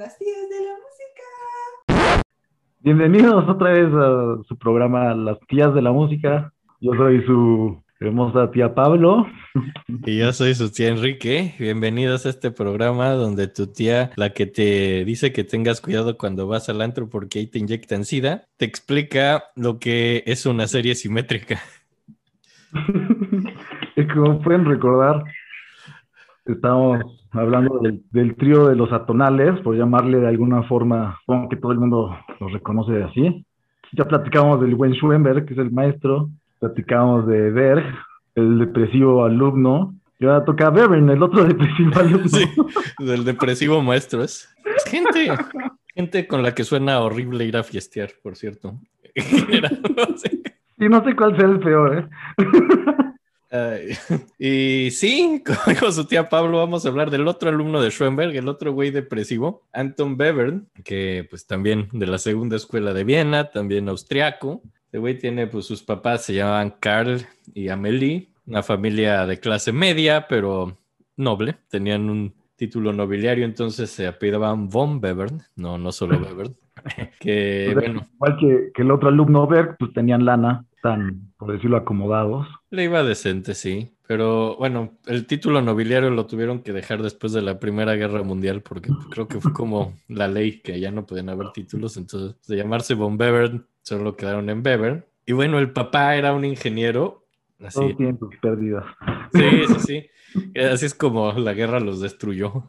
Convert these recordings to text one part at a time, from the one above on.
las tías de la música. Bienvenidos otra vez a su programa Las tías de la música. Yo soy su hermosa tía Pablo. Y yo soy su tía Enrique. Bienvenidos a este programa donde tu tía, la que te dice que tengas cuidado cuando vas al antro porque ahí te inyectan sida, te explica lo que es una serie simétrica. como pueden recordar, estamos hablando del, del, trío de los atonales, por llamarle de alguna forma, supongo que todo el mundo los reconoce así. Ya platicamos del buen Schoenberg, que es el maestro, platicamos de Berg, el depresivo alumno, y ahora toca Bevern, el otro depresivo alumno. Sí, del depresivo maestro. Es, es gente, gente con la que suena horrible ir a fiestear, por cierto. no sé. Y no sé cuál sea el peor, ¿eh? Uh, y sí, como dijo su tía Pablo, vamos a hablar del otro alumno de Schoenberg, el otro güey depresivo, Anton Bevern, que pues también de la segunda escuela de Viena, también austriaco. Este güey tiene, pues sus papás se llamaban Karl y Amelie, una familia de clase media, pero noble. Tenían un título nobiliario, entonces se apellidaban von Bevern, no, no solo Bevern. que, pues, bueno. Igual que, que el otro alumno Berg, pues tenían lana tan, por decirlo, acomodados. Le iba decente, sí. Pero bueno, el título nobiliario lo tuvieron que dejar después de la Primera Guerra Mundial porque creo que fue como la ley que ya no podían haber títulos. Entonces, de llamarse von Bevern, solo quedaron en Bevern. Y bueno, el papá era un ingeniero. Así. Todo tiene sus pérdidas. Sí, sí, sí. Así es como la guerra los destruyó.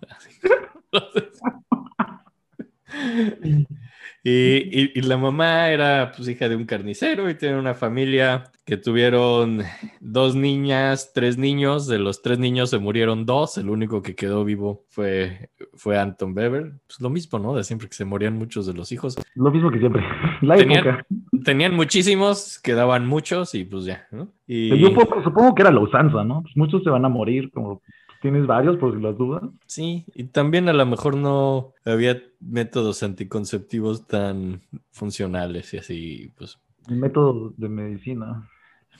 Y, y, y, la mamá era pues hija de un carnicero y tiene una familia que tuvieron dos niñas, tres niños. De los tres niños se murieron dos. El único que quedó vivo fue, fue Anton Weber. Pues lo mismo, ¿no? De siempre que se morían muchos de los hijos. Lo mismo que siempre. La tenían, época. tenían muchísimos, quedaban muchos y pues ya, ¿no? Y... Yo supongo, que era la usanza, ¿no? Pues muchos se van a morir como ¿Tienes varios por las dudas? Sí, y también a lo mejor no había métodos anticonceptivos tan funcionales y así, pues. Métodos de medicina.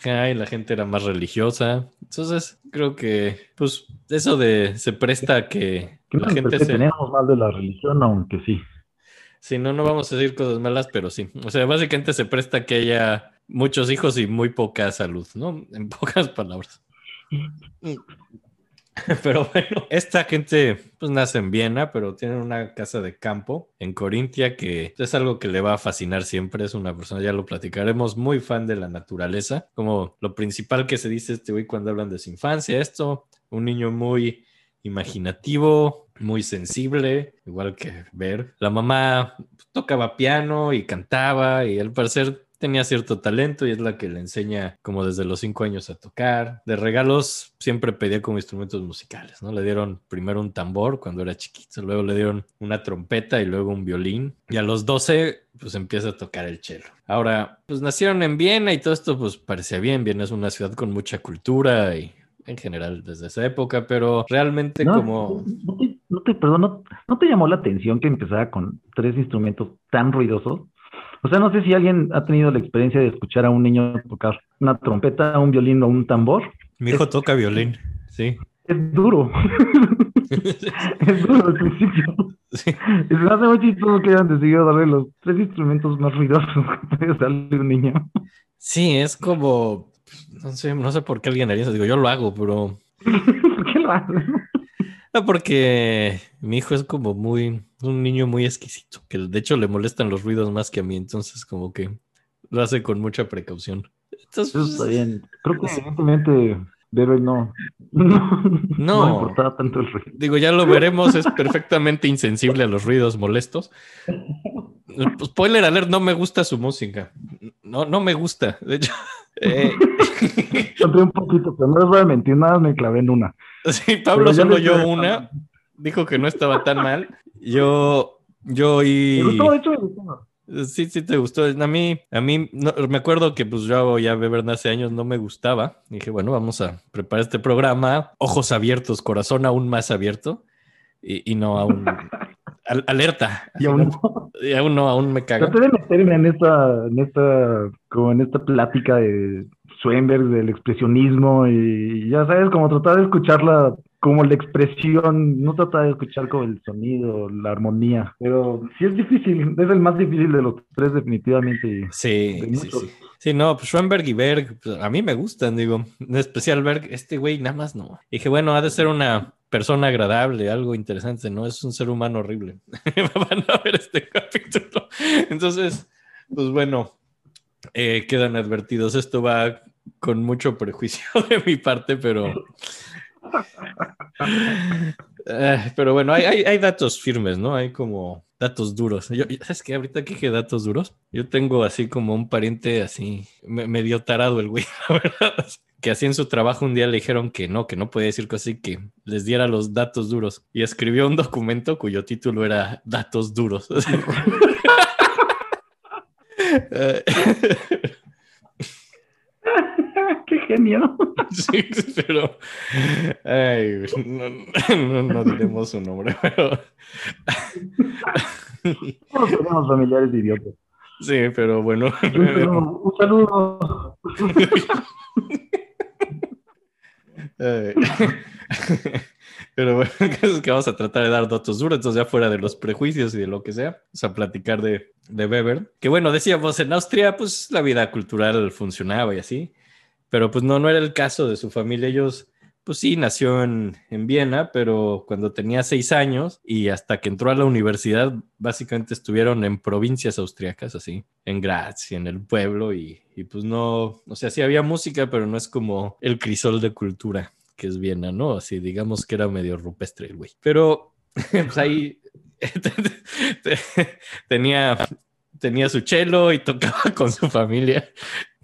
Ay, la gente era más religiosa. Entonces, creo que, pues, eso de se presta a que la gente se. tenemos mal de la religión, aunque sí. Sí, no, no vamos a decir cosas malas, pero sí. O sea, básicamente se presta a que haya muchos hijos y muy poca salud, ¿no? En pocas palabras. Pero bueno, esta gente pues nace en Viena, pero tienen una casa de campo en Corintia que es algo que le va a fascinar siempre. Es una persona, ya lo platicaremos, muy fan de la naturaleza. Como lo principal que se dice este güey cuando hablan de su infancia, esto, un niño muy imaginativo, muy sensible, igual que ver. La mamá tocaba piano y cantaba y al parecer tenía cierto talento y es la que le enseña como desde los cinco años a tocar. De regalos siempre pedía como instrumentos musicales, ¿no? Le dieron primero un tambor cuando era chiquito, luego le dieron una trompeta y luego un violín. Y a los 12 pues empieza a tocar el cello. Ahora, pues nacieron en Viena y todo esto pues parecía bien. Viena es una ciudad con mucha cultura y en general desde esa época, pero realmente no, como... No te, no te, perdón, no, ¿no te llamó la atención que empezara con tres instrumentos tan ruidosos? O sea, no sé si alguien ha tenido la experiencia de escuchar a un niño tocar una trompeta, un violín o un tambor. Mi hijo es, toca violín, sí. Es duro. es duro al principio. Sí. Y se me hace muy chistoso que hayan decidido darle los tres instrumentos más ruidosos que puede darle un niño. Sí, es como. No sé, no sé por qué alguien haría eso. Digo, yo lo hago, pero. ¿Por qué lo hago? No, porque mi hijo es como muy, un niño muy exquisito, que de hecho le molestan los ruidos más que a mí, entonces como que lo hace con mucha precaución. Entonces, Eso está bien. Creo que evidentemente debe no, no, no, no tanto el ruido. Digo, ya lo veremos, es perfectamente insensible a los ruidos molestos. Spoiler alert, no me gusta su música. No, no me gusta. De hecho, eh... un poquito, pero no les voy a mentir, nada me clavé en una. Sí, Pablo solo yo una. Dijo que no estaba tan mal. Yo, yo y. ¿Te gustó? De hecho, me gustó. Sí, sí, te gustó. A mí, a mí, no, me acuerdo que pues yo ya beber hace años no me gustaba. Dije, bueno, vamos a preparar este programa. Ojos abiertos, corazón aún más abierto. Y, y no aún. Al, alerta. Y aún no. Y aún no, aún me caga. Traté de meterme en esta, en esta, como en esta plática de Schoenberg, del expresionismo, y ya sabes, como tratar de escucharla como la expresión, no trata de escuchar como el sonido, la armonía, pero sí es difícil, es el más difícil de los tres definitivamente. y Sí, de sí, sí. Sí, no, pues Schoenberg y Berg, pues, a mí me gustan, digo, en especial Berg, este güey nada más no. Dije, bueno, ha de ser una persona agradable, algo interesante, ¿no? Es un ser humano horrible. Van a ver este capítulo. Entonces, pues bueno, eh, quedan advertidos. Esto va con mucho prejuicio de mi parte, pero... Eh, pero bueno, hay, hay, hay datos firmes, ¿no? Hay como datos duros. Yo, ¿Sabes qué? Ahorita que dije datos duros, yo tengo así como un pariente así, me- medio tarado el güey, la verdad. Que así en su trabajo un día le dijeron que no, que no podía decir cosas y que les diera los datos duros. Y escribió un documento cuyo título era Datos duros. ¡Qué genio! Sí, pero. Ay, no, no, no diremos su nombre, pero. Todos tenemos familiares idiotas. Sí, pero bueno. Un saludo. Un saludo. Pero bueno, que vamos a tratar de dar datos duros, entonces ya fuera de los prejuicios y de lo que sea, vamos a platicar de, de Weber. Que bueno, decíamos, en Austria, pues la vida cultural funcionaba y así, pero pues no, no era el caso de su familia. Ellos, pues sí, nació en, en Viena, pero cuando tenía seis años y hasta que entró a la universidad, básicamente estuvieron en provincias austriacas, así, en Graz y en el pueblo, y, y pues no, o sea, sí había música, pero no es como el crisol de cultura que es Viena, ¿no? Así, digamos que era medio rupestre el güey. Pero, pues ahí tenía, tenía su chelo y tocaba con su familia.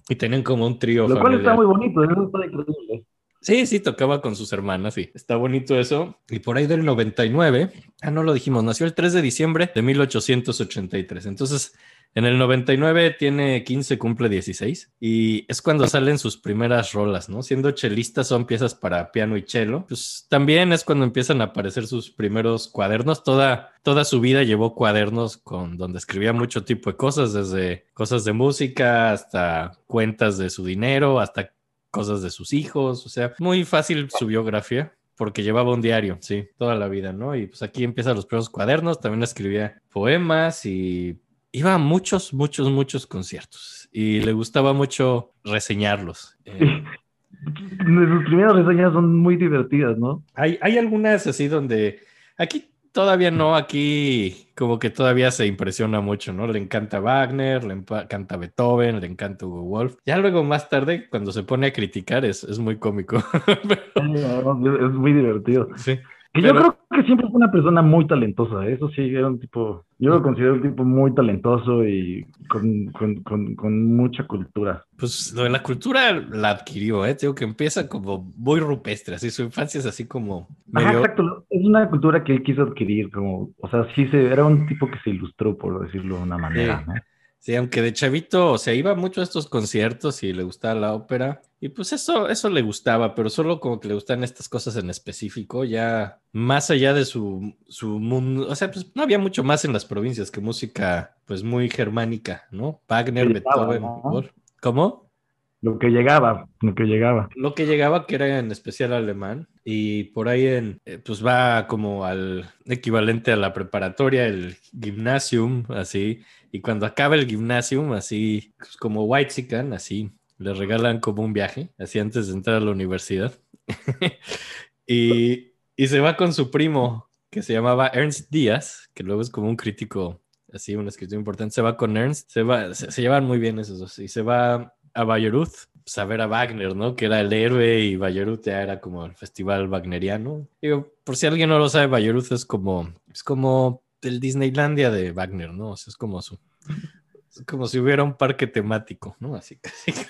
Y tenían como un trío Lo cual familiar. está muy bonito, eso está increíble. Sí, sí, tocaba con sus hermanas, sí. Está bonito eso. Y por ahí del 99, ah, no lo dijimos, nació el 3 de diciembre de 1883. Entonces, en el 99 tiene 15, cumple 16. Y es cuando salen sus primeras rolas, ¿no? Siendo chelista son piezas para piano y cello. Pues también es cuando empiezan a aparecer sus primeros cuadernos. Toda, toda su vida llevó cuadernos con donde escribía mucho tipo de cosas, desde cosas de música hasta cuentas de su dinero, hasta cosas de sus hijos, o sea, muy fácil su biografía porque llevaba un diario, sí, toda la vida, ¿no? Y pues aquí empiezan los primeros cuadernos, también escribía poemas y iba a muchos, muchos, muchos conciertos y le gustaba mucho reseñarlos. Eh, Sus primeras reseñas son muy divertidas, ¿no? hay, hay algunas así donde aquí todavía no, aquí como que todavía se impresiona mucho, ¿no? Le encanta Wagner, le encanta Beethoven, le encanta Hugo Wolf. Ya luego más tarde, cuando se pone a criticar, es, es muy cómico. Pero- Es es muy divertido. sí. Que Pero- yo creo que siempre fue una persona muy talentosa, ¿eh? eso sí, era un tipo, yo lo considero un tipo muy talentoso y con, con, con, con mucha cultura. Pues lo de la cultura la adquirió, ¿eh? Te Digo que empieza como muy rupestre, así su infancia es así como Ajá, medio... exacto, es una cultura que él quiso adquirir, como, o sea, sí, se, era un tipo que se ilustró, por decirlo de una manera, Sí. ¿no? Sí, aunque de chavito, o sea, iba mucho a estos conciertos y le gustaba la ópera. Y pues eso, eso le gustaba, pero solo como que le gustan estas cosas en específico, ya más allá de su, su mundo, o sea, pues no había mucho más en las provincias que música, pues muy germánica, ¿no? Wagner, Beethoven. ¿Cómo? Lo que llegaba, lo que llegaba. Lo que llegaba, que era en especial alemán, y por ahí en, eh, pues va como al equivalente a la preparatoria, el gymnasium, así, y cuando acaba el gymnasium, así, pues como Whitezican, así, le regalan como un viaje, así antes de entrar a la universidad, y, y se va con su primo, que se llamaba Ernst Díaz, que luego es como un crítico, así, un escritor importante, se va con Ernst, se, va, se, se llevan muy bien esos dos, y se va a Bayreuth, pues, a Wagner, ¿no? Que era el héroe y Bayreuth ya era como el festival wagneriano. Digo, por si alguien no lo sabe, Bayreuth es como, es como el Disneylandia de Wagner, ¿no? O es como su, es como si hubiera un parque temático, ¿no? Así casi.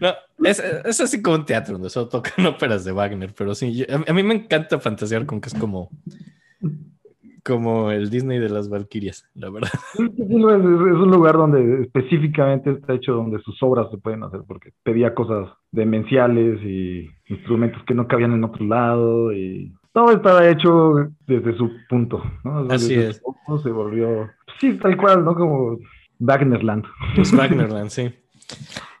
No, es, es así como un teatro donde solo tocan óperas de Wagner, pero sí, a, a mí me encanta fantasear con que es como, como el Disney de las Valquirias, la verdad. Es, es- es un lugar donde específicamente está hecho donde sus obras se pueden hacer, porque pedía cosas demenciales y instrumentos que no cabían en otro lado y todo estaba hecho desde su punto, ¿no? Así Desde es. punto se volvió, sí, tal cual, ¿no? Como Wagnerland. Pues Wagnerland, sí.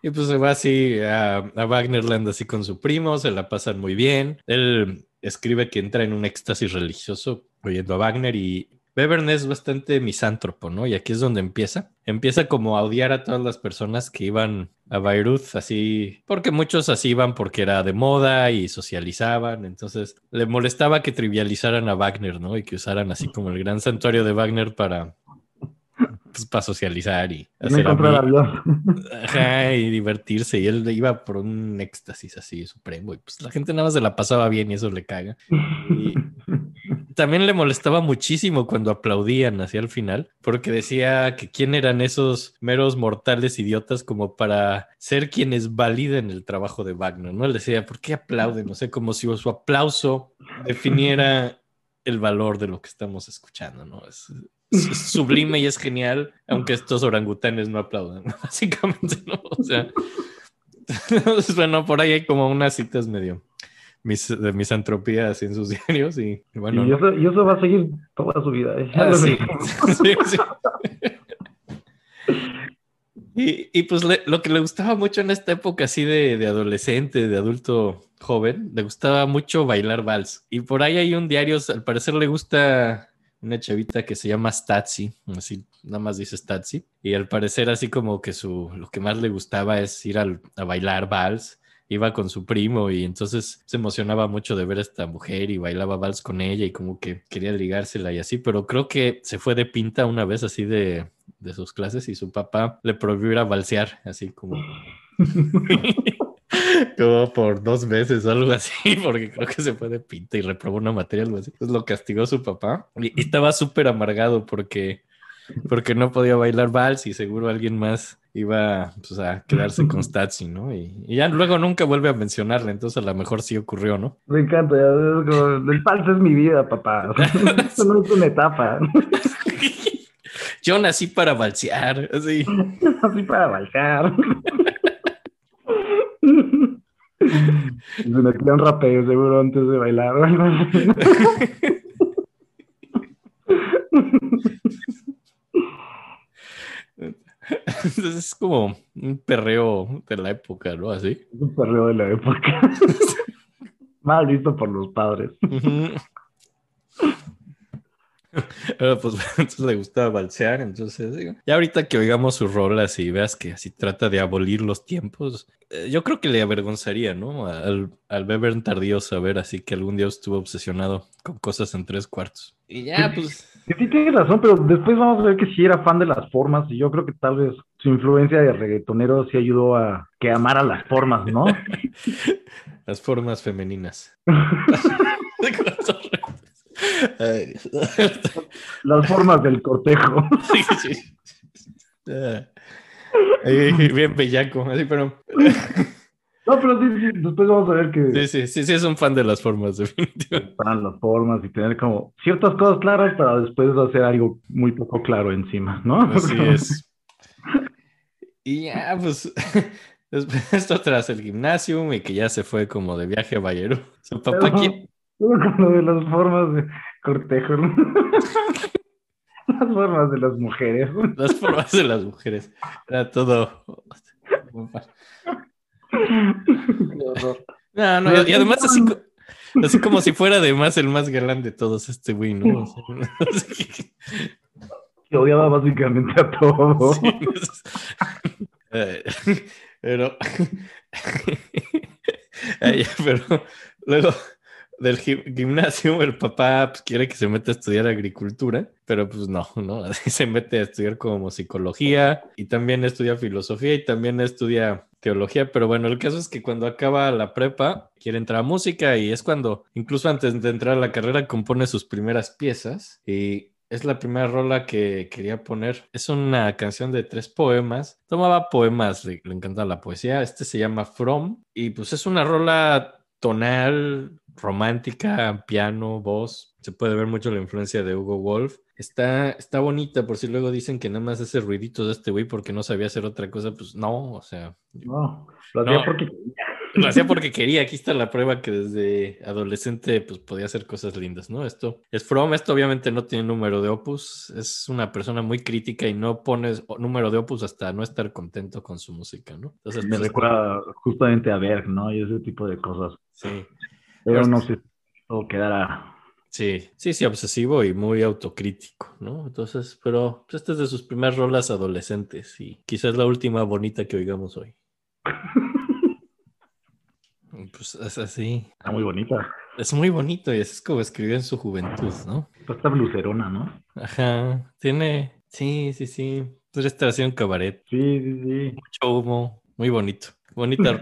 Y pues se va así a, a Wagnerland así con su primo, se la pasan muy bien. Él escribe que entra en un éxtasis religioso oyendo a Wagner y Bevern es bastante misántropo, ¿no? Y aquí es donde empieza. Empieza como a odiar a todas las personas que iban a Bayreuth así, porque muchos así iban porque era de moda y socializaban, entonces le molestaba que trivializaran a Wagner, ¿no? Y que usaran así como el gran santuario de Wagner para, pues, para socializar y No hacer. Ajá, y divertirse. Y él iba por un éxtasis así supremo. Y pues la gente nada más se la pasaba bien y eso le caga. Y también le molestaba muchísimo cuando aplaudían hacia el final, porque decía que quién eran esos meros mortales idiotas como para ser quienes validen el trabajo de Wagner, ¿no? Él decía, ¿por qué aplauden? No sé, como si su aplauso definiera el valor de lo que estamos escuchando, ¿no? Es, sublime y es genial, aunque estos orangutanes no aplaudan, básicamente, ¿no? O sea, bueno, por ahí hay como unas citas medio mis, de misantropía así en sus diarios y, y bueno, y, eso, y eso va a seguir toda su vida. ¿eh? Ah, lo sí. sé. Sí, sí. Y, y, pues le- lo que le gustaba mucho en esta época así de, de adolescente, de adulto joven, le gustaba mucho bailar vals. Y por ahí hay un diario, al parecer le gusta una chavita que se llama Statsi, así nada más dice Statsi. Y al parecer así como que su, lo que más le gustaba es ir al- a bailar vals. Iba con su primo y entonces se emocionaba mucho de ver a esta mujer y bailaba vals con ella y como que quería ligársela y así, pero creo que se fue de pinta una vez así de, de sus clases y su papá le prohibió ir a balsear, así como... como por dos veces o algo así, porque creo que se fue de pinta y reprobó una materia, algo así. Entonces lo castigó su papá y, y estaba súper amargado porque, porque no podía bailar vals y seguro alguien más iba pues, a quedarse con Statsi, ¿no? Y, y ya luego nunca vuelve a mencionarle, entonces a lo mejor sí ocurrió, ¿no? Me encanta. ya, es como, el falso es mi vida, papá. Esto no es una etapa. Yo nací para balsear, así. Así para bailar. Se metía un rapeo seguro antes de bailar o algo así. Entonces es como un perreo de la época, ¿no? Así. Un perreo de la época. Mal visto por los padres. Ujú. Pero pues entonces le gustaba balsear, entonces digo, ya ahorita que oigamos sus rolas y veas que así trata de abolir los tiempos, eh, yo creo que le avergonzaría, ¿no? Al, al Bebern tardío saber así que algún día estuvo obsesionado con cosas en tres cuartos. Y ya, pues, Que sí tienes razón, pero después vamos a ver que sí era fan de las formas y yo creo que tal vez su influencia de reggaetonero sí ayudó a que amara las formas, ¿no? las formas femeninas. Ay. Las formas del cortejo. Sí, sí. Bien bellaco, así, pero No, pero sí, sí, después vamos a ver que sí, sí, sí, sí es un fan de las formas, definitivamente. para las formas y tener como ciertas cosas claras para después hacer algo muy poco claro encima, ¿no? Así es. Y ya, pues, después esto tras el gimnasio y que ya se fue como de viaje a Bayero. Su papá, Pero- ¿quién? Con lo de las formas de cortejo. Las formas de las mujeres. Las formas de las mujeres. Era todo. No, no, y además así, así como si fuera además el más galán de todos este güey, ¿no? Que- odiaba básicamente a todo. Sí, entonces- Eh, pero, pero luego del gi- gimnasio el papá pues, quiere que se meta a estudiar agricultura, pero pues no, ¿no? Se mete a estudiar como psicología y también estudia filosofía y también estudia teología, pero bueno, el caso es que cuando acaba la prepa quiere entrar a música y es cuando, incluso antes de entrar a la carrera, compone sus primeras piezas y es la primera rola que quería poner. Es una canción de tres poemas. Tomaba poemas, le, le encanta la poesía. Este se llama From y pues es una rola tonal, romántica, piano, voz. Se puede ver mucho la influencia de Hugo Wolf. Está, está bonita, por si luego dicen que nada más hace ruiditos de este güey porque no sabía hacer otra cosa. Pues no, o sea, No, lo hacía No. porque lo hacía porque quería. Aquí está la prueba que desde adolescente pues podía hacer cosas lindas, ¿no? Esto es From. Esto obviamente no tiene número de opus. Es una persona muy crítica y no pones número de opus hasta no estar contento con su música, ¿no? Entonces, me pues, recuerda justamente a Berg, ¿no? Y ese tipo de cosas. Sí. Pero no sé. todo quedara. Sí, sí, sí, obsesivo y muy autocrítico, ¿no? Entonces, pero pues, esta es de sus primeras rolas adolescentes y quizás la última bonita que oigamos hoy. Pues es así. Está muy bonita. Es muy bonito y es como escribió en su juventud, ¿no? Pues Está blucerona, ¿no? Ajá, tiene, sí, sí, sí. Pues esta haciendo un cabaret, Sí, sí, sí. mucho humo, muy bonito. Bonita.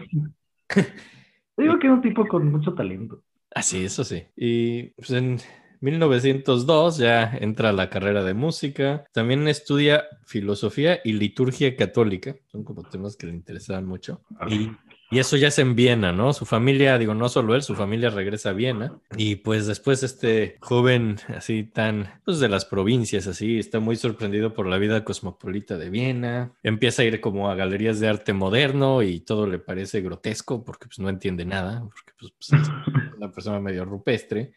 Digo que es un tipo con mucho talento. Ah, sí, eso sí. Y pues en 1902 ya entra a la carrera de música. También estudia filosofía y liturgia católica. Son como temas que le interesaban mucho. Y, y eso ya es en Viena, ¿no? Su familia, digo, no solo él, su familia regresa a Viena. Y pues después este joven así tan, pues de las provincias, así, está muy sorprendido por la vida cosmopolita de Viena. Empieza a ir como a galerías de arte moderno y todo le parece grotesco porque pues no entiende nada, porque pues, pues, es una persona medio rupestre.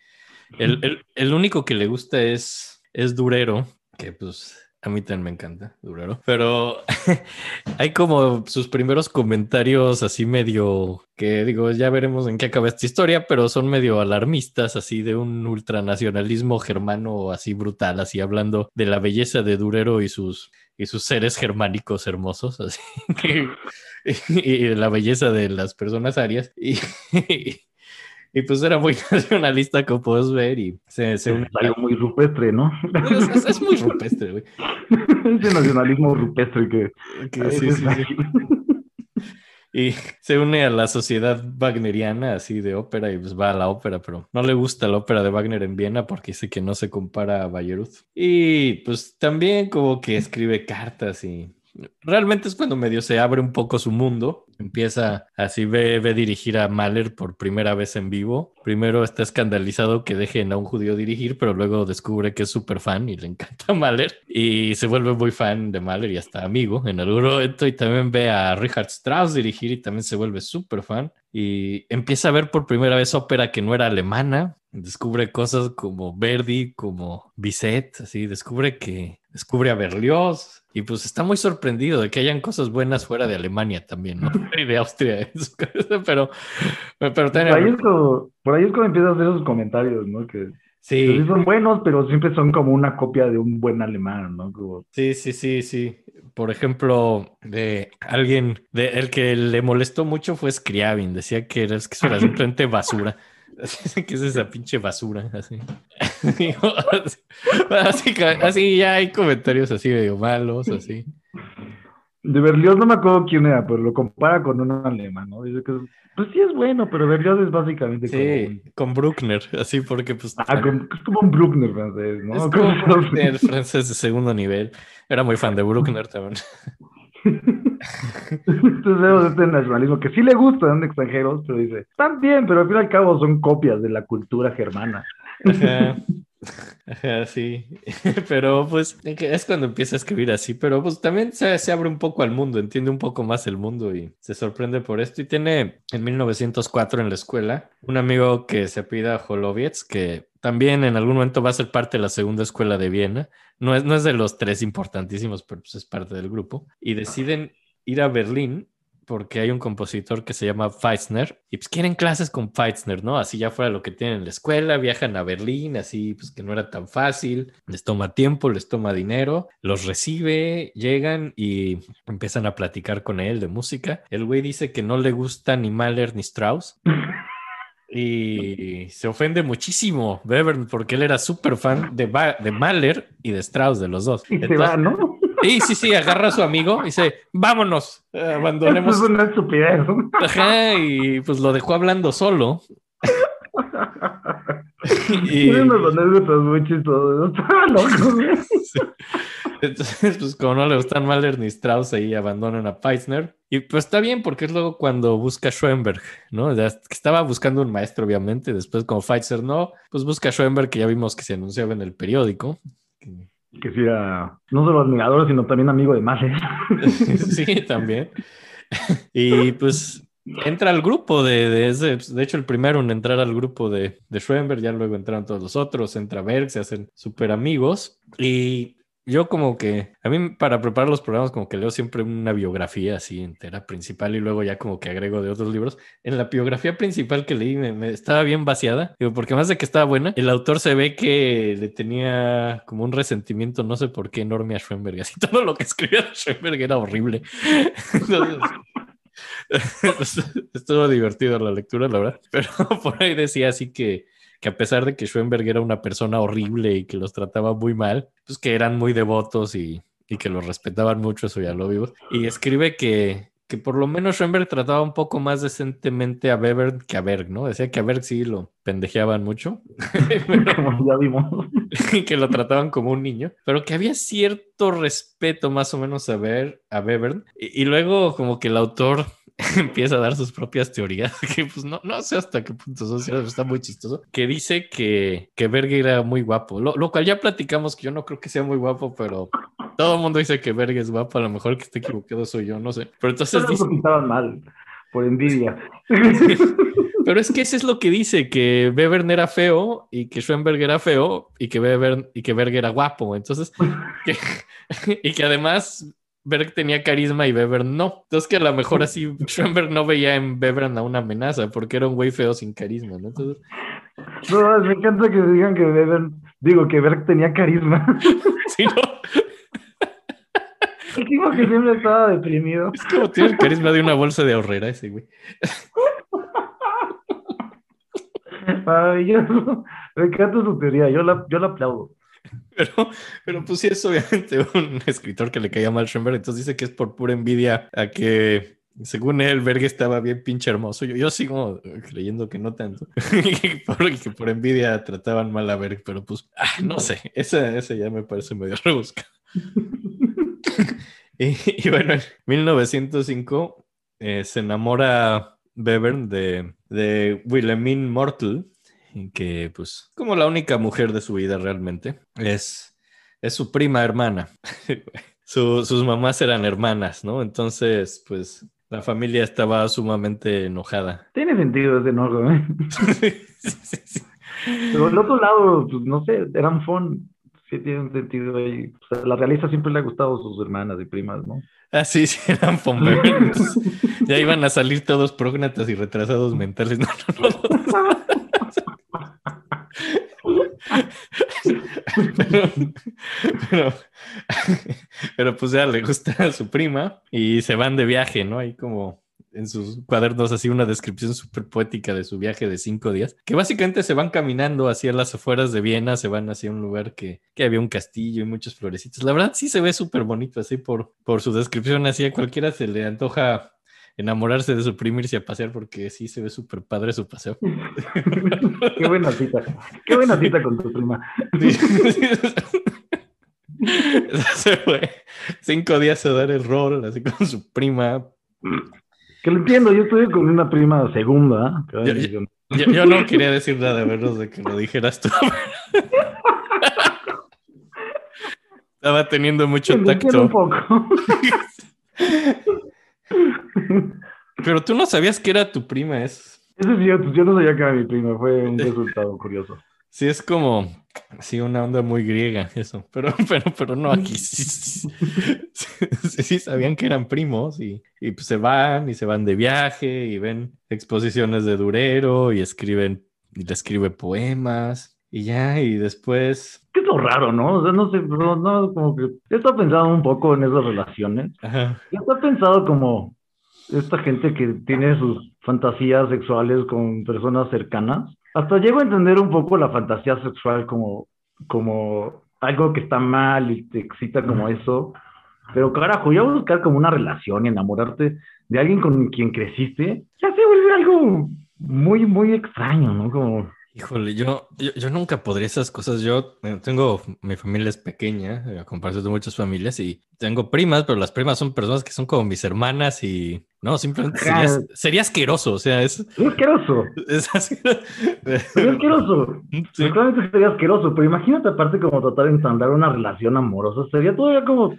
El, el- el único que le gusta es, es Durero, que pues a mí también me encanta Durero, pero hay como sus primeros comentarios así medio que digo, ya veremos en qué acaba esta historia, pero son medio alarmistas, así de un ultranacionalismo germano así brutal, así hablando de la belleza de Durero y sus, y sus seres germánicos hermosos, así y la belleza de las personas arias. Y, y pues era muy nacionalista, como puedes ver, y se, se une- Es algo muy rupestre, ¿no? es, es- es muy rupestre, güey. Ese nacionalismo rupestre que. Que sí, sí, sí. Y se une a la sociedad wagneriana, así de ópera, y pues va a la ópera, pero no le gusta la ópera de Wagner en Viena porque dice que no se compara a Bayreuth. Y pues también como que escribe cartas y realmente es cuando medio se abre un poco su mundo. Empieza así, ve, ve dirigir a Mahler por primera vez en vivo. Primero está escandalizado que dejen a un judío dirigir, pero luego descubre que es súper fan y le encanta Mahler. Y se vuelve muy fan de Mahler y hasta amigo en algún momento. Y también ve a Richard Strauss dirigir y también se vuelve súper fan. Y empieza a ver por primera vez ópera que no era alemana. Descubre cosas como Verdi, como Bizet, así. Descubre que descubre a Berlioz y pues está muy sorprendido de que hayan cosas buenas fuera de Alemania también, ¿no? Y de Austria, pero, pero Por ahí, también, es como, por ahí es cuando empieza a hacer esos comentarios, ¿no? Que, sí sí, son buenos, pero siempre son como una copia de un buen alemán, ¿no? Como, sí, sí, sí, sí. Por ejemplo, de alguien, de el que le molestó mucho fue Scriabin, decía que era, es que era simplemente basura. Así que es esa pinche basura, así. Así, ya hay comentarios así medio malos, así. De Berlioz no me acuerdo quién era, pero lo compara con un alemán, ¿no? Dice que, pues sí es bueno, pero Berlioz es básicamente como Sí, un- con Bruckner, así porque pues Ah, como- es como un Bruckner francés, ¿no? es como Bruckner, francés de segundo nivel. Era muy fan de Bruckner también. Entonces vemos este nacionalismo que sí le gustan extranjeros, pero dice, están bien, pero al fin y al cabo son copias de la cultura germana. Ajá. Ajá, sí. Pero pues es cuando empieza a escribir así, pero pues también se, se abre un poco al mundo, entiende un poco más el mundo y se sorprende por esto. Y tiene en 1904 en la escuela un amigo que se apellida Holovietz, que también en algún momento va a ser parte de la segunda escuela de Viena. No es, no es de los tres importantísimos, pero pues es parte del grupo. Y deciden ir a Berlín porque hay un compositor que se llama Feitzner y pues quieren clases con Feitzner, ¿no? Así ya fuera lo que tienen en la escuela, viajan a Berlín, así pues que no era tan fácil, les toma tiempo, les toma dinero, los recibe, llegan y empiezan a platicar con él de música. El güey dice que no le gusta ni Mahler ni Strauss. Y se ofende muchísimo Webern porque él era súper fan de, Ba- de Mahler y de Strauss, de los dos. Y se Entonces- va, ¿no? Sí, sí, sí, agarra a su amigo y dice, vámonos, Esto abandonemos. es una estupidez. Ajá, y pues lo dejó hablando solo. y, unos anécdotas muy chistosos. Entonces, pues como no le gustan Mahler ni Strauss, ahí abandonan a Peisner. Y pues está bien, porque es luego cuando busca a Schoenberg, ¿no? Que estaba buscando un maestro, obviamente. Después, como Pfizer no, pues busca a Schoenberg, que ya vimos que se anunciaba en el periódico. Que sí era no solo admirador, sino también amigo de Mahler. sí, también. Y pues entra al grupo de, de de hecho el primero en entrar al grupo de, de Schoenberg, ya luego entraron todos los otros, entra Berg, se hacen súper amigos y yo como que, a mí para preparar los programas como que leo siempre una biografía así entera principal y luego ya como que agrego de otros libros. En la biografía principal que leí me, estaba bien vaciada, porque más de que estaba buena, el autor se ve que le tenía como un resentimiento, no sé por qué, enorme a Schoenberg. Así todo lo que escribía Schoenberg era horrible. Entonces, estuvo divertido la lectura, la verdad. Pero por ahí decía así que que a pesar de que Schoenberg era una persona horrible y que los trataba muy mal, pues que eran muy devotos y, que los respetaban mucho, eso ya lo vivo. Y escribe que, que por lo menos Schoenberg trataba un poco más decentemente a Weber que a Berg, ¿no? Decía que a Berg sí lo pendejeaban mucho. como ya vimos. y que lo trataban como un niño, pero que había cierto respeto más o menos a, ver, a Weber. y luego como que el autor empieza a dar sus propias teorías, que pues no, no sé hasta qué punto son ciertas, está muy chistoso, que dice que, que Berger era muy guapo, lo, cual ya platicamos que yo no creo que sea muy guapo, pero todo el mundo dice que Berger es guapo, a lo mejor que esté equivocado soy yo, no sé. Pero entonces... dice... mal, por envidia. Pero es que eso es lo que dice, que Webern era feo y que Schoenberg era feo y que Weber y que Berger era guapo. Entonces, y que además Berg tenía carisma y Weber no. Entonces que a lo mejor así Schoenberg no veía en Weber a una amenaza porque era un güey feo sin carisma, ¿no? Entonces... No, me encanta que digan que Weber, digo que Berg tenía carisma. Sí, ¿no? El tipo que siempre estaba deprimido. Es como tiene el carisma de una bolsa de ahorrera ese güey. Maravilloso. Me encanta su teoría, yo la, yo la aplaudo. Pero, pero pues sí es obviamente un escritor que le caía mal Schoenberg, entonces dice que es por pura envidia a que, según él, Berg estaba bien pinche hermoso. Yo, yo sigo creyendo que no tanto, que, por, envidia trataban mal a Berg, pero pues, ah, no sé, ese, ese ya me parece medio rebuscado. y, bueno, en 1905 eh, se enamora Bevern de, de Wilhelmine Mortel, que pues como la única mujer de su vida realmente es, es su prima hermana. sus mamás eran hermanas, ¿no? Entonces, pues la familia estaba sumamente enojada. Tiene sentido ese enojo, ¿eh? Pero el otro lado, pues no sé, eran fun. Sí tiene un sentido ahí. la realista siempre le ha gustado a sus hermanas y primas, ¿no? Ah, sí, sí, eran fun. ya iban a salir todos prógnatas y retrasados mentales. No, no, no. Pero, pero, pues ya le gusta a su prima y se van de viaje, ¿no? Hay como en sus cuadernos así una descripción súper poética de su viaje de cinco días, que básicamente se van caminando hacia las afueras de Viena, se van hacia un lugar que, que había un castillo y muchos florecitos. La verdad sí se ve súper bonito así por, por su descripción, así a cualquiera se le antoja enamorarse de su prima a pasear porque sí se ve súper padre su paseo. Qué buena cita. Qué buena cita con tu prima. se fue cinco días a dar el rol así con su prima. Que lo entiendo, yo estoy con una prima segunda. Yo, no quería decir nada, a menos de que lo dijeras tú. Estaba teniendo mucho tacto. Un poco. Pero tú no sabías que era tu prima, es. Eso es cierto, yo no sabía que era mi prima, fue un resultado curioso. Sí, es como, sí, una onda muy griega, eso. Pero, pero, pero no, aquí sí, sí, sabían que eran primos y, y pues se van y se van de viaje y ven exposiciones de Durero y escriben, y le escribe poemas y ya, y después. ¿Qué es lo raro, ¿no? O sea, no sé, no, no como que. Yo estaba pensando un poco en esas relaciones. Ajá. Yo estaba pensado como esta gente que tiene sus fantasías sexuales con personas cercanas. Hasta llego a entender un poco la fantasía sexual como, como algo que está mal y te excita como eso. Pero carajo, ya buscar como una relación y enamorarte de alguien con quien creciste, ya se vuelve algo muy, muy extraño, ¿no? Como Híjole, yo, yo, nunca podría esas cosas. Yo tengo, mi familia es pequeña, a comparación de muchas familias, y tengo primas, pero las primas son personas que son como mis hermanas y no, simplemente sería, asqueroso. O sea, es. asqueroso. Es asqueroso. Sería asqueroso. Sí. sería asqueroso, pero imagínate aparte como tratar de ensamblar una relación amorosa, sería todavía como.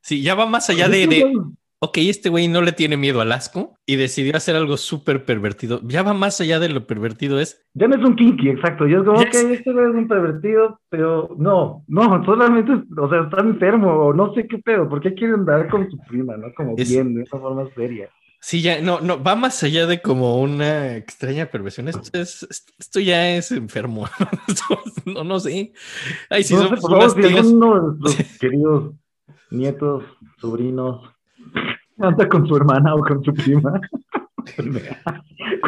Sí, ya va más allá de, ok, este güey no le tiene miedo al asco y decidió hacer algo súper pervertido. Ya va más allá de lo pervertido, es Ya no es un kinky, exacto. Yo es como, Yes. ok, este güey es un pervertido, pero no, no, solamente, o sea, está enfermo, o no sé qué pedo. ¿Por qué quiere andar con su prima, no? Como Es- bien, de una forma seria. Sí, ya, no, no, va más allá de como una extraña perversión. Esto es, esto ya es enfermo. no, no sé. Ay, si no sé, somos por favor, si tías. alguno de nuestros queridos nietos, sobrinos, anda con su hermana o con su prima.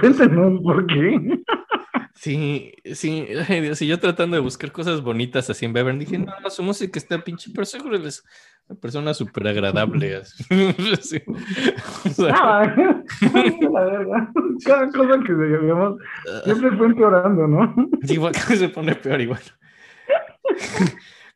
Cuéntenos por qué. Sí, sí, ay, Dios, y yo tratando de buscar cosas bonitas así en Bevern, dije, no, su música está pinche, pero seguro es una persona súper agradable. Sí. O sea, Ah, la verga. Cada cosa que veamos siempre fue empeorando, ¿no? sí, igual que se pone peor igual.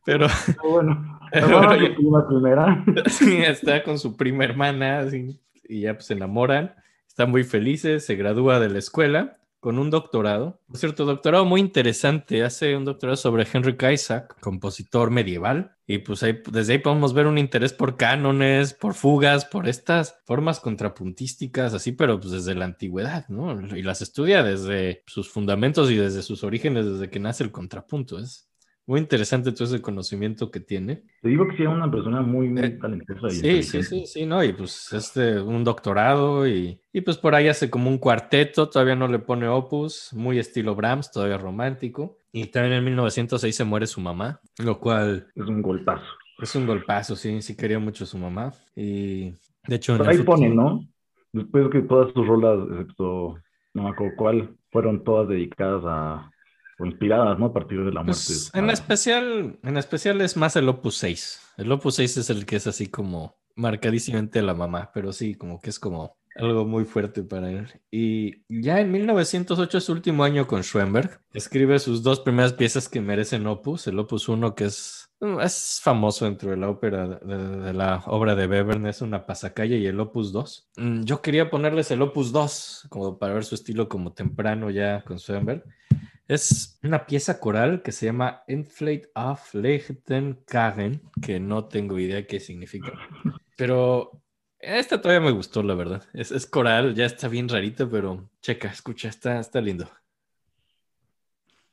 Pero Pero bueno, Pero prima primera. sí, está con su prima hermana así, y ya pues se enamoran, están muy felices, se gradúa de la escuela con un doctorado. Por cierto, doctorado muy interesante, hace un doctorado sobre Henrik Isaac, compositor medieval, y pues ahí, desde ahí podemos ver un interés por cánones, por fugas, por estas formas contrapuntísticas, así, pero pues desde la antigüedad, ¿no? Y las estudia desde sus fundamentos y desde sus orígenes, desde que nace el contrapunto. Es muy interesante todo ese conocimiento que tiene. Te digo que sí, era una persona muy, muy Eh, talentosa. y Sí, sí, sí, sí, no, y pues este, un doctorado y, y pues por ahí hace como un cuarteto, todavía no le pone opus, muy estilo Brahms, todavía romántico. Y también en 1906 se muere su mamá, lo cual Es un golpazo. es un golpazo, sí, sí quería mucho a su mamá. Y de hecho, Pero el ahí futuro- pone, ¿no? Después que todas sus rolas, excepto, no me acuerdo cuál, fueron todas dedicadas a, o inspiradas, ¿no? A partir de la muerte. Pues, en especial, en especial es más el Opus 6. El Opus 6 es el que es así como marcadísimamente la mamá, pero sí, como que es como algo muy fuerte para él. Y ya en 1908 es su último año con Schoenberg. Escribe sus dos primeras piezas que merecen Opus. El Opus 1 que es, es famoso dentro de la ópera, de, de- de la obra de Webern, es una pasacalle y el Opus 2. Mm, Yo quería ponerles el Opus 2 como para ver su estilo como temprano ya con Schoenberg. Es una pieza coral que se llama Enflate auf Leichten Kagen, que no tengo idea qué significa. Pero esta todavía me gustó, la verdad. Es, es coral, ya está bien rarito, pero checa, escucha, está, está lindo.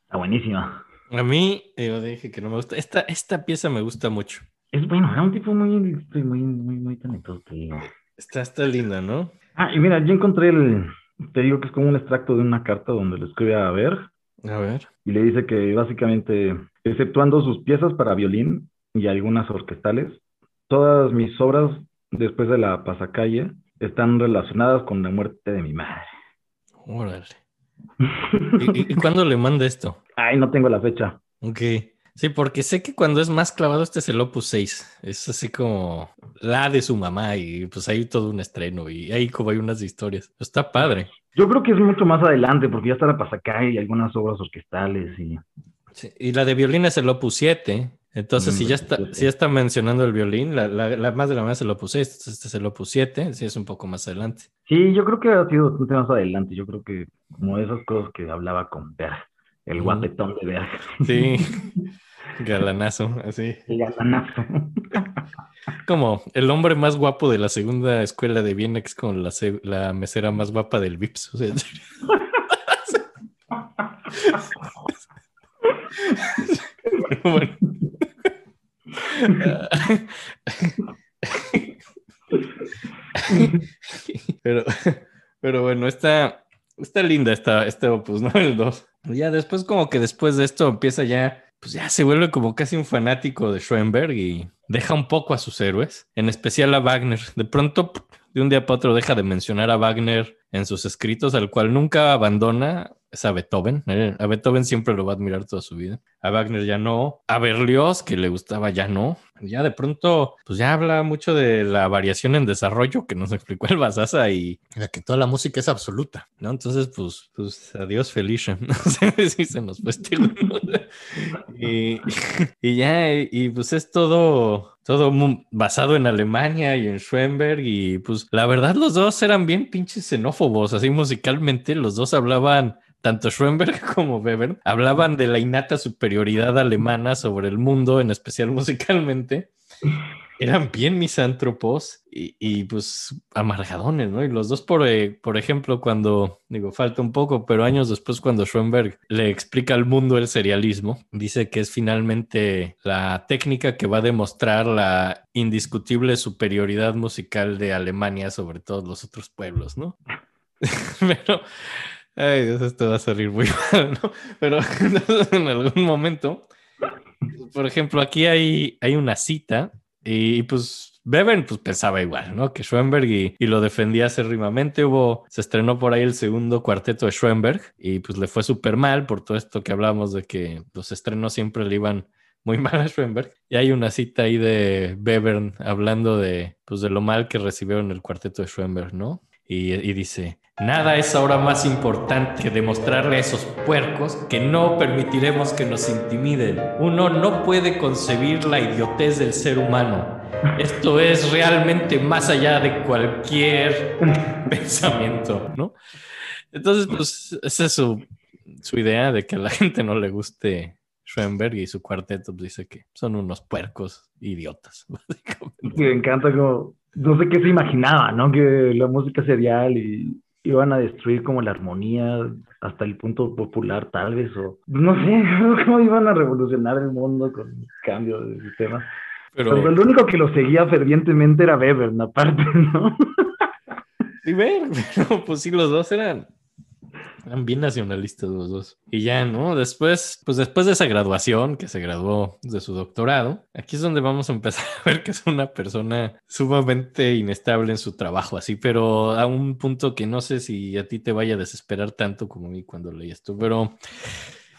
Está buenísima. A mí, eh, yo dije que no me gusta. Esta, esta pieza me gusta mucho. Es bueno, era un tipo muy, muy, muy, muy, muy talentoso, te digo. Está, está linda, ¿no? Ah, y mira, yo encontré el, te digo que es como un extracto de una carta donde le escribe a ver A ver. y le dice que básicamente, exceptuando sus piezas para violín y algunas orquestales, todas mis obras después de la pasacalle están relacionadas con la muerte de mi madre. Órale. ¿Y, cuándo le manda esto? Ay, no tengo la fecha. Ok. Sí, porque sé que cuando es más clavado, este es el Opus 6. Es así como la de su mamá y pues hay todo un estreno y ahí como hay unas historias. Está padre. Yo creo que es mucho más adelante, porque ya está la pasacalle y algunas obras orquestales y... Sí, Y la de violín es el Opus 7. Entonces, Mm, si ya está, 7. si ya está mencionando el violín, la, la- la más de la más es el Opus 6, entonces este es el Opus 7, sí es un poco más adelante. Sí, yo creo que ha sido bastante más adelante. Yo creo que como esas cosas que hablaba con Berg, el guapetón de Berg. Sí, galanazo, así. Galanazo. Como el hombre más guapo de la segunda escuela de es como la, la mesera más guapa del Vips. O sea, bueno. pero, pero bueno, está, está linda esta, este opus, ¿no? El 2. Ya después, como que después de esto empieza ya, pues ya se vuelve como casi un fanático de Schoenberg y deja un poco a sus héroes, en especial a Wagner. De pronto, de un día para otro, deja de mencionar a Wagner en sus escritos, al cual nunca abandona. Es a Beethoven. Eh, A Beethoven siempre lo va a admirar toda su vida. A Wagner ya no. A Berlioz, que le gustaba, ya no. Ya de pronto, pues ya habla mucho de la variación en desarrollo que nos explicó el Basasa y la que toda la música es absoluta, ¿no? Entonces, pues, pues adiós, Felicia. No sé si se nos fue este y, y ya, y pues es todo, todo basado en Alemania y en Schoenberg. Y pues la verdad, los dos eran bien pinches xenófobos, así musicalmente. Los dos hablaban, tanto Schoenberg como Weber, hablaban de la innata superioridad alemana sobre el mundo, en especial musicalmente. Eran bien misántropos y, y, pues amargadones, ¿no? Y los dos, por, eh, por ejemplo, cuando, digo, falta un poco, pero años después cuando Schoenberg le explica al mundo el serialismo, dice que es finalmente la técnica que va a demostrar la indiscutible superioridad musical de Alemania sobre todos los otros pueblos, ¿no? pero... Ay, Dios, esto va a salir muy mal, ¿no? Pero en algún momento, por ejemplo, aquí hay, hay una cita y pues Beben pues pensaba igual, ¿no? Que Schoenberg y, y, lo defendía acérrimamente. Hubo, se estrenó por ahí el segundo cuarteto de Schoenberg y pues le fue súper mal por todo esto que hablábamos de que los estrenos siempre le iban muy mal a Schoenberg. Y hay una cita ahí de Bevern hablando de, pues, de lo mal que recibieron el cuarteto de Schoenberg, ¿no? Y, y dice, Nada es ahora más importante que demostrarle a esos puercos que no permitiremos que nos intimiden. Uno no puede concebir la idiotez del ser humano. Esto es realmente más allá de cualquier pensamiento, ¿no? Entonces, pues, esa es su, idea de que a la gente no le guste Schoenberg y su cuarteto pues, dice que son unos puercos idiotas. Básicamente. Me encanta como, no sé qué se imaginaba, ¿no? Que la música serial y iban a destruir como la armonía hasta el punto popular tal vez o no sé cómo iban a revolucionar el mundo con el cambio de sistema. Pero, pero el único que lo seguía fervientemente era Weber aparte no sí ver pero pues sí los dos eran eran bien nacionalistas los dos. Y ya, ¿no? Después, pues después de esa graduación, que se graduó de su doctorado, aquí es donde vamos a empezar a ver que es una persona sumamente inestable en su trabajo, así, pero a un punto que no sé si a ti te vaya a desesperar tanto como a mí cuando leí esto, pero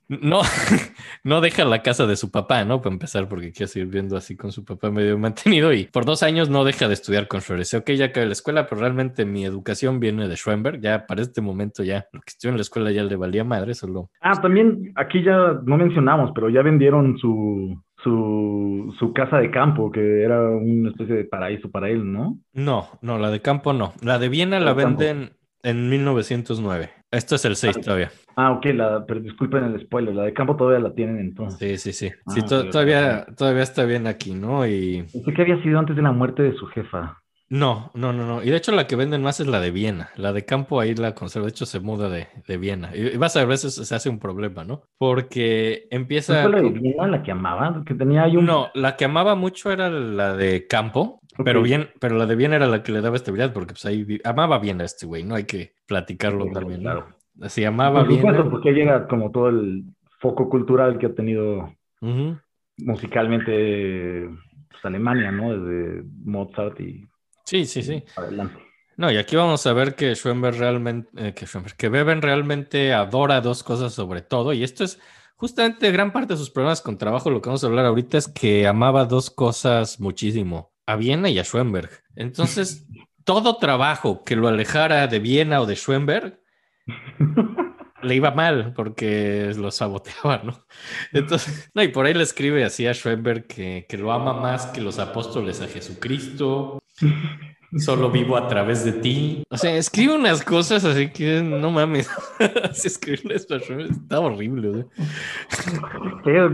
no, no deja la casa de su papá, ¿no? Para empezar, porque quiere seguir viendo así con su papá medio mantenido y por dos años no deja de estudiar con Schroeder. Ok, ya acabé la escuela, pero realmente mi educación viene de Schoenberg. Ya para este momento ya lo que estudió en la escuela ya le valía madre, solo. Ah, también aquí ya no mencionamos, pero ya vendieron su, su, su, casa de campo, que era una especie de paraíso para él, ¿no? No, no, la de campo no. La de Viena la, la venden en 1909. Esto es el 6 todavía. Ah, ok, la, pero disculpen el spoiler, la de campo todavía la tienen entonces. Sí, sí, sí. Ah, sí to todavía, todavía está bien aquí, ¿no? Y... Pensé que había sido antes de la muerte de su jefa. No, no, no, no. Y de hecho la que venden más es la de Viena. La de campo ahí la conserva. De hecho se muda de, de Viena. Y vas a ver, a veces se hace un problema, ¿no? Porque empieza... ¿No fue la de Viena la que amaba? Que tenía ahí un... No, la que amaba mucho era la de campo. Okay. Pero bien, pero la de Viena era la que le daba estabilidad porque pues ahí amaba bien a este güey, ¿no? Hay que platicarlo sí, también. Claro. ¿no? Se llamaba Por supuesto, porque llega como todo el foco cultural que ha tenido uh -huh. musicalmente pues, Alemania, ¿no? Desde Mozart y Sí, sí, sí. Adelante. No, y aquí vamos a ver que Schoenberg realmente, eh, que, Schoenberg, que Beben realmente adora dos cosas sobre todo, y esto es justamente gran parte de sus problemas con trabajo, lo que vamos a hablar ahorita es que amaba dos cosas muchísimo, a Viena y a Schoenberg. Entonces, todo trabajo que lo alejara de Viena o de Schoenberg le iba mal porque lo saboteaba, ¿no? Entonces, no, y por ahí le escribe así a Schoenberg que, que lo ama más que los apóstoles a Jesucristo, Solo vivo a través de ti. O sea, escribe unas cosas así que no mames. esto está horrible, güey.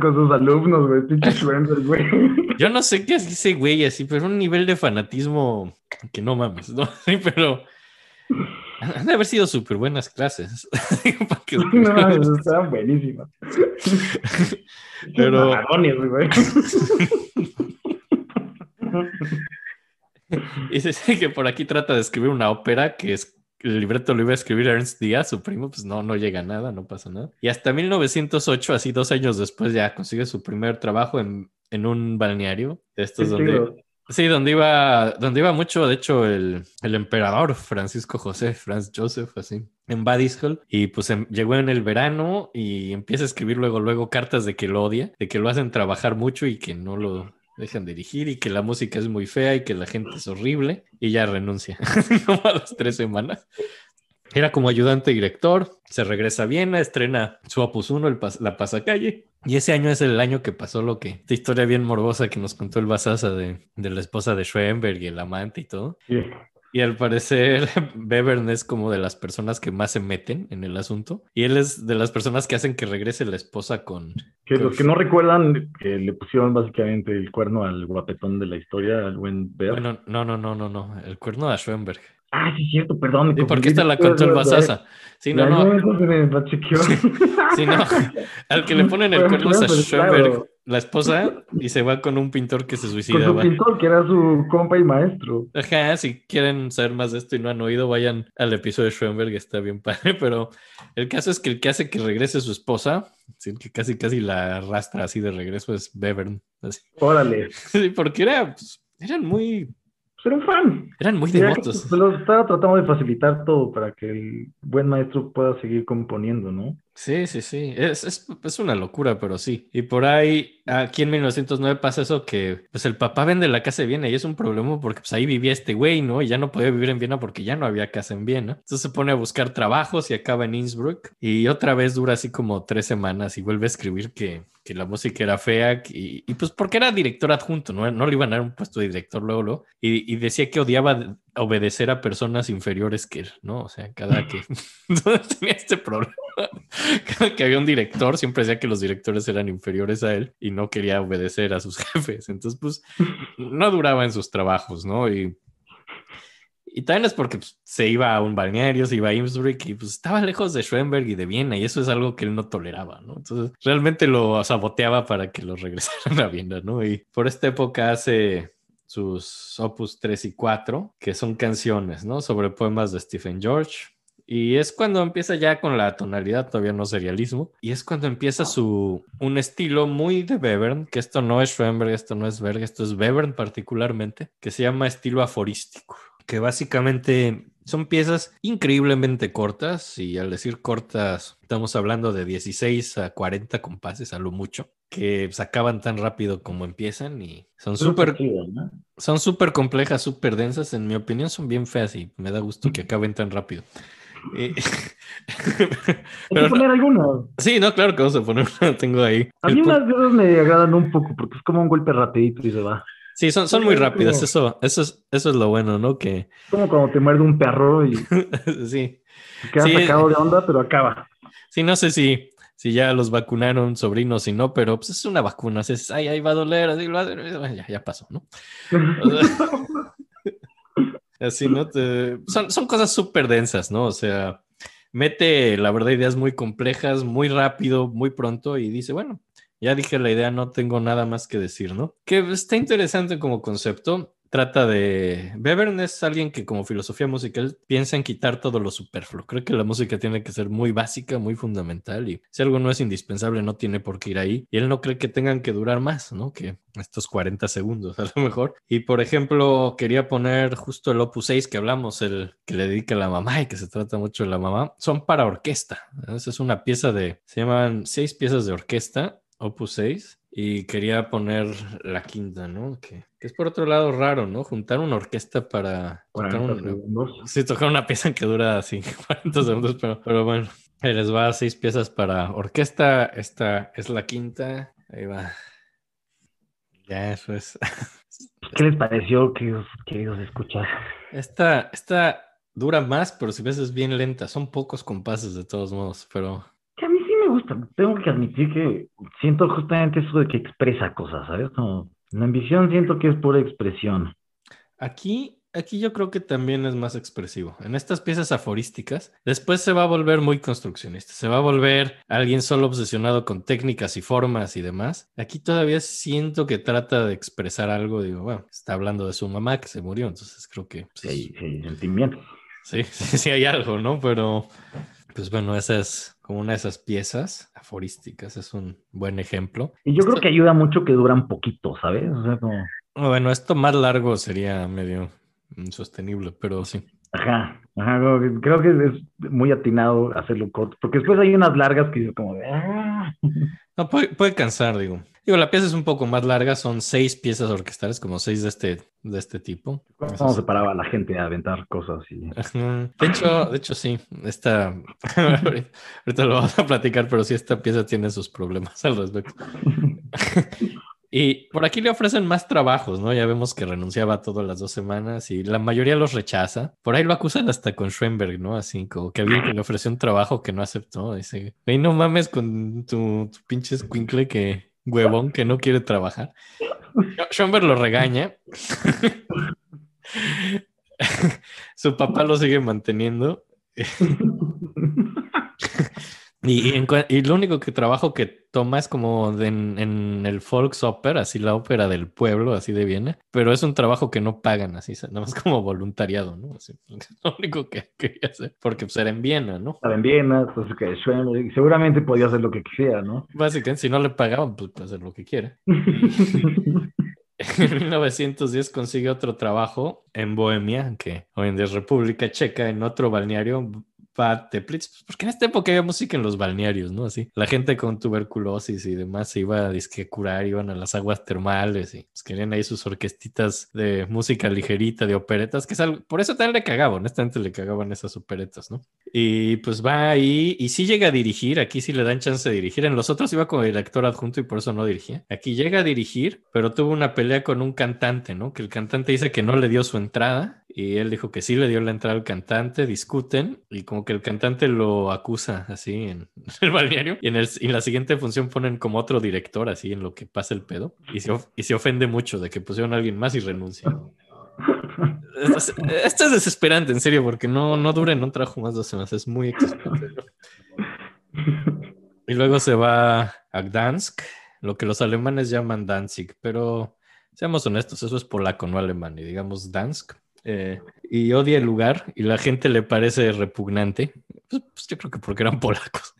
con sus alumnos, güey. Yo no sé qué dice, güey, así, pero un nivel de fanatismo que no mames, ¿no? Sí, pero. Han de haber sido súper buenas clases. que... no, estaban buenísimas. pero. güey. Y dice que por aquí trata de escribir una ópera que es el libreto lo iba a escribir Ernst Díaz, su primo, pues no, no llega a nada, no pasa nada. Y hasta 1908, así dos años después, ya consigue su primer trabajo en, en un balneario de estos sí, donde... Sí, donde iba, donde iba mucho, de hecho, el, el emperador Francisco José, Franz Joseph, así, en Badishol. Y pues en, llegó en el verano y empieza a escribir luego, luego cartas de que lo odia, de que lo hacen trabajar mucho y que no lo, dejan dirigir y que la música es muy fea y que la gente es horrible y ya renuncia a las tres semanas. Era como ayudante director, se regresa a Viena, estrena su Opus 1, el pas La Pasacalle, y ese año es el año que pasó lo que, esta historia bien morbosa que nos contó el Basasa de, de la esposa de Schoenberg y el amante y todo. Sí. Y al parecer, Bevern es como de las personas que más se meten en el asunto. Y él es de las personas que hacen que regrese la esposa con. Que los que no recuerdan, que le pusieron básicamente el cuerno al guapetón de la historia, al buen. Bueno, no, no, no, no, no. El cuerno de Schoenberg. ah, sí, es cierto, perdón. me ¿Y por qué confundí. esta la contó el Basasa? Sí, no, no. Sí, no. Al que le ponen el cuerno es a pues. Schoenberg, la esposa, y se va con un pintor que se Con su pintor, que era su compa y maestro. Ajá, si quieren saber más de esto y no han oído, vayan al episodio de Schoenberg, está bien padre, pero el caso es que el que hace que regrese su esposa, el que casi casi la arrastra así de regreso es Bevern. Así. Órale. Sí, porque era, pues, eran muy, Pues era un fan. eran muy devotos. Se lo estaba tratando de facilitar todo para que el buen maestro pueda seguir componiendo, ¿no? Sí, sí, sí. Es, es, es una locura, pero sí. Y por ahí, aquí en 1909 pasa eso que pues el papá vende la casa de Viena y es un problema porque pues ahí vivía este güey, ¿no? Y ya no podía vivir en Viena porque ya no había casa en Viena. Entonces se pone a buscar trabajos y acaba en Innsbruck y otra vez dura así como tres semanas y vuelve a escribir que, que la música era fea y, pues porque era director adjunto, ¿no? No le iban a dar un puesto de director luego, luego. Y, y decía que odiaba obedecer a personas inferiores que él, ¿no? O sea, cada que... Entonces tenía este problema. Que había un director, siempre decía que los directores eran inferiores a él y no quería obedecer a sus jefes. Entonces, pues, no duraba en sus trabajos, ¿no? Y, y también es porque pues, se iba a un balneario, se iba a Innsbruck y pues estaba lejos de Schoenberg y de Viena y eso es algo que él no toleraba, ¿no? Entonces, realmente lo saboteaba para que lo regresaran a Viena, ¿no? Y por esta época hace sus opus 3 y 4, que son canciones, ¿no? Sobre poemas de Stephen George. Y es cuando empieza ya con la tonalidad, todavía no serialismo, y es cuando empieza su un estilo muy de Bevern, que esto no es Schoenberg, esto no es Berg, esto es Bevern particularmente, que se llama estilo aforístico, que básicamente son piezas increíblemente cortas, y al decir cortas, estamos hablando de 16 a 40 compases a lo mucho, que se acaban tan rápido como empiezan y son súper ¿no? son súper complejas, súper densas. En mi opinión, son bien feas y me da gusto que acaben tan rápido. Hay pero poner algunas. sí, no, claro que vamos a poner una. Tengo ahí. A mí unas de esas me agradan un poco porque es como un golpe rapidito y se va. Sí, son, son muy rápidas. Eso, eso, es, eso es lo bueno, ¿no? Que Es como cuando te muerde un perro y sí. quedas Sí. sacado de onda, pero acaba. Sí, no sé si, si ya los vacunaron sobrinos, si no, pero pues es una vacuna. es, ay, ahí va a doler, así ya, ya pasó, ¿no? O sea, así, ¿no? Te- son, son cosas súper densas, ¿no? O sea, mete, la verdad, ideas muy complejas, muy rápido, muy pronto y dice, bueno, ya dije la idea, no tengo nada más que decir, ¿no? Que está interesante como concepto. Trata de... Bevern es alguien que como filosofía musical piensa en quitar todo lo superfluo. Creo que la música tiene que ser muy básica, muy fundamental y si algo no es indispensable no tiene por qué ir ahí. Y él no cree que tengan que durar más, ¿no? Que estos 40 segundos a lo mejor. Y por ejemplo, quería poner justo el Opus 6 que hablamos, el que le dedica a la mamá y que se trata mucho de la mamá. Son para orquesta. Esa es una pieza de... Se llaman seis piezas de orquesta, Opus 6. Y quería poner la quinta, ¿no? Que, que es por otro lado raro, ¿no? Juntar una orquesta para tocar 40 un- segundos. Sí, tocar una pieza que dura así 40 segundos, pero, pero bueno, les va seis piezas para orquesta. Esta es la quinta. Ahí va. Ya, eso es. ¿Qué les pareció, queridos, queridos escuchas? Esta, esta dura más, pero si ves es bien lenta. Son pocos compases de todos modos, pero gusta. Tengo que admitir que siento justamente eso de que expresa cosas, ¿sabes? Como la ambición siento que es pura expresión. Aquí, aquí yo creo que también es más expresivo. En estas piezas aforísticas, después se va a volver muy construccionista. Se va a volver alguien solo obsesionado con técnicas y formas y demás. Aquí todavía siento que trata de expresar algo. Digo, bueno, está hablando de su mamá que se murió, entonces creo que pues, Sí, hay, sí hay sentimientos. sí, sí, sí hay algo, ¿no? Pero, pues bueno, esa es como una de esas piezas aforísticas. Es un buen ejemplo. Y yo creo Esto- que ayuda mucho que duran poquito, ¿sabes? O sea, como, Bueno, esto más largo sería medio insostenible, pero sí. ajá, ajá, creo que es muy atinado hacerlo corto, porque después hay unas largas que yo como de, "Ah". No, puede, puede cansar, digo. Digo, la pieza es un poco más larga, son seis piezas orquestales, como seis de este, de este tipo. ¿Cómo se paraba la gente a aventar cosas? Y... De hecho, de hecho, sí. Esta. Ahorita lo vamos a platicar, pero sí, esta pieza tiene sus problemas al respecto. Y por aquí le ofrecen más trabajos, ¿no? Ya vemos que renunciaba todas las dos semanas y la mayoría los rechaza. Por ahí lo acusan hasta con Schoenberg, ¿no? Así como que alguien que le ofreció un trabajo que no aceptó. Dice, hey, no mames con tu, tu pinche escuincle que huevón que no quiere trabajar. Schoenberg lo regaña. Su papá lo sigue manteniendo. Y, y, en y lo único que trabajo que toma es como de- en, en el Volksoper, así la ópera del pueblo, así de Viena, pero es un trabajo que no pagan, así, nada más como voluntariado, ¿no? Así, es lo único que quería hacer, porque pues era en Viena, ¿no? Estaba en Viena, entonces que Schoenberg, y seguramente podía hacer lo que quisiera, ¿no? Básicamente, si no le pagaban, pues puede hacer lo que quiera. En 1910 consigue otro trabajo en Bohemia, que hoy en día es República Checa, en otro balneario, Bad Teplitz, pues, porque en esta época había música en los balnearios, ¿no? Así, la gente con tuberculosis y demás se iba a disque curar, iban a las aguas termales y pues, querían ahí sus orquestitas de música ligerita, de operetas, que es algo, por eso también le cagaba, honestamente le cagaban esas operetas, ¿no? Y pues va ahí y sí llega a dirigir, aquí sí le dan chance de dirigir, en los otros iba como director adjunto y por eso no dirigía. Aquí llega a dirigir, pero tuvo una pelea con un cantante, ¿no? Que el cantante dice que no le dio su entrada y él dijo que sí le dio la entrada al cantante, discuten y como que el cantante lo acusa así en el balneario y en, el, en la siguiente función ponen como otro director así en lo que pasa el pedo y se, y se ofende mucho de que pusieron a alguien más y renuncia. Es- Esto es desesperante, en serio, porque no, no dura en un trabajo más dos semanas, es muy exasperante. Y luego se va a Gdansk, lo que los alemanes llaman Danzig, pero seamos honestos, eso es polaco, no alemán, y digamos Dansk. Eh, y odia el lugar y la gente le parece repugnante. Pues, pues yo creo que porque eran polacos.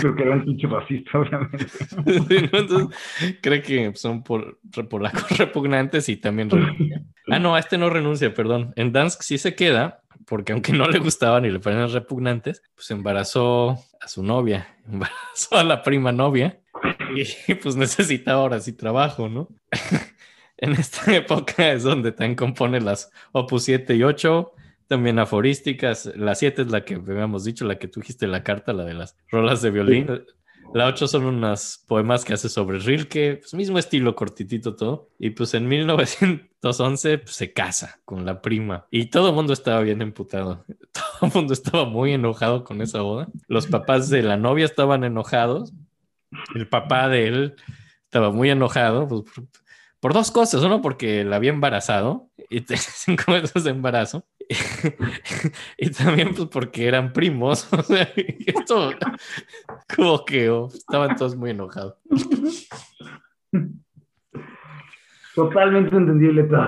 Creo que era un pinche fascista, obviamente. Sí, ¿no? Entonces, cree que son pol- polacos repugnantes y también renuncia. Ah, no, a este no renuncia, perdón. En Dansk sí se queda, porque aunque no le gustaban y le parecían repugnantes, pues embarazó a su novia, embarazó a la prima novia y pues necesitaba ahora sí trabajo, ¿no? En esta época es donde también compone las Opus 7 y 8, también aforísticas. La 7 es la que habíamos dicho, la que tú dijiste la carta, la de las rolas de violín. La 8 son unos poemas que hace sobre Rilke, pues mismo estilo, cortitito todo. Y pues en 1911 pues, se casa con la prima. Y todo el mundo estaba bien emputado. Todo el mundo estaba muy enojado con esa boda. Los papás de la novia estaban enojados. El papá de él estaba muy enojado pues, por, dos cosas. Uno, porque la había embarazado y tenía cinco meses de embarazo. y también pues porque eran primos. O sea, esto como que oh, estaban todos muy enojados. Totalmente entendible todo.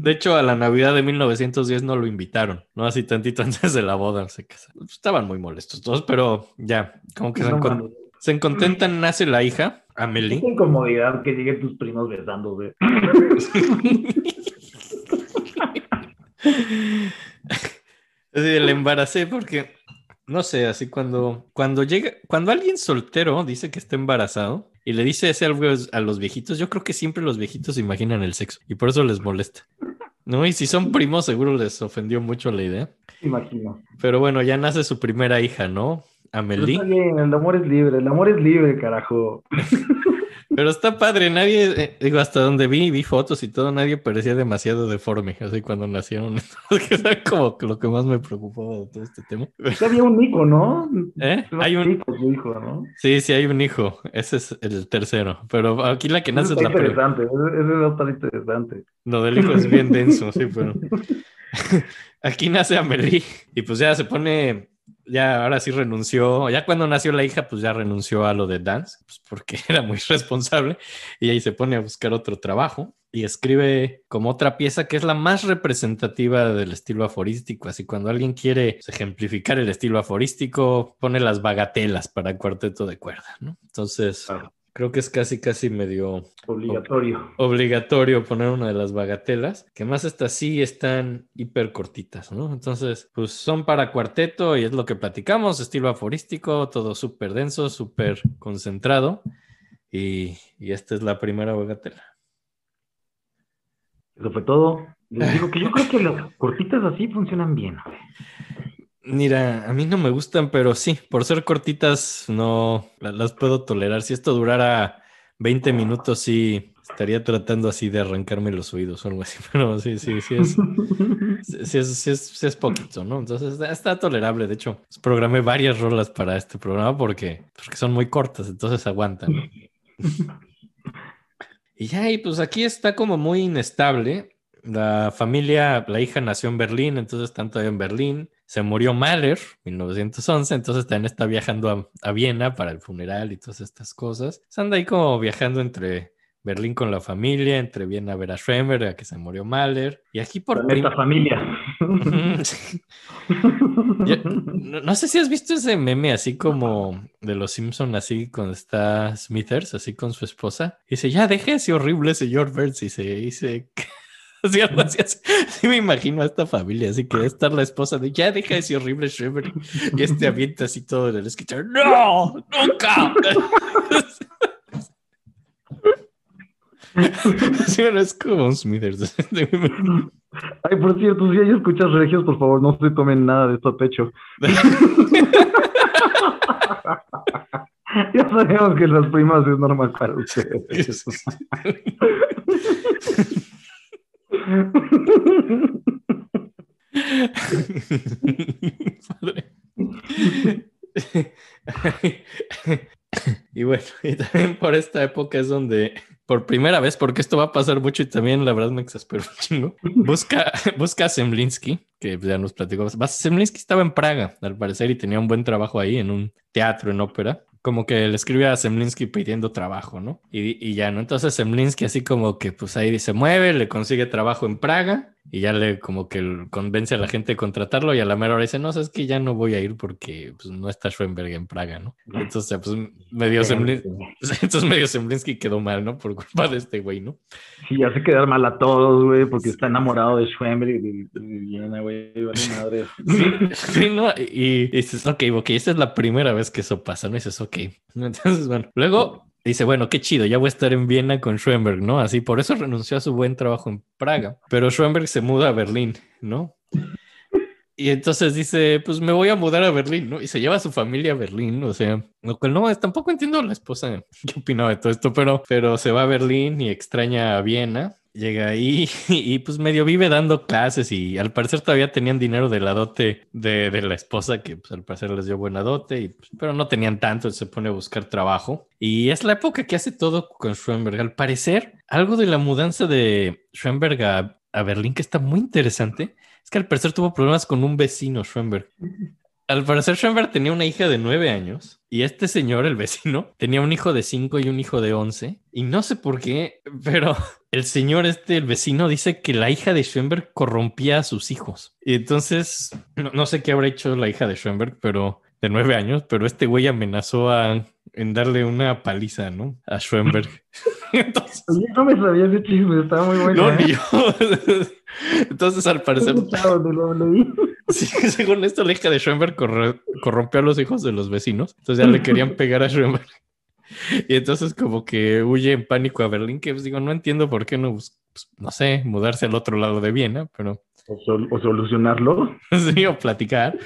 De hecho, a la Navidad de 1910 no lo invitaron, ¿no? Así tantito antes de la boda se casaron. Estaban muy molestos todos, pero ya, como que se, No encon- mames. se contentan, nace la hija, Amelie. Qué incomodidad que lleguen tus primos besándose. Así, le embaracé porque, no sé, así cuando, cuando llega, cuando alguien soltero dice que está embarazado y le dice ese algo a los viejitos, yo creo que siempre los viejitos imaginan el sexo y por eso les molesta. ¿No? Y si son primos, seguro les ofendió mucho la idea. Imagino. Pero bueno, ya nace su primera hija, ¿no? Amelie. está bien, el amor es libre, el amor es libre, carajo. Pero está padre, nadie, eh, digo, hasta donde vi, vi fotos y todo, nadie parecía demasiado deforme, así cuando nacieron. que era como lo que más me preocupaba de todo este tema. Ya había un hijo, ¿no? ¿Eh? Hay un, su hijo, ¿no? sí, sí, hay un hijo, ese es el tercero, pero aquí la que nace es la interesante, ese a estar interesante. Lo del hijo es bien denso, sí, pero aquí nace Amelie y pues ya se pone, ya ahora sí renunció, ya cuando nació la hija, pues ya renunció a lo de dance, pues porque era muy responsable. Y ahí se pone a buscar otro trabajo y escribe como otra pieza que es la más representativa del estilo aforístico, así cuando alguien quiere ejemplificar el estilo aforístico, pone las bagatelas para cuarteto de cuerda, ¿no? Entonces... Creo que es casi, casi medio Obligatorio. obligatorio poner una de las bagatelas, que más estas sí están hiper cortitas, ¿no? Entonces, pues son para cuarteto y es lo que platicamos, estilo aforístico, todo súper denso, súper concentrado. Y, y esta es la primera bagatela. Eso fue todo. Les digo que yo creo que las cortitas así funcionan bien. Mira, a mí no me gustan, pero sí, por ser cortitas no la- las puedo tolerar. Si esto durara 20 minutos sí estaría tratando así de arrancarme los oídos o algo así, pero sí, sí, sí es, sí es, sí es, sí es poquito, ¿no? Entonces está, está tolerable. De hecho, pues, programé varias rolas para este programa porque, porque son muy cortas, entonces aguantan. Y ya, y pues aquí está como muy inestable. La familia, la hija nació en Berlín, entonces están todavía en Berlín. Se murió Mahler, 1911, entonces también está viajando a, a Viena para el funeral y todas estas cosas. Se anda ahí como viajando entre Berlín con la familia, entre Viena a ver a Schremer, a que se murió Mahler. Y aquí por prim- familia. Yo- no sé si has visto ese meme así como de los Simpson así cuando está Smithers así con su esposa y dice ya deje ese horrible señor Burns y se dice así algo así, así, así me imagino a esta familia así que debe estar la esposa de ya deja ese horrible Shriver y este avienta así todo en el escuchar no nunca Sí, bueno, es como un Smithers. Ay, por cierto, si hay escuchas regios, por favor, no se tomen nada de esto a pecho. ya sabemos que las primas es normal para ustedes. Y bueno, y también por esta época es donde, por primera vez, porque esto va a pasar mucho y también la verdad me exasperó un chingo, busca, busca a Zemlinsky, que ya nos platicó. Zemlinsky estaba en Praga, al parecer, y tenía un buen trabajo ahí en un teatro, en ópera. Como que le escribe a Zemlinsky pidiendo trabajo, ¿no? Y, y ya, ¿no? Entonces Zemlinsky así como que pues ahí se mueve, le consigue trabajo en Praga y ya le como que convence a la gente de contratarlo y a la mera hora dice, no, es que ya no voy a ir porque pues, no está Schoenberg en Praga, ¿no? Entonces, pues medio Zemlinsky, entonces medio Zemlinsky quedó mal, ¿no? Por culpa de este güey, ¿no? Sí, hace quedar mal a todos, güey, porque está enamorado de Schwember y Viena, güey, vale madre. Sí, sí, ¿no? Y, y dices, ok, ok, esta es la primera vez que eso pasa, ¿no? Y dices, ok. Entonces, bueno, luego dice, bueno, qué chido, ya voy a estar en Viena con Schoenberg, ¿no? Así, por eso renunció a su buen trabajo en Praga. Pero Schoenberg se muda a Berlín, ¿no? Y entonces dice, pues me voy a mudar a Berlín, ¿no? Y se lleva a su familia a Berlín, o sea, lo cual no, es- tampoco entiendo a la esposa qué opinaba de todo esto, pero, pero se va a Berlín y extraña a Viena. Llega ahí y, pues medio vive dando clases y al parecer todavía tenían dinero de la dote de, de la esposa que pues al parecer les dio buena dote, y, pues, pero no tenían tanto, se pone a buscar trabajo. Y es la época que hace todo con Schoenberg. Al parecer, algo de la mudanza de Schoenberg a, a Berlín que está muy interesante es que al parecer tuvo problemas con un vecino Schoenberg. Al parecer Schoenberg tenía una hija de nueve años y este señor, el vecino, tenía un hijo de cinco y un hijo de once. Y no sé por qué, pero el señor este, el vecino, dice que la hija de Schoenberg corrompía a sus hijos. Y entonces, no, no sé qué habrá hecho la hija de Schoenberg, pero de nueve años, pero este güey amenazó a, en darle una paliza, ¿no? A Schoenberg. Entonces, Oye, no me sabía ese chisme, estaba muy bueno. no, ¿eh? ni yo. Entonces, al parecer. Sí, según esto, la hija de Schoenberg corre- corrompió a los hijos de los vecinos. Entonces ya le querían pegar a Schoenberg. Y entonces como que huye en pánico a Berlín, que pues digo, no entiendo por qué no, pues, pues, no sé, mudarse al otro lado de Viena, pero O, sol- o solucionarlo. sí, o platicar.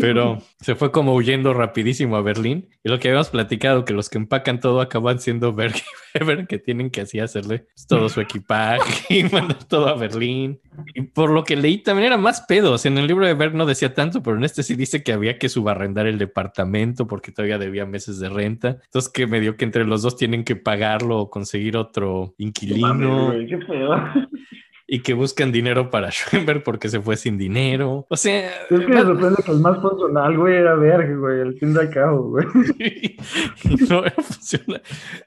Pero se fue como huyendo rapidísimo a Berlín. Y lo que habíamos platicado, que los que empacan todo acaban siendo Berg y Weber, que tienen que así hacerle pues, todo su equipaje y mandar todo a Berlín. Y por lo que leí también era más pedos. En el libro de Berg no decía tanto, pero en este sí dice que había que subarrendar el departamento porque todavía debía meses de renta. Entonces que medio que entre los dos tienen que pagarlo o conseguir otro inquilino güey, qué. Y que buscan dinero para Schoenberg porque se fue sin dinero. O sea, Es que me sorprende que el más funcional, güey, era Berg, güey, al fin al cabo, güey. no funciona.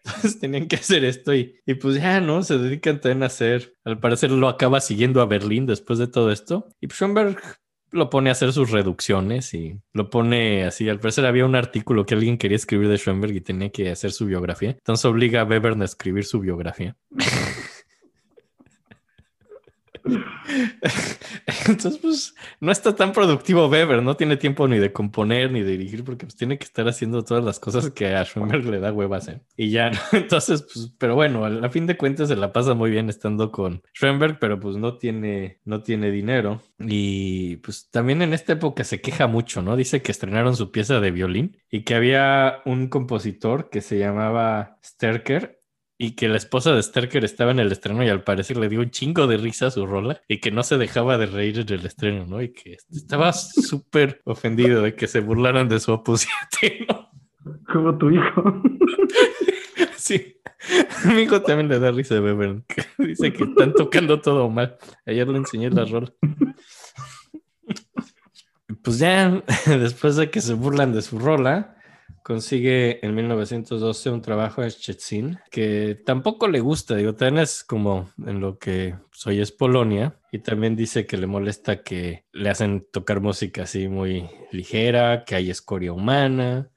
Entonces tenían que hacer esto y, y pues ya, ¿no? Se dedican también a hacer, al parecer lo acaba siguiendo a Berlín después de todo esto. Y pues Schoenberg lo pone a hacer sus reducciones y lo pone así. Al parecer había un artículo que alguien quería escribir de Schoenberg y tenía que hacer su biografía. Entonces obliga a Webern a escribir su biografía. Entonces, pues, no está tan productivo Weber, no tiene tiempo ni de componer ni de dirigir, porque pues tiene que estar haciendo todas las cosas que a Schoenberg le da hueva hacer. Y ya, ¿no? entonces, pues, pero bueno, a fin de cuentas se la pasa muy bien estando con Schoenberg, pero pues no tiene, no tiene dinero. Y pues también en esta época se queja mucho, ¿no? Dice que estrenaron su pieza de violín y que había un compositor que se llamaba Sterker y que la esposa de Sterker estaba en el estreno y al parecer le dio un chingo de risa a su rola y que no se dejaba de reír en el estreno, ¿no? Y que estaba súper ofendido de que se burlaran de su opus ¿no? Como tu hijo. sí. Mi hijo también le da risa de beber. Dice que están tocando todo mal. Ayer le enseñé la rola. Pues ya, después de que se burlan de su rola, consigue en 1912 un trabajo en Szczecin que tampoco le gusta, digo, también es como en lo que soy es Polonia y también dice que le molesta que le hacen tocar música así muy ligera, que hay escoria humana,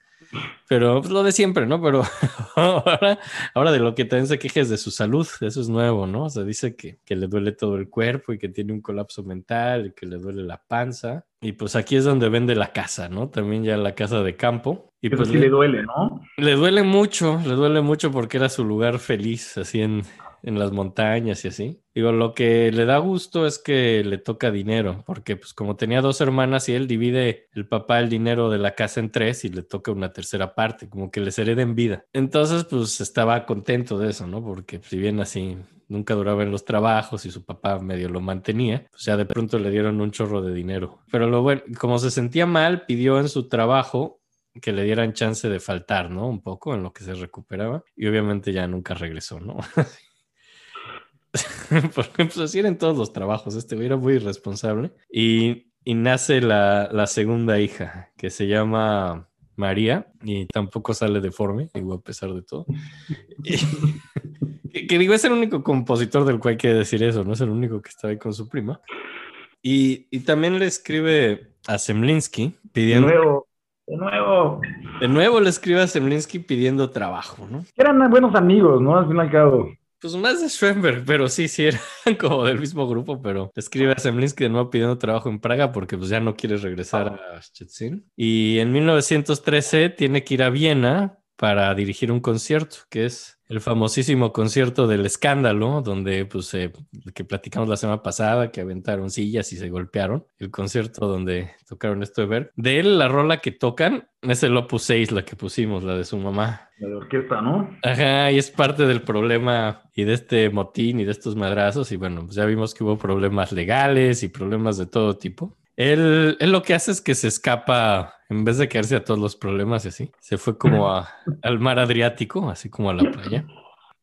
pero pues, lo de siempre, ¿no? Pero ahora, ahora de lo que también se queja es de su salud, eso es nuevo, ¿no? O sea, dice que, que, le duele todo el cuerpo y que tiene un colapso mental y que le duele la panza. Y pues aquí es donde vende la casa, ¿no? También ya la casa de campo. Y Pero pues sí le duele, ¿no? Le duele mucho, le duele mucho porque era su lugar feliz, así en, en las montañas y así. Digo, lo que le da gusto es que le toca dinero, porque pues como tenía dos hermanas y él divide el papá el dinero de la casa en tres y le toca una tercera parte, como que les hereda en vida. Entonces, pues estaba contento de eso, ¿no? Porque si bien así nunca duraba en los trabajos y su papá medio lo mantenía, pues ya de pronto le dieron un chorro de dinero. Pero lo bueno, como se sentía mal, pidió en su trabajo que le dieran chance de faltar, ¿no? Un poco en lo que se recuperaba y obviamente ya nunca regresó, ¿no? Porque pues así eran todos los trabajos, este güey era muy irresponsable y, y nace la, la, segunda hija que se llama María y tampoco sale deforme, digo, a pesar de todo. Y, que, que, digo, es el único compositor del cual hay que decir eso, no es el único que está ahí con su prima. Y, y también le escribe a Semlinsky pidiendo... De nuevo, de nuevo. De nuevo le escribe a Semlinsky pidiendo trabajo, ¿no? Eran buenos amigos, ¿no? Al fin y al cabo. Pues más de Schoenberg, pero sí, sí, eran como del mismo grupo, pero escribe a Semlinsky de nuevo pidiendo trabajo en Praga porque pues ya no quiere regresar a Szczecin. Y en 1913 tiene que ir a Viena para dirigir un concierto, que es el famosísimo concierto del escándalo, donde pues eh, que platicamos la semana pasada, que aventaron sillas y se golpearon, el concierto donde tocaron esto de ver. De él, la rola que tocan es el Opus 6, la que pusimos, la de su mamá. La de orquesta, ¿no? Ajá, y es parte del problema y de este motín y de estos madrazos, y bueno, pues ya vimos que hubo problemas legales y problemas de todo tipo. Él, él, lo que hace es que se escapa, en vez de quedarse a todos los problemas y así, se fue como a, al mar Adriático, así como a la playa.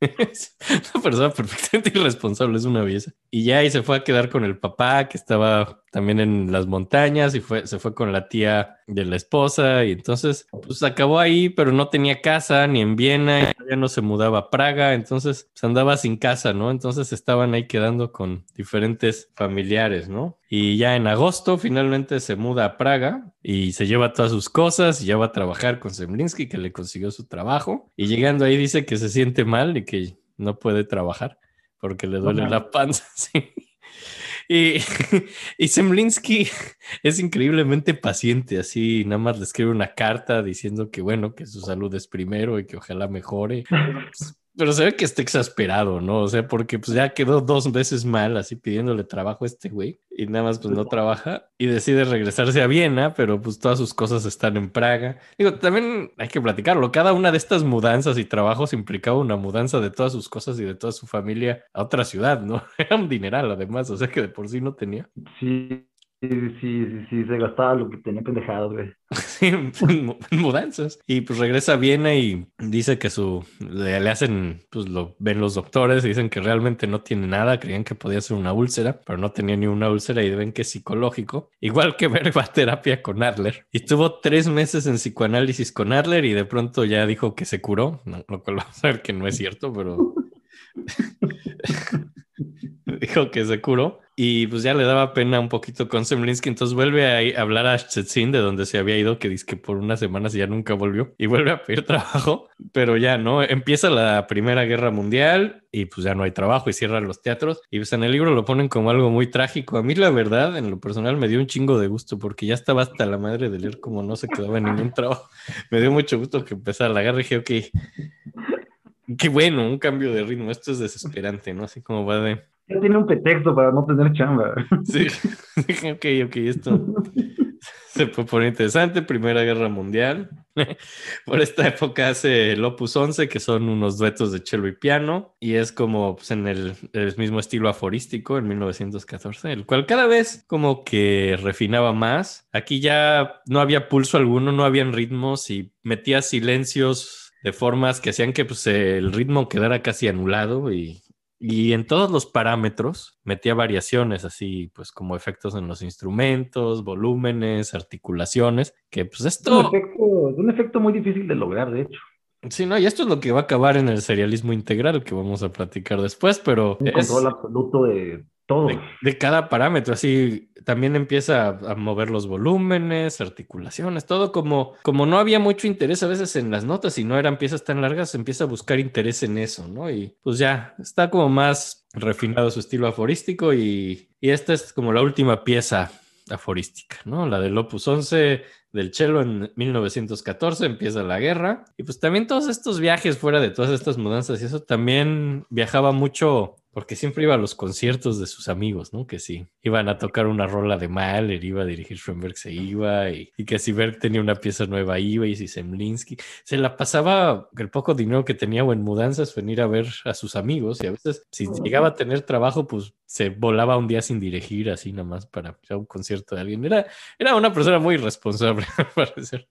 Es una persona perfectamente irresponsable, es una belleza. Y ya ahí se fue a quedar con el papá que estaba también en las montañas y fue, se fue con la tía de la esposa y entonces pues acabó ahí, pero no tenía casa ni en Viena, ya no se mudaba a Praga, entonces pues, andaba sin casa, ¿no? Entonces estaban ahí quedando con diferentes familiares, ¿no? Y ya en agosto finalmente se muda a Praga y se lleva todas sus cosas y ya va a trabajar con Semlinsky que le consiguió su trabajo y llegando ahí dice que se siente mal y que no puede trabajar porque le duele la panza, sí. Y, y Semlinsky es increíblemente paciente, así nada más le escribe una carta diciendo que bueno, que su salud es primero y que ojalá mejore. Pero se ve que está exasperado, ¿no? O sea, porque pues ya quedó dos veces mal, así pidiéndole trabajo a este güey, y nada más pues no trabaja y decide regresarse a Viena, pero pues todas sus cosas están en Praga. Digo, también hay que platicarlo, cada una de estas mudanzas y trabajos implicaba una mudanza de todas sus cosas y de toda su familia a otra ciudad, ¿no? Era un dineral además, o sea que de por sí no tenía. Sí, Sí, sí, sí, se gastaba lo que tenía pendejadas, güey. Sí, en mudanzas. Y pues regresa a Viena y dice que su le, le, hacen, pues lo ven los doctores y dicen que realmente no tiene nada, creían que podía ser una úlcera, pero no tenía ni una úlcera y ven que es psicológico. Igual que ver va a terapia con Adler. Y estuvo tres meses en psicoanálisis con Adler y de pronto ya dijo que se curó, no, lo cual vamos a ver que no es cierto, pero dijo que se curó. Y pues ya le daba pena un poquito con Semlinsky, entonces vuelve a, hablar a Stetsin de donde se había ido, que dice que por unas semanas ya nunca volvió, y vuelve a pedir trabajo, pero ya no, empieza la Primera Guerra Mundial y pues ya no hay trabajo y cierran los teatros, y pues en el libro lo ponen como algo muy trágico. A mí la verdad, en lo personal, me dio un chingo de gusto porque ya estaba hasta la madre de leer como no se quedaba en ningún trabajo. Me dio mucho gusto que empezara la guerra y dije, ok, qué bueno, un cambio de ritmo, esto es desesperante, ¿no? Así como va de ya tiene un pretexto para no tener chamba. Sí, ok, ok, esto se puede poner interesante. Primera Guerra Mundial. Por esta época hace el Opus 11, que son unos duetos de cello y piano, y es como pues, en el, el, mismo estilo aforístico en 1914, el cual cada vez como que refinaba más. Aquí ya no había pulso alguno, no habían ritmos y metía silencios de formas que hacían que pues, el ritmo quedara casi anulado y y en todos los parámetros metía variaciones, así pues como efectos en los instrumentos, volúmenes, articulaciones, que pues esto... Es un efecto, un efecto muy difícil de lograr, de hecho. Sí, no, y esto es lo que va a acabar en el serialismo integral que vamos a platicar después, pero... Un es... control absoluto de De, cada parámetro, así también empieza a, mover los volúmenes, articulaciones, todo como, como no había mucho interés a veces en las notas y no eran piezas tan largas, empieza a buscar interés en eso, ¿no? Y pues ya está como más refinado su estilo aforístico y, y esta es como la última pieza aforística, ¿no? La del Opus 11 del cello en 1914, empieza la guerra. Y pues también todos estos viajes fuera de todas estas mudanzas y eso también viajaba mucho porque siempre iba a los conciertos de sus amigos, ¿no? Que sí, iban a tocar una rola de Mahler, iba a dirigir Schoenberg, se iba, y, y, que si Berg tenía una pieza nueva, iba, y si Semlinsky, se la pasaba el poco dinero que tenía o en mudanzas, venir a ver a sus amigos, y a veces, si llegaba a tener trabajo, pues se volaba un día sin dirigir, así nada más para ir a un concierto de alguien. Era, era una persona muy irresponsable, al parecer.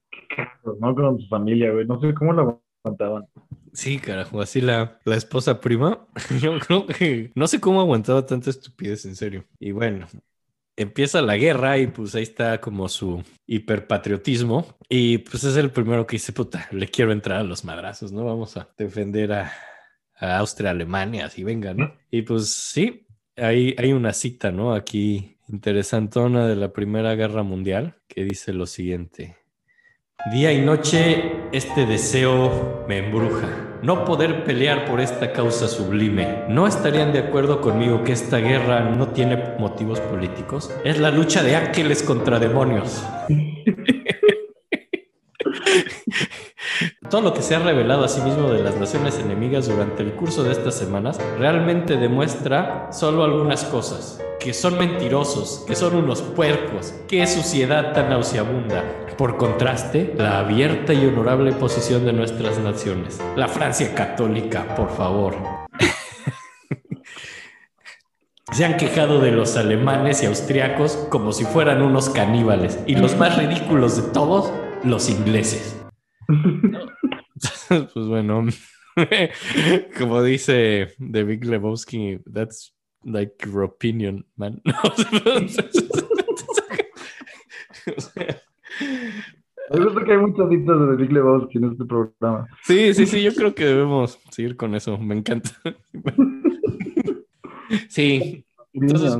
No con su familia, güey, no sé cómo la aguantaban. Sí, carajo, así la, la esposa prima, yo creo que no sé cómo aguantaba tanta estupidez, en serio. Y bueno, empieza la guerra y pues ahí está como su hiperpatriotismo y pues es el primero que dice, puta, le quiero entrar a los madrazos, ¿no? Vamos a defender a, a Austria, Alemania, así venga, ¿no? Y pues sí, hay, hay una cita, ¿no? Aquí interesantona de la Primera Guerra Mundial que dice lo siguiente. Día y noche este deseo me embruja. No poder pelear por esta causa sublime. ¿No estarían de acuerdo conmigo que esta guerra no tiene motivos políticos? Es la lucha de ángeles contra demonios. Todo lo que se ha revelado a sí de las naciones enemigas durante el curso de estas semanas realmente demuestra solo algunas cosas. Que son mentirosos, que son unos puercos, qué suciedad tan nauseabunda. Por contraste, la abierta y honorable posición de nuestras naciones. La Francia católica, por favor. Se han quejado de los alemanes y austriacos como si fueran unos caníbales. Y los más ridículos de todos, los ingleses. pues bueno, como dice The Big Lebowski, that's like your opinion, man. Yo creo que hay muchas citas de Big Lebowski en este programa. Sí, sí, sí, yo creo que debemos seguir con eso, me encanta. Sí, entonces,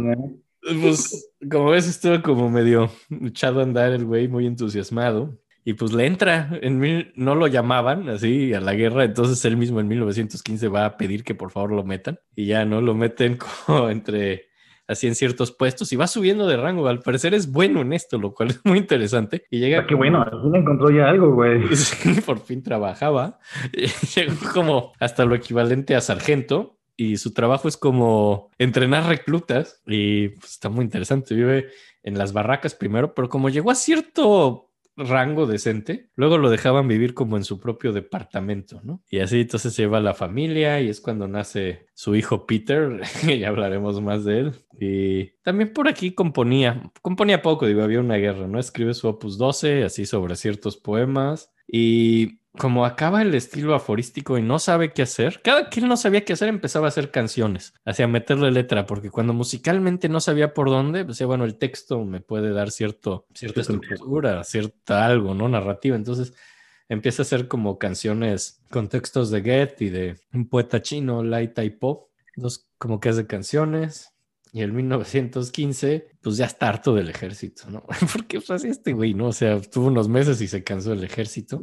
pues, como ves, estuvo como medio echado a andar el güey, muy entusiasmado. Y pues le entra, en mil, no lo llamaban así a la guerra, entonces él mismo en 1915 va a pedir que por favor lo metan y ya no lo meten como entre así en ciertos puestos y va subiendo de rango. Al parecer es bueno en esto, lo cual es muy interesante. Y llega. Ah, qué bueno, al fin encontró ya algo, güey. por fin trabajaba. Llegó como hasta lo equivalente a sargento y su trabajo es como entrenar reclutas y pues, está muy interesante. Vive en las barracas primero, pero como llegó a cierto rango decente, luego lo dejaban vivir como en su propio departamento, ¿no? Y así entonces se lleva a la familia y es cuando nace su hijo Peter, ya hablaremos más de él. Y también por aquí componía, componía poco, digo, había una guerra, ¿no? Escribe su opus 12, así sobre ciertos poemas y como acaba el estilo aforístico y no sabe qué hacer, cada él no sabía qué hacer empezaba a hacer canciones, hacia meterle letra, porque cuando musicalmente no sabía por dónde, pues bueno, el texto me puede dar cierto, cierta estructura, cierta algo, ¿no? Narrativa. Entonces empieza a hacer como canciones con textos de Goethe y de un poeta chino, Lai Tai Po. Entonces, como que hace canciones, Y en 1915, pues ya está harto del ejército, ¿no? Porque pues así este güey, ¿no? O sea, tuvo unos meses y se cansó del ejército.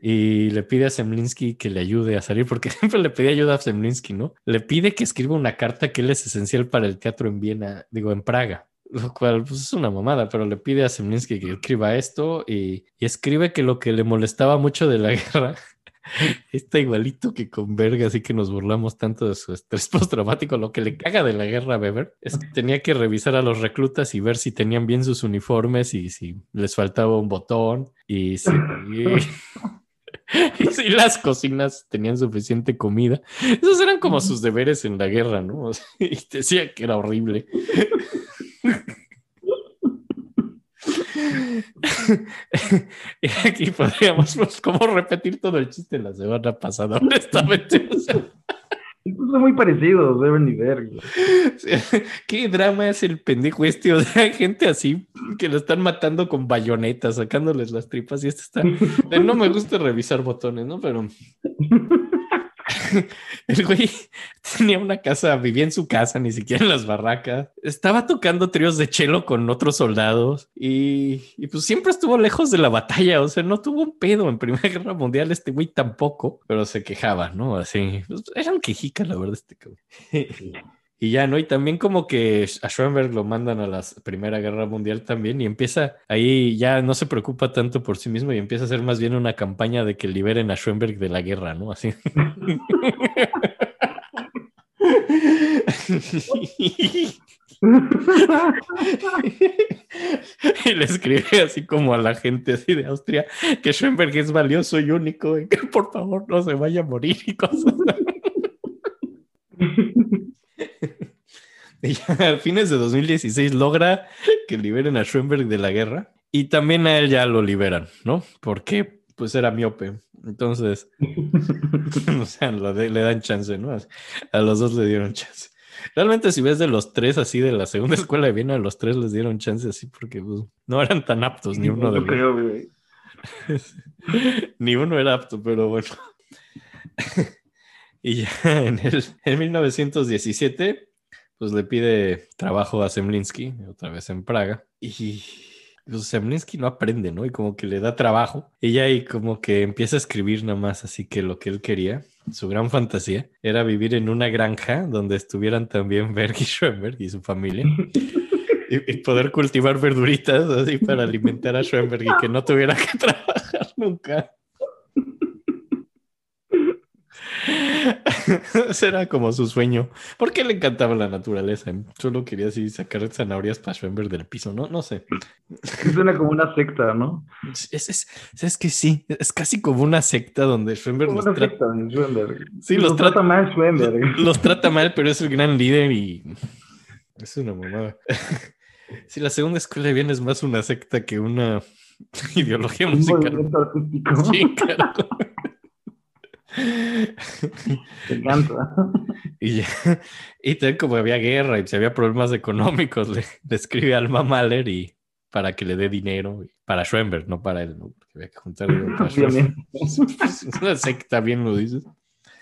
Y le pide a Semlinsky que le ayude a salir, porque siempre le pedía ayuda a Semlinsky, ¿no? Le pide que escriba una carta que él es esencial para el teatro en Viena, digo, en Praga. Lo cual pues, es una mamada, pero le pide a Semlinsky que escriba esto y, y escribe que lo que le molestaba mucho de la guerra Está igualito que con Verga, así que nos burlamos tanto de su estrés postraumático. Lo que le caga de la guerra a Weber es que tenía que revisar a los reclutas y ver si tenían bien sus uniformes y si les faltaba un botón y si, y si las cocinas tenían suficiente comida. Esos eran como sus deberes en la guerra, ¿no? Y decía que era horrible. y aquí podríamos pues, como repetir todo el chiste de la semana pasada, honestamente. O sea, Son muy parecidos, deben y ver. ¿Qué drama es el pendejo este? O sea, hay gente así que lo están matando con bayonetas, sacándoles las tripas y este está... No me gusta revisar botones, ¿no? Pero... El güey tenía una casa, vivía en su casa, ni siquiera en las barracas. Estaba tocando tríos de chelo con otros soldados y, pues siempre estuvo lejos de la batalla. O sea, no tuvo un pedo en Primera Guerra Mundial. Este güey tampoco, pero se quejaba, ¿no? Así pues, era un quejica, la verdad, este cabrón. Y ya, ¿no? Y también como que a Schoenberg lo mandan a la Primera Guerra Mundial también y empieza ahí, ya no se preocupa tanto por sí mismo y empieza a hacer más bien una campaña de que liberen a Schoenberg de la guerra, ¿no? Así. y le escribe así como a la gente así de Austria que Schoenberg es valioso y único y que por favor no se vaya a morir y cosas y ya a fines de 2016 logra que liberen a Schoenberg de la guerra y también a él ya lo liberan, ¿no? Porque pues era miope. Entonces, o sea, de, le dan chance, ¿no? A los dos le dieron chance. Realmente si ves de los tres así de la segunda escuela de Viena, a los tres les dieron chance así porque pues, no eran tan aptos, ni uno No de creo, güey. ni uno era apto, pero bueno. y ya en, el, en 1917, pues le pide trabajo a Semlinsky, otra vez en Praga, y pues Semlinsky no aprende, ¿no? Y como que le da trabajo. Ella ahí como que empieza a escribir nada más, así que lo que él quería, su gran fantasía, era vivir en una granja donde estuvieran también Berg y Schoenberg y su familia. Y, y poder cultivar verduritas así para alimentar a Schoenberg y que no tuviera que trabajar nunca. Ese era como su sueño. ¿Por qué le encantaba la naturaleza? Solo quería así sacar zanahorias para Schoenberg del piso, ¿no? No sé. Suena como una secta, ¿no? Es, es, es que sí, es casi como una secta donde Schoenberg Como los, una secta de Schoenberg. Sí, los trata trata- mal los trata mal, pero es el gran líder y es una mamada. Sí, la segunda escuela de bien es más una secta que una ideología Un musical. movimiento artístico. Sí, claro. Me encanta. Y, ya, y también como había guerra y si había problemas económicos, le, le escribe a Alma Mahler y para que le dé dinero para Schoenberg, no para él, ¿no? porque había que juntar dinero para Schoenberg. Es una secta, bien lo dices.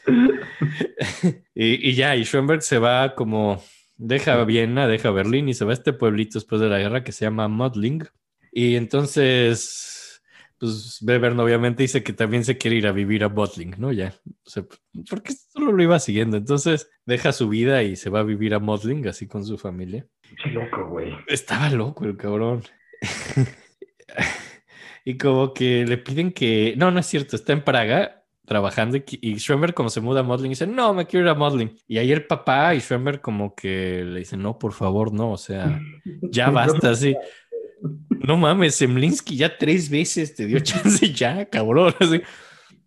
y, y ya, y Schoenberg se va como, deja Viena, deja Berlín y se va a este pueblito después de la guerra que se llama Modling. Y entonces, pues Bevern obviamente dice que también se quiere ir a vivir a Modling, ¿no? Ya, o sea, porque solo lo iba siguiendo. Entonces deja su vida y se va a vivir a Modling, así con su familia. Qué loco, güey. Estaba loco el cabrón. y como que le piden que. No, no es cierto, está en Praga trabajando y, y como se muda a Modling dice, no, me quiero ir a Modling. Y ahí el papá y Schoenberg como que le dicen, no, por favor, no, o sea, ya basta, así. No mames, Semlinsky ya tres veces te dio chance ya, cabrón. Así.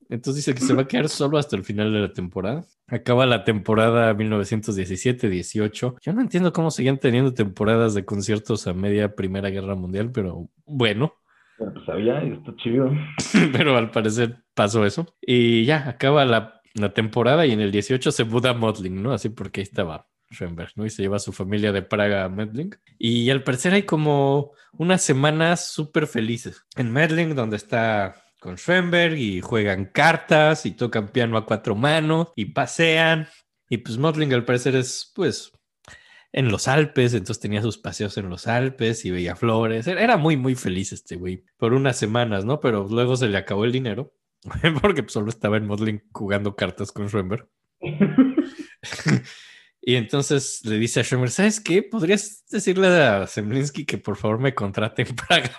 Entonces dice que se va a quedar solo hasta el final de la temporada. Acaba la temporada 1917-18. Yo no entiendo cómo seguían teniendo temporadas de conciertos a media Primera Guerra Mundial, pero bueno, Pero pues sabía, y está chido. pero al parecer pasó eso. Y ya, acaba la, la temporada y en el 18 se muda Modling, ¿no? Así porque ahí estaba Schoenberg, ¿no? Y se lleva a su familia de Praga a Medling. Y al parecer hay como unas semanas súper felices. En Medling, donde está con Schoenberg y juegan cartas y tocan piano a cuatro manos y pasean. Y pues Modling al parecer es, pues, en los Alpes, entonces tenía sus paseos en los Alpes y veía flores. Era muy, muy feliz este güey por unas semanas, ¿no? Pero luego se le acabó el dinero porque solo estaba en modeling jugando cartas con Schoenberg. y entonces le dice a Schoenberg, ¿sabes qué? ¿Podrías decirle a Semlinsky que por favor me contrate en Praga?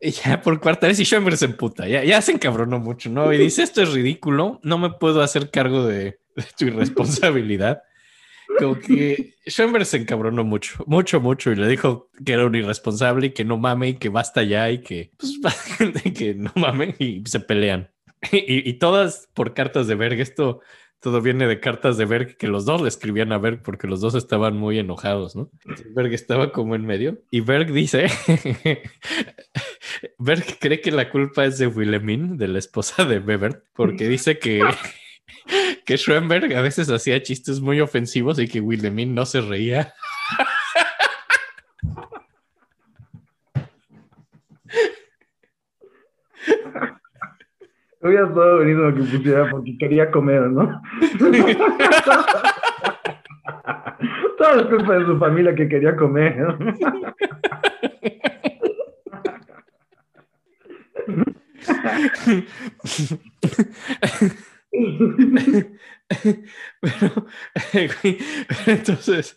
Ya por cuarta vez y Schoenberg se emputa, ya, ya se encabronó mucho, ¿no? Y dice, esto es ridículo, no me puedo hacer cargo de, tu irresponsabilidad. Como que Schoenberg se encabronó mucho, mucho, mucho y le dijo que era un irresponsable y que no mame y que basta ya y que, pues, que no mame y se pelean. Y, y todas por cartas de Berg, esto todo viene de cartas de Berg que los dos le escribían a Berg porque los dos estaban muy enojados, ¿no? Berg estaba como en medio y Berg dice, Berg cree que la culpa es de Wilhelmine, de la esposa de Weber, porque dice que, que Schoenberg a veces hacía chistes muy ofensivos y que Wilhelmine no se reía. Hubiera estado venido que pusiera porque quería comer, ¿no? Toda la culpa de su familia que quería comer. pero, entonces,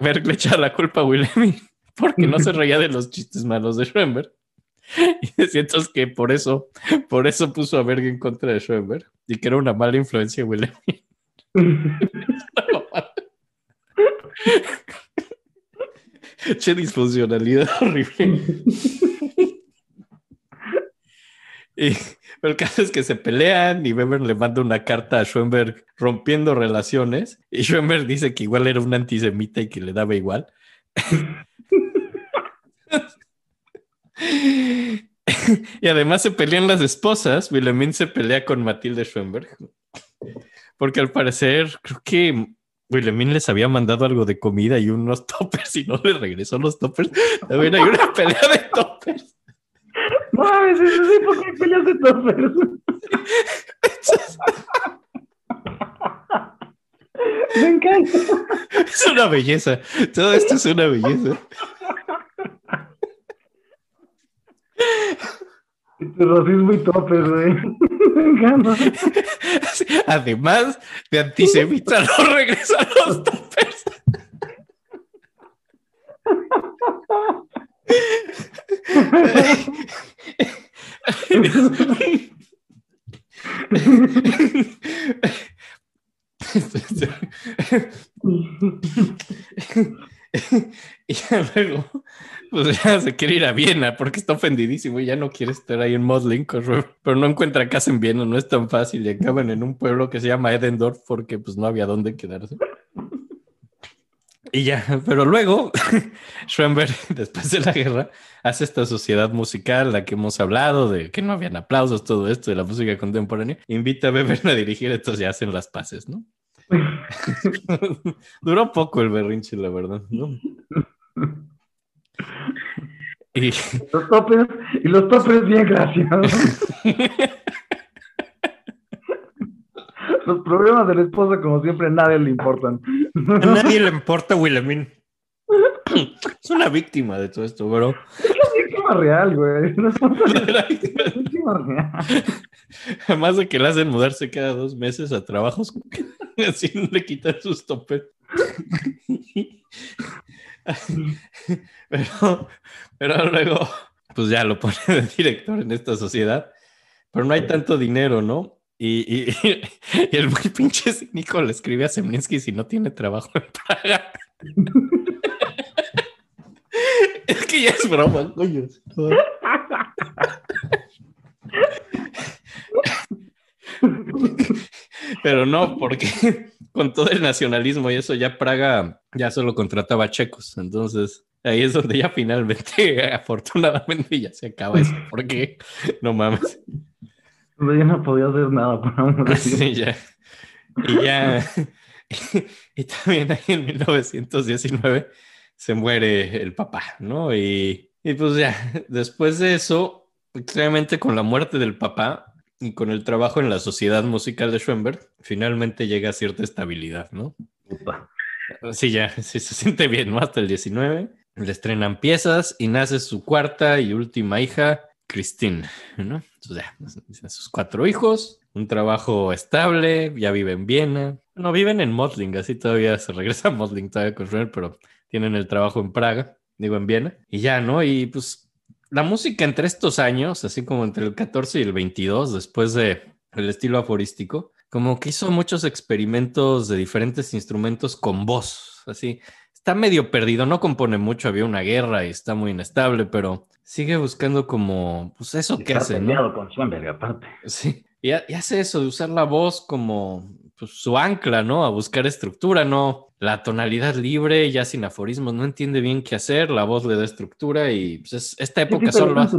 Berg le echa la culpa a Wilhelmine porque no se reía de los chistes malos de Schoenberg. Y siento que por eso, por eso puso a Berg en contra de Schoenberg y que era una mala influencia Wilhelm. che disfuncionalidad horrible. Y el caso es que se pelean y Weber le manda una carta a Schoenberg rompiendo relaciones y Schoenberg dice que igual era un antisemita y que le daba igual. y además se pelean las esposas. Wilhelmine se pelea con Matilde Schoenberg. Porque al parecer, creo que Wilhelmine les había mandado algo de comida y unos toppers y no le regresó los toppers. También hay una pelea de. No mames, sí, ¿por qué peleas de toppers? Me encanta. Es una belleza. Todo esto es una belleza. Racismo y topes, güey. Me encanta. Además de antisemita, no regresan los topes. Y luego pues ya se quiere ir a Viena porque está ofendidísimo y ya no quiere estar ahí en Moslin, pero no encuentra casa en Viena, no es tan fácil y acaban en un pueblo que se llama Edendorf porque pues no había dónde quedarse. Y ya, pero luego Schoenberg, después de la guerra, hace esta sociedad musical, la que hemos hablado, de que no habían aplausos, todo esto de la música contemporánea, invita a Weber a dirigir, entonces ya hacen las paces, ¿no? Duró poco el berrinche, la verdad, ¿no? Y los topes, y los topes bien, gracias. Los problemas de la esposa, como siempre, a nadie le importan. A nadie le importa Wilhelmine. Es una víctima de todo esto, bro. Es una víctima real, güey. No es una víctima real. Además de que le hacen mudarse cada dos meses a trabajos así no le quitan sus topes. Pero, pero luego, pues ya lo pone de director en esta sociedad. Pero no hay tanto dinero, ¿no? Y, el muy pinche cínico le escribe a Semlinsky si no tiene trabajo en Praga. es que ya es broma, coño. Pero no, porque con todo el nacionalismo y eso, ya Praga ya solo contrataba checos. Entonces, ahí es donde ya finalmente, afortunadamente, ya se acaba eso. Porque, no mames. Ya no podía hacer nada para Sí, ya. Y ya. Y, también ahí en 1919 se muere el papá, ¿no? Y, y pues ya, después de eso, extrañamente con la muerte del papá y con el trabajo en la sociedad musical de Schoenberg, finalmente llega a cierta estabilidad, ¿no? Sí, ya, sí se siente bien, ¿no? Hasta el 19. Le estrenan piezas y nace su cuarta y última hija, Christine, ¿no? Entonces ya, sus cuatro hijos, un trabajo estable, ya vive en Viena. No, viven en Modling, así todavía se regresa a Modling todavía con Schoenberg, pero tienen el trabajo en Praga, digo en Viena. Y ya, ¿no? Y pues la música entre estos años, así como entre el 14 y el 22, después de el estilo aforístico, como que hizo muchos experimentos de diferentes instrumentos con voz, así. Está medio perdido, no compone mucho, había una guerra y está muy inestable, pero sigue buscando como, pues eso que Está hace, ¿no? con Schoenberg, aparte. Sí, y, y hace eso de usar la voz como pues, su ancla, ¿no? A buscar estructura, ¿no? La tonalidad libre, ya sin aforismos, no entiende bien qué hacer, la voz le da estructura y pues es- esta Sí, sí, época pero solo hace.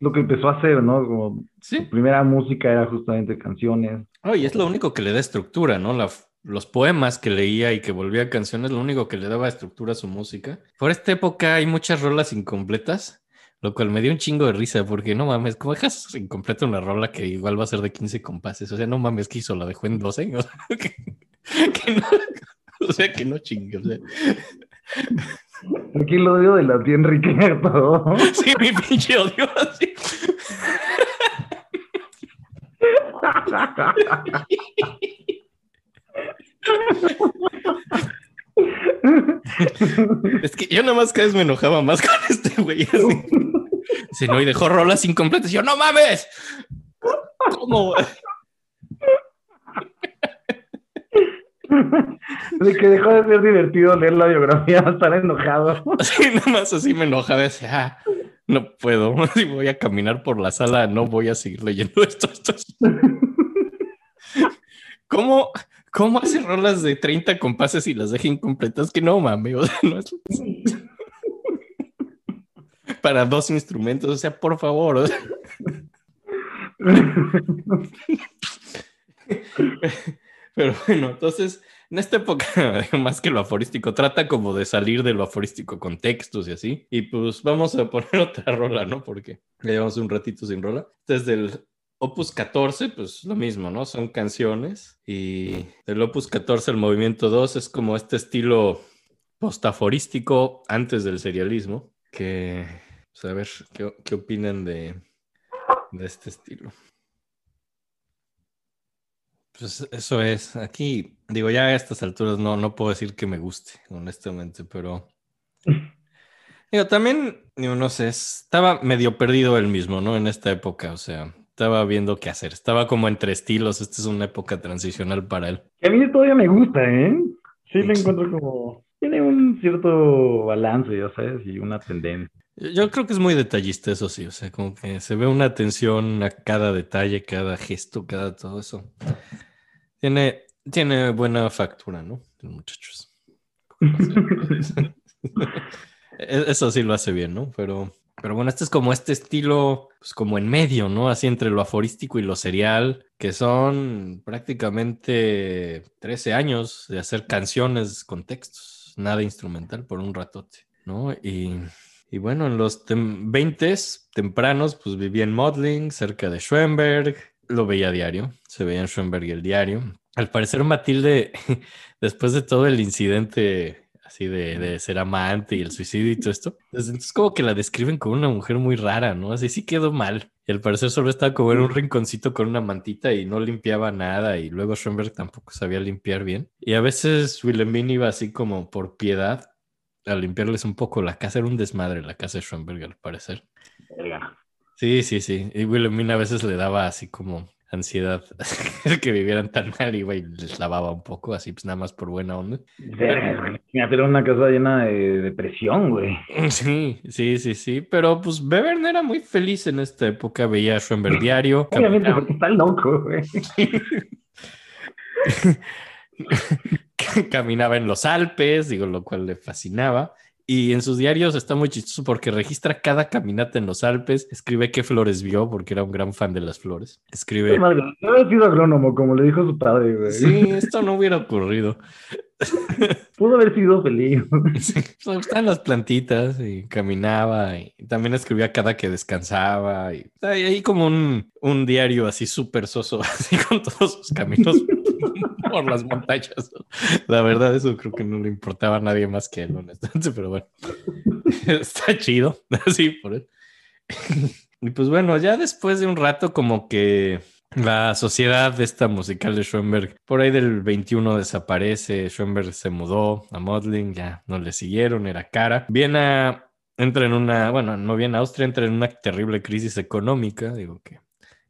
lo que empezó a hacer, ¿no? Como Sí, su primera música era justamente canciones. Oh, y es lo único que le da estructura, ¿no? La- los poemas que leía y que volvía a canciones, lo único que le daba estructura a su música. Por esta época hay muchas rolas incompletas, lo cual me dio un chingo de risa, porque no mames, ¿cómo dejas incompleta una rola que igual va a ser de 15 compases? O sea, no mames, que hizo? La dejó en 12. O sea, que, que no, o sea, que no chingue. O sea, Aquí lo odio de la tía Enrique todo. sí, mi pinche odio así. Es que yo nada más cada vez me enojaba más con este güey. así. Si no, y dejó rolas incompletas. Y yo, no mames. ¿Cómo? güey? De que dejó de ser divertido leer la biografía, estar enojado. Así nada más así me enojaba. Decía, ah, no puedo. Si voy a caminar por la sala, no voy a seguir leyendo esto. esto es- ¿Cómo, ¿Cómo hace rolas de 30 compases y las deja incompletas? Que no mames. O sea, no es... Para dos instrumentos, o sea, por favor. o sea. Pero bueno, entonces, en esta época, más que lo aforístico, trata como de salir de lo aforístico con textos y así. Y pues vamos a poner otra rola, ¿no? Porque ya llevamos un ratito sin rola. Desde el Opus 14, pues lo mismo, ¿no? Son canciones. Y del Opus 14 al Movimiento 2 es como este estilo postaforístico antes del serialismo. Que, pues, a ver, ¿qué, qué opinan de, de este estilo? Pues eso es. Aquí, digo, ya a estas alturas no, no puedo decir que me guste, honestamente, pero. Digo, también, digo, no sé, estaba medio perdido él mismo, ¿no? En esta época, o sea, estaba viendo qué hacer. Estaba como entre estilos. Esta es una época transicional para él. Que a mí todavía me gusta, ¿eh? Sí, le encuentro como. Tiene un cierto balance, ya sabes, y una tendencia. Yo yo creo que es muy detallista, eso sí, o sea, como que se ve una atención a cada detalle, cada gesto, cada todo eso. Tiene, tiene buena factura, ¿no? Muchachos. E- Eso sí lo hace bien, ¿no? Pero, pero bueno, este es como este estilo, pues como en medio, ¿no? Así entre lo aforístico y lo serial, que son prácticamente 13 años de hacer canciones con textos, nada instrumental por un ratote, ¿no? Y, y bueno, en los tem 20 tempranos, pues vivía en Modling, cerca de Schoenberg, lo veía diario, se veía en Schoenberg el diario. Al parecer, Matilde, después de todo el incidente así de, de ser amante y el suicidio y todo esto, entonces como que la describen como una mujer muy rara, ¿no? Así sí quedó mal. Y al parecer solo estaba como en un rinconcito con una mantita y no limpiaba nada y luego Schoenberg tampoco sabía limpiar bien. Y a veces Wilhelmine iba así como por piedad a limpiarles un poco la casa. Era un desmadre la casa de Schoenberg al parecer. Verga. Sí, sí, sí. Y Wilhelmine a veces le daba así como ansiedad el que vivieran tan mal, y les lavaba un poco, así pues nada más por buena onda. Güey. Imagínate, era una casa llena de depresión, güey. Sí, sí, sí, sí. Pero pues Bevern era muy feliz en esta época, veía a Schoenberg diario. Obviamente, porque está loco, güey. caminaba en los Alpes, digo, lo cual le fascinaba. Y en sus diarios está muy chistoso porque registra cada caminata en los Alpes, escribe qué flores vio, porque era un gran fan de las flores. Escribe, Madre, no había sido agrónomo, como le dijo su padre, güey. sí, esto no hubiera ocurrido. Pudo haber sido feliz. Sí, las plantitas y caminaba y también escribía cada que descansaba y ahí como un, un diario así súper soso, así con todos sus caminos por las montañas. La verdad, eso creo que no le importaba a nadie más que él, honestamente, pero bueno, está chido, así por él. Y pues bueno, ya después de un rato como que la sociedad esta musical de Schoenberg, por ahí del 21 desaparece, Schoenberg se mudó a Modeling, ya no le siguieron, era cara. Viena entra en una, bueno, no viene a Austria, entra en una terrible crisis económica, digo que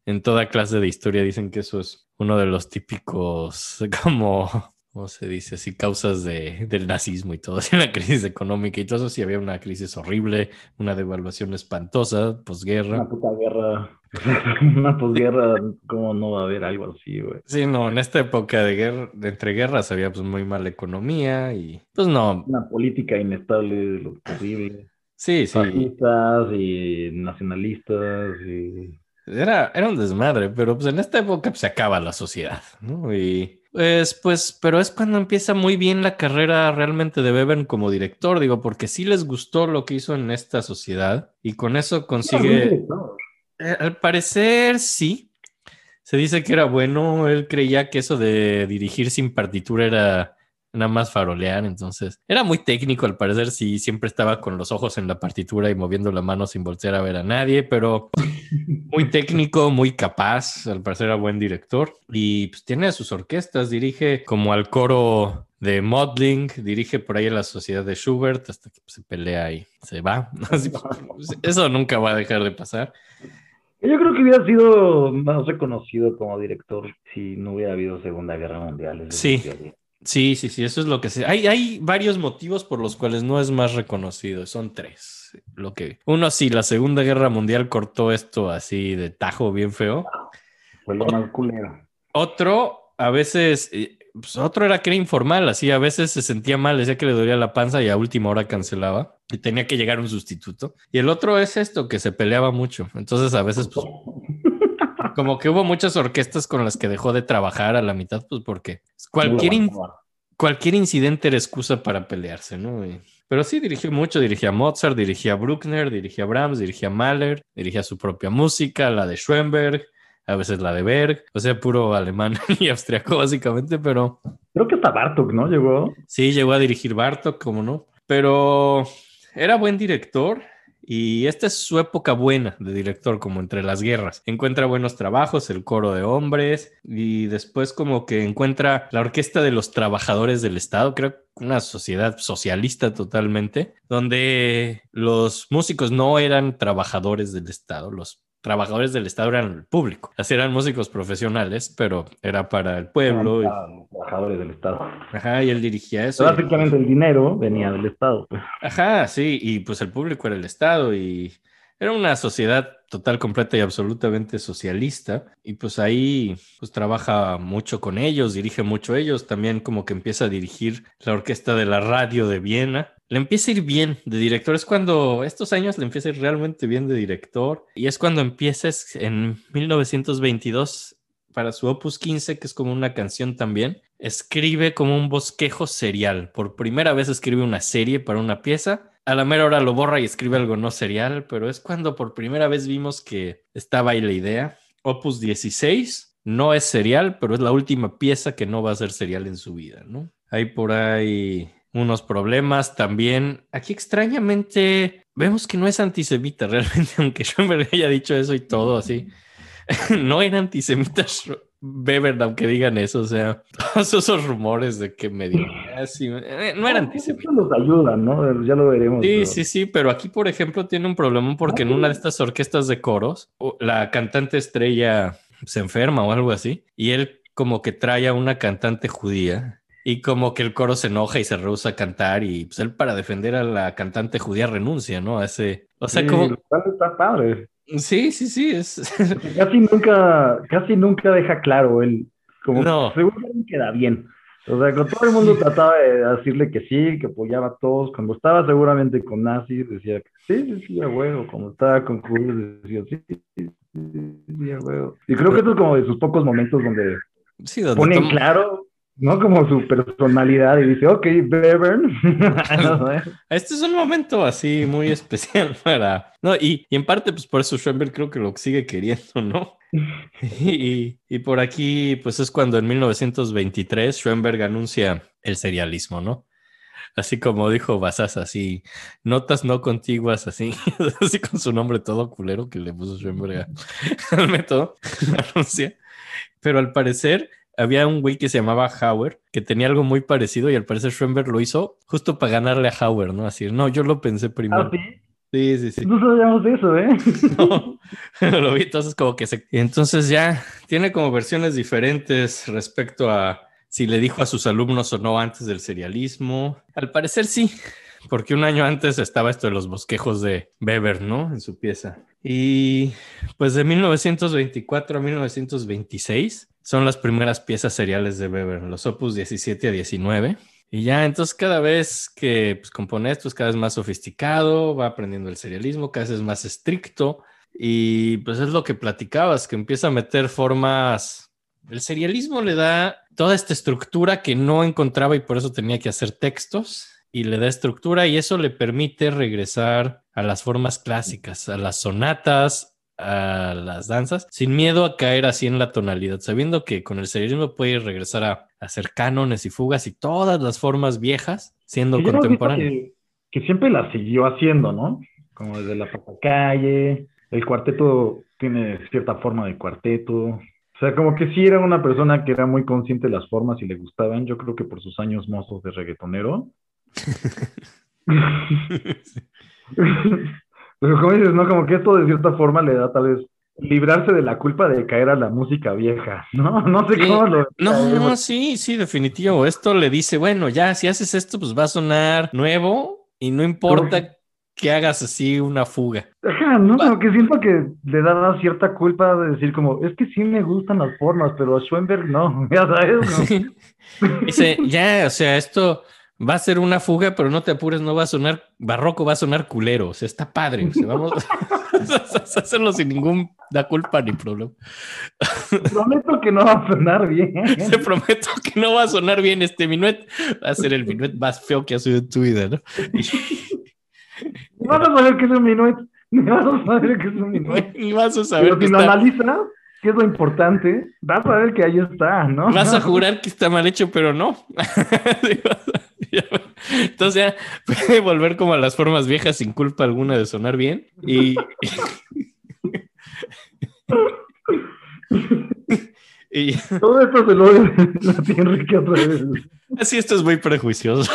en toda clase de historia dicen que eso es uno de los típicos, como, ¿cómo se dice? Así, causas de, del nazismo y todo, así, la crisis económica y todo eso, sí había una crisis horrible, una devaluación espantosa, posguerra. Una puta guerra. Una posguerra, ¿cómo no va a haber algo así, güey? Sí, no, en esta época de guerra, de entre guerras había pues muy mala economía y pues no, Una política inestable de lo posible. sí, sí, Fascistas y nacionalistas y... era, era un desmadre, pero pues en esta época pues, se acaba la sociedad, ¿no? Y pues, pues, pero es cuando empieza muy bien la carrera realmente de Bebern como director, digo, porque sí les gustó lo que hizo en esta sociedad y con eso consigue... Eh, al parecer sí. Se dice que era bueno. Él creía que eso de dirigir sin partitura era nada más farolear. Entonces era muy técnico. Al parecer sí, siempre estaba con los ojos en la partitura y moviendo la mano sin voltear a ver a nadie, pero muy técnico, muy capaz. Al parecer era buen director y pues tiene sus orquestas. Dirige como al coro de Modeling, dirige por ahí a la sociedad de Schubert hasta que pues, se pelea y se va. Pues, Eso nunca va a dejar de pasar. Yo creo que hubiera sido más reconocido como director si no hubiera habido Segunda Guerra Mundial. Sí. Sí, sí, sí, eso es lo que sé. Hay, hay varios motivos por los cuales no es más reconocido, son tres. Lo que uno sí, la Segunda Guerra Mundial cortó esto así de tajo bien feo. Fue lo más culero. Otro, a veces, eh, pues, otro era que era informal, así a veces se sentía mal, decía que le dolía la panza y a última hora cancelaba y tenía que llegar un sustituto. Y el otro es esto, que se peleaba mucho. Entonces a veces, pues, como que hubo muchas orquestas con las que dejó de trabajar a la mitad, pues porque cualquier, in- cualquier incidente era excusa para pelearse, ¿no? Y- pero sí dirigió mucho, dirigía a Mozart, dirigía a Bruckner, dirigía a Brahms, dirigía a Mahler, dirigía su propia música, la de Schoenberg, a veces la de Berg, o sea, puro alemán y austriaco básicamente, pero Creo que hasta Bartok, ¿no? Llegó. sí llegó a dirigir Bartok, como no, pero era buen director. Y esta es su época buena de director, como entre las guerras. Encuentra buenos trabajos, el coro de hombres, y después como que encuentra la orquesta de los trabajadores del Estado, creo una sociedad socialista totalmente, donde los músicos no eran trabajadores del Estado, los trabajadores del Estado eran el público. Así eran músicos profesionales, pero era para el pueblo. y- los trabajadores del Estado. Ajá, y él dirigía eso. y- Básicamente el dinero venía del Estado. pues. Ajá, sí, y pues el público era el Estado y era una sociedad total, completa y absolutamente socialista. Y pues ahí pues trabaja mucho con ellos, dirige mucho ellos. También como que empieza a dirigir la orquesta de la radio de Viena. Le empieza a ir bien de director. Es cuando estos años le empieza a ir realmente bien de director. Y es cuando empieza en 1922 para su Opus 15, que es como una canción también, escribe como un bosquejo serial. Por primera vez escribe una serie para una pieza. A la mera hora lo borra y escribe algo no serial, pero es cuando por primera vez vimos que estaba ahí la idea. Opus 16 no es serial, pero es la última pieza que no va a ser serial en su vida, ¿no? Hay por ahí unos problemas también. Aquí extrañamente vemos que no es antisemita realmente, aunque Schoenberg haya dicho eso y todo así. no era antisemita Weber, aunque digan eso, o sea, todos esos rumores de que medio así, eh, no era antisemita. Nos ayuda, ¿no? Ya lo veremos. Sí, pero- sí, sí, pero aquí, por ejemplo, tiene un problema porque en una de estas orquestas de coros, la cantante estrella se enferma o algo así, y él como que trae a una cantante judía, y como que el coro se enoja y se rehúsa a cantar, y pues él para defender a la cantante judía renuncia, ¿no? A ese... O sea, Sí, como... lo cual está padre. Sí, sí, sí, es... Casi nunca, casi nunca deja claro él. Como No. seguro que queda bien. O sea, con todo el mundo trataba de decirle que sí, que apoyaba a todos. Cuando estaba seguramente con nazis, decía que sí, sí, sí, a huevo. Cuando estaba con judíos, decía sí, sí, sí, sí, sí, a huevo. Y creo que esto es como de sus pocos momentos donde Sí, donde pone en toma- claro ¿no? Como su personalidad y dice, ok, Bevern. No sé. Este es un momento así muy especial para... No, y, y en parte, pues por eso Schoenberg creo que lo sigue queriendo, ¿no? Y, y por aquí, pues es cuando en 1923 Schoenberg anuncia el serialismo, ¿no? Así como dijo Basas, así, notas no contiguas, así, así con su nombre todo culero que le puso Schoenberg al método, anuncia. Pero al parecer había un güey que se llamaba Hauer, que tenía algo muy parecido y al parecer Schoenberg lo hizo justo para ganarle a Hauer, ¿no? Así, no, yo lo pensé primero. Ah, sí. Sí, sí, sí. No sabíamos de eso, ¿eh? No, lo vi, entonces como que se... Entonces ya tiene como versiones diferentes respecto a si le dijo a sus alumnos o no antes del serialismo. Al parecer sí, porque un año antes estaba esto de los bosquejos de Weber, ¿no? En su pieza. Y pues de 1924 a 1926 son las primeras piezas seriales de Weber, los opus 17 a 19. Y ya, entonces cada vez que pues, compone esto es cada vez más sofisticado, va aprendiendo el serialismo, cada vez es más estricto. Y pues es lo que platicabas, que empieza a meter formas. El serialismo le da toda esta estructura que no encontraba y por eso tenía que hacer textos. Y le da estructura y eso le permite regresar a las formas clásicas, a las sonatas, a las danzas, sin miedo a caer así en la tonalidad, sabiendo que con el serialismo puede regresar a, hacer cánones y fugas y todas las formas viejas siendo contemporáneas. Que, que siempre la siguió haciendo, ¿no? Como desde la papacalle, el cuarteto tiene cierta forma de cuarteto. O sea, como que sí era una persona que era muy consciente de las formas y le gustaban, yo creo que por sus años mozos de reggaetonero. Pero como dices, ¿no? Como que esto de cierta forma le da tal vez librarse de la culpa de caer a la música vieja, ¿no? No sé Sí. cómo lo... No, no, sí, sí, definitivo. Esto le dice, bueno, ya si haces esto, pues va a sonar nuevo y no importa que hagas así una fuga. Ajá, no, como que siento que le da cierta culpa de decir como, es que sí me gustan las formas, pero a Schoenberg no, ya sabes, ¿no? Dice, ya, o sea, esto va a ser una fuga, pero no te apures, no va a sonar barroco, va a sonar culero. O sea, está padre. O sea, vamos a hacerlo sin ninguna culpa ni problema. Prometo que no va a sonar bien. Te prometo que no va a sonar bien este minuet. Va a ser el minuet más feo que ha sido en tu vida, ¿no? Y vas a saber que es un minuet, y vas a saber que es un minuet. Y vas a saber Pero que si lo está... analizas, que es lo importante, vas a ver que ahí está, ¿no? Vas a jurar que está mal hecho, pero no. Entonces ya puede volver como a las formas viejas sin culpa alguna de sonar bien. Y, y Todo esto se lo Enrique otra vez. así esto es muy prejuicioso.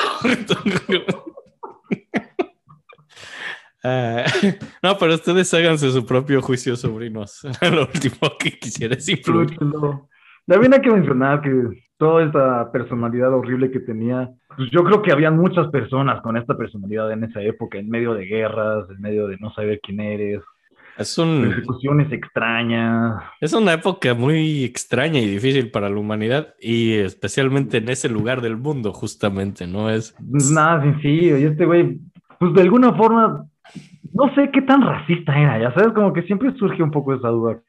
Ah, no, pero ustedes háganse su propio juicio, sobrinos. Lo último que quisiera es influir. También hay que mencionar que toda esta personalidad horrible que tenía, pues yo creo que habían muchas personas con esta personalidad en esa época, en medio de guerras, en medio de no saber quién eres, Es, un, persecuciones extrañas. es una época muy extraña y difícil para la humanidad y especialmente en ese lugar del mundo, justamente, ¿no? Es Nada sencillo. Y este güey, pues de alguna forma, no sé qué tan racista era, ya sabes, como que siempre surge un poco esa duda.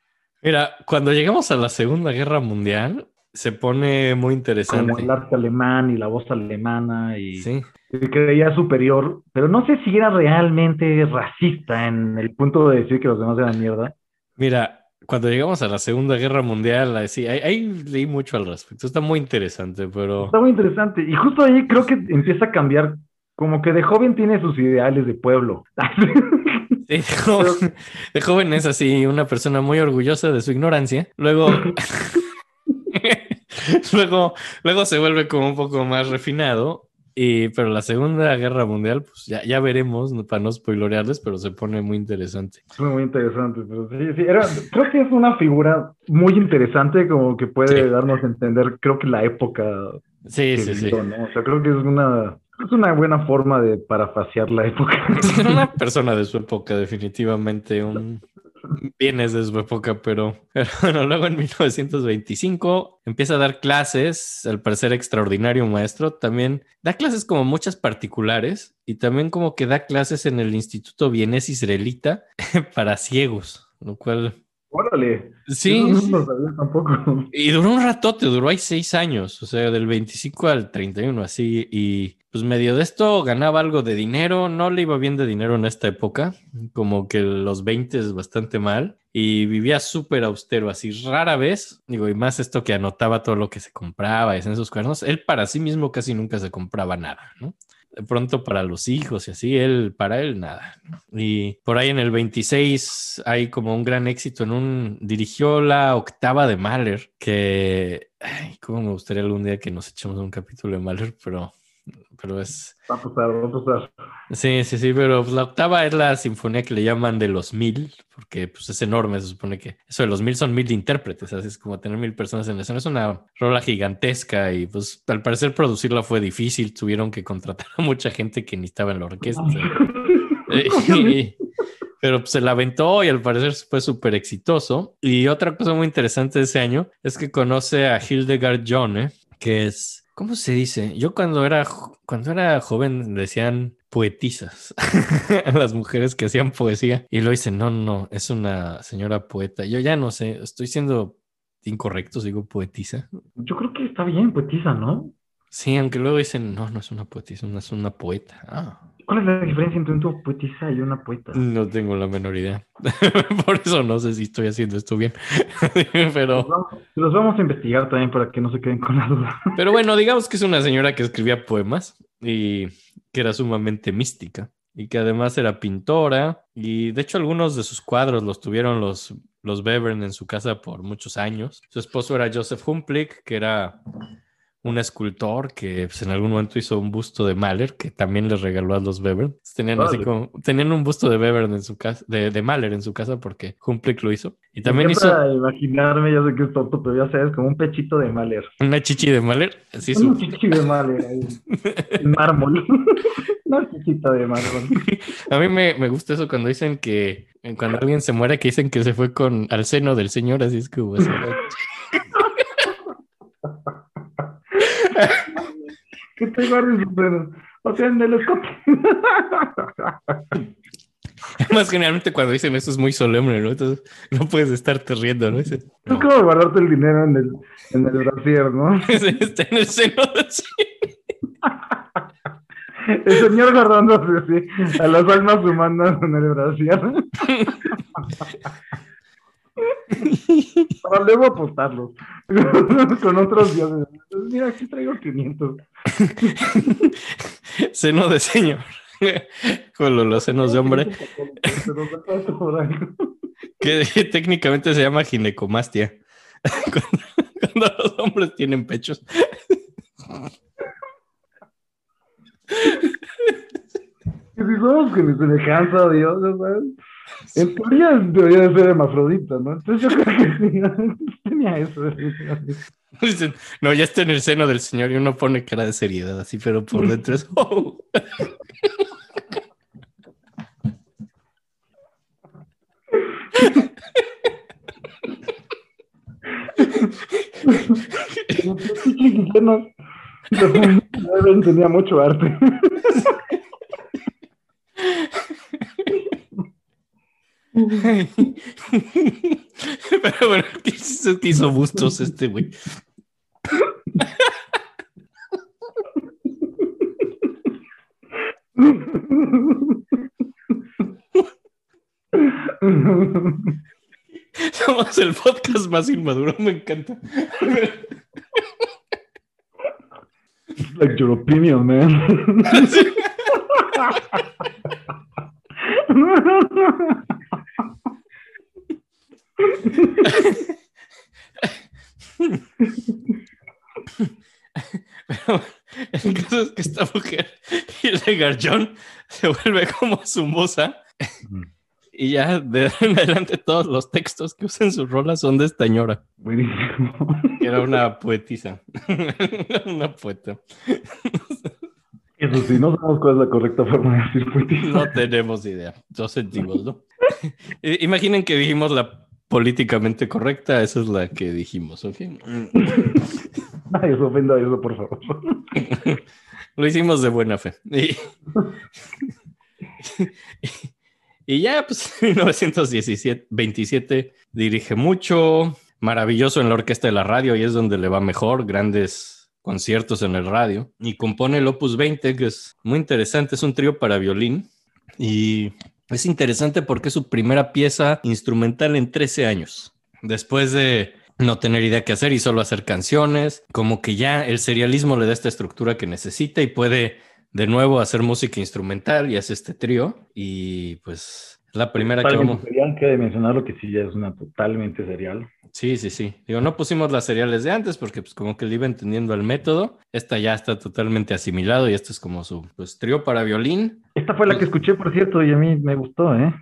Mira, cuando llegamos a la Segunda Guerra Mundial, se pone muy interesante. Como el arte alemán y la voz alemana y Sí, se creía superior, pero no sé si era realmente racista en el punto de decir que los demás eran mierda. mira, cuando llegamos a la Segunda Guerra Mundial, ahí, sí, ahí, ahí leí mucho al respecto. Está muy interesante, pero Está muy interesante. Y justo ahí creo que empieza a cambiar, como que de joven tiene sus ideales de pueblo. Sí, de, joven, de joven es así, una persona muy orgullosa de su ignorancia. Luego, luego, luego se vuelve como un poco más refinado. Y, pero la Segunda Guerra Mundial, pues ya, ya veremos, para no spoilorearles, pero se pone muy interesante. Es muy interesante. Pero sí, sí, era, creo que es una figura muy interesante, como que puede Sí. darnos a entender, creo que la época Sí, sí, sí. O sea, creo que es una, es una buena forma de parafasear la época. Una persona de su época, definitivamente. Un bienes de su época, pero, pero bueno, luego en 1925 empieza a dar clases, al parecer extraordinario maestro. También da clases como muchas particulares y también como que da clases en el Instituto Vienés Israelita para ciegos, lo cual Órale. Sí, no sabía tampoco. Y duró un ratote, duró ahí seis años, o sea, del 25 al 31, así. Y pues medio de esto ganaba algo de dinero, no le iba bien de dinero en esta época, como que los 20 es bastante mal. Y vivía súper austero, así rara vez, digo, y más esto que anotaba todo lo que se compraba y en sus cuadernos, él para sí mismo casi nunca se compraba nada, ¿no? De pronto para los hijos y así, él, para él nada. Y por ahí en el 26 hay como un gran éxito en un, dirigió la octava de Mahler, que, ay, cómo me gustaría algún día que nos echemos un capítulo de Mahler, pero, pero es, Va a pasar, va a pasar. Sí, sí, sí, pero pues, la octava es la sinfonía que le llaman de los mil, porque pues es enorme, se supone que eso de los mil son mil intérpretes, así es como tener mil personas en la escena, es una rola gigantesca y pues al parecer producirla fue difícil, tuvieron que contratar a mucha gente que ni estaba en la orquesta. Y- pero pues, se la aventó y al parecer fue súper exitoso. Y otra cosa muy interesante de ese año es que conoce a Hildegard Jone, que es, ¿cómo se dice? Yo cuando era, cuando era joven decían poetisas a las mujeres que hacían poesía y lo dicen, no, no, es una señora poeta. Yo ya no sé, estoy siendo incorrecto, digo poetisa. Yo creo que está bien, poetisa, ¿no? Sí, aunque luego dicen, no, no es una poetisa, no es una poeta. Ah. ¿Cuál es la diferencia entre una poetisa y una poeta? No tengo la menor idea. Por eso no sé si estoy haciendo esto bien. Los pero, vamos, los vamos a investigar también para que no se queden con la duda. pero bueno, digamos que es una señora que escribía poemas y que era sumamente mística y que además era pintora y de hecho algunos de sus cuadros los tuvieron los, los Bevern en su casa por muchos años. Su esposo era Joseph Humplick, que era un escultor que pues, en algún momento hizo un busto de Mahler que también les regaló a los Bevern. Tenían así como tenían un busto de Bevern en su casa, de, de Mahler en su casa porque Humplick lo hizo. Y también hizo encanta imaginarme, ya sé que es tonto, pero ya sabes, como un pechito de Mahler. una chichi de Mahler. Así Un su, chichi de Mahler en mármol. Una chichita de mármol. A mí me, me gusta eso cuando dicen que cuando alguien se muere que dicen que se fue con al seno del señor, así es que hubo Que te guarden sus dedos. O sea, en el escote. Además, generalmente cuando dicen eso es muy solemne, ¿no? Entonces no puedes estarte riendo, ¿no? Es no, como guardarte el dinero en el, en el brasier, ¿no? está en el seno señor. El señor guardándose así a las almas humanas en el brasier. Para luego apostarlos. Con otros dioses. Mira, aquí traigo 500. Seno de señor. Con lo- los senos de hombre, que técnicamente se llama ginecomastia. Cuando, cuando los hombres tienen pechos. Que si somos con semejanza a Dios, ¿no ¿sabes? En teoría debería de ser hermafrodita, ¿no? Entonces yo creo que tenía eso. Dicen, no, ya está en el seno del señor y uno pone cara de seriedad así, pero por dentro es... "Oh". Tenía mucho arte. Pero bueno, ¿qué hizo, qué hizo bustos este güey? Somos el podcast más inmaduro, me encanta. like your opinion, man. Pero el caso es que esta mujer, Hildegard John, se vuelve como su. Y ya de en adelante todos los textos que usan sus rolas son de esta señora, Buenísimo. era una poetisa. una poeta. Eso sí, no sabemos cuál es la correcta forma de decir poetisa. No tenemos idea. Lo sentimos, ¿no? Imaginen que dijimos la políticamente correcta, esa es la que dijimos, ¿ok? Nadie se ofenda a eso, por favor. Lo hicimos de buena fe. Y, Y ya, pues, en 1927 dirige mucho, maravilloso en la orquesta de la radio y es donde le va mejor, grandes conciertos en el radio. Y compone el Opus 20, que es muy interesante, es un trío para violín. Y es interesante porque es su primera pieza instrumental en 13 años. Después de no tener idea qué hacer y solo hacer canciones, como que ya el serialismo le da esta estructura que necesita y puede de nuevo hacer música instrumental y hace este trío y pues la primera que vamos... Serial, que de mencionarlo que sí ya es una totalmente serial. Sí, sí, sí. Digo, no pusimos las seriales de antes porque pues como que le iba entendiendo el método. Esta ya está totalmente asimilado y esto es como su pues, trío para violín. Esta fue la que escuché, por cierto, y a mí me gustó, ¿eh?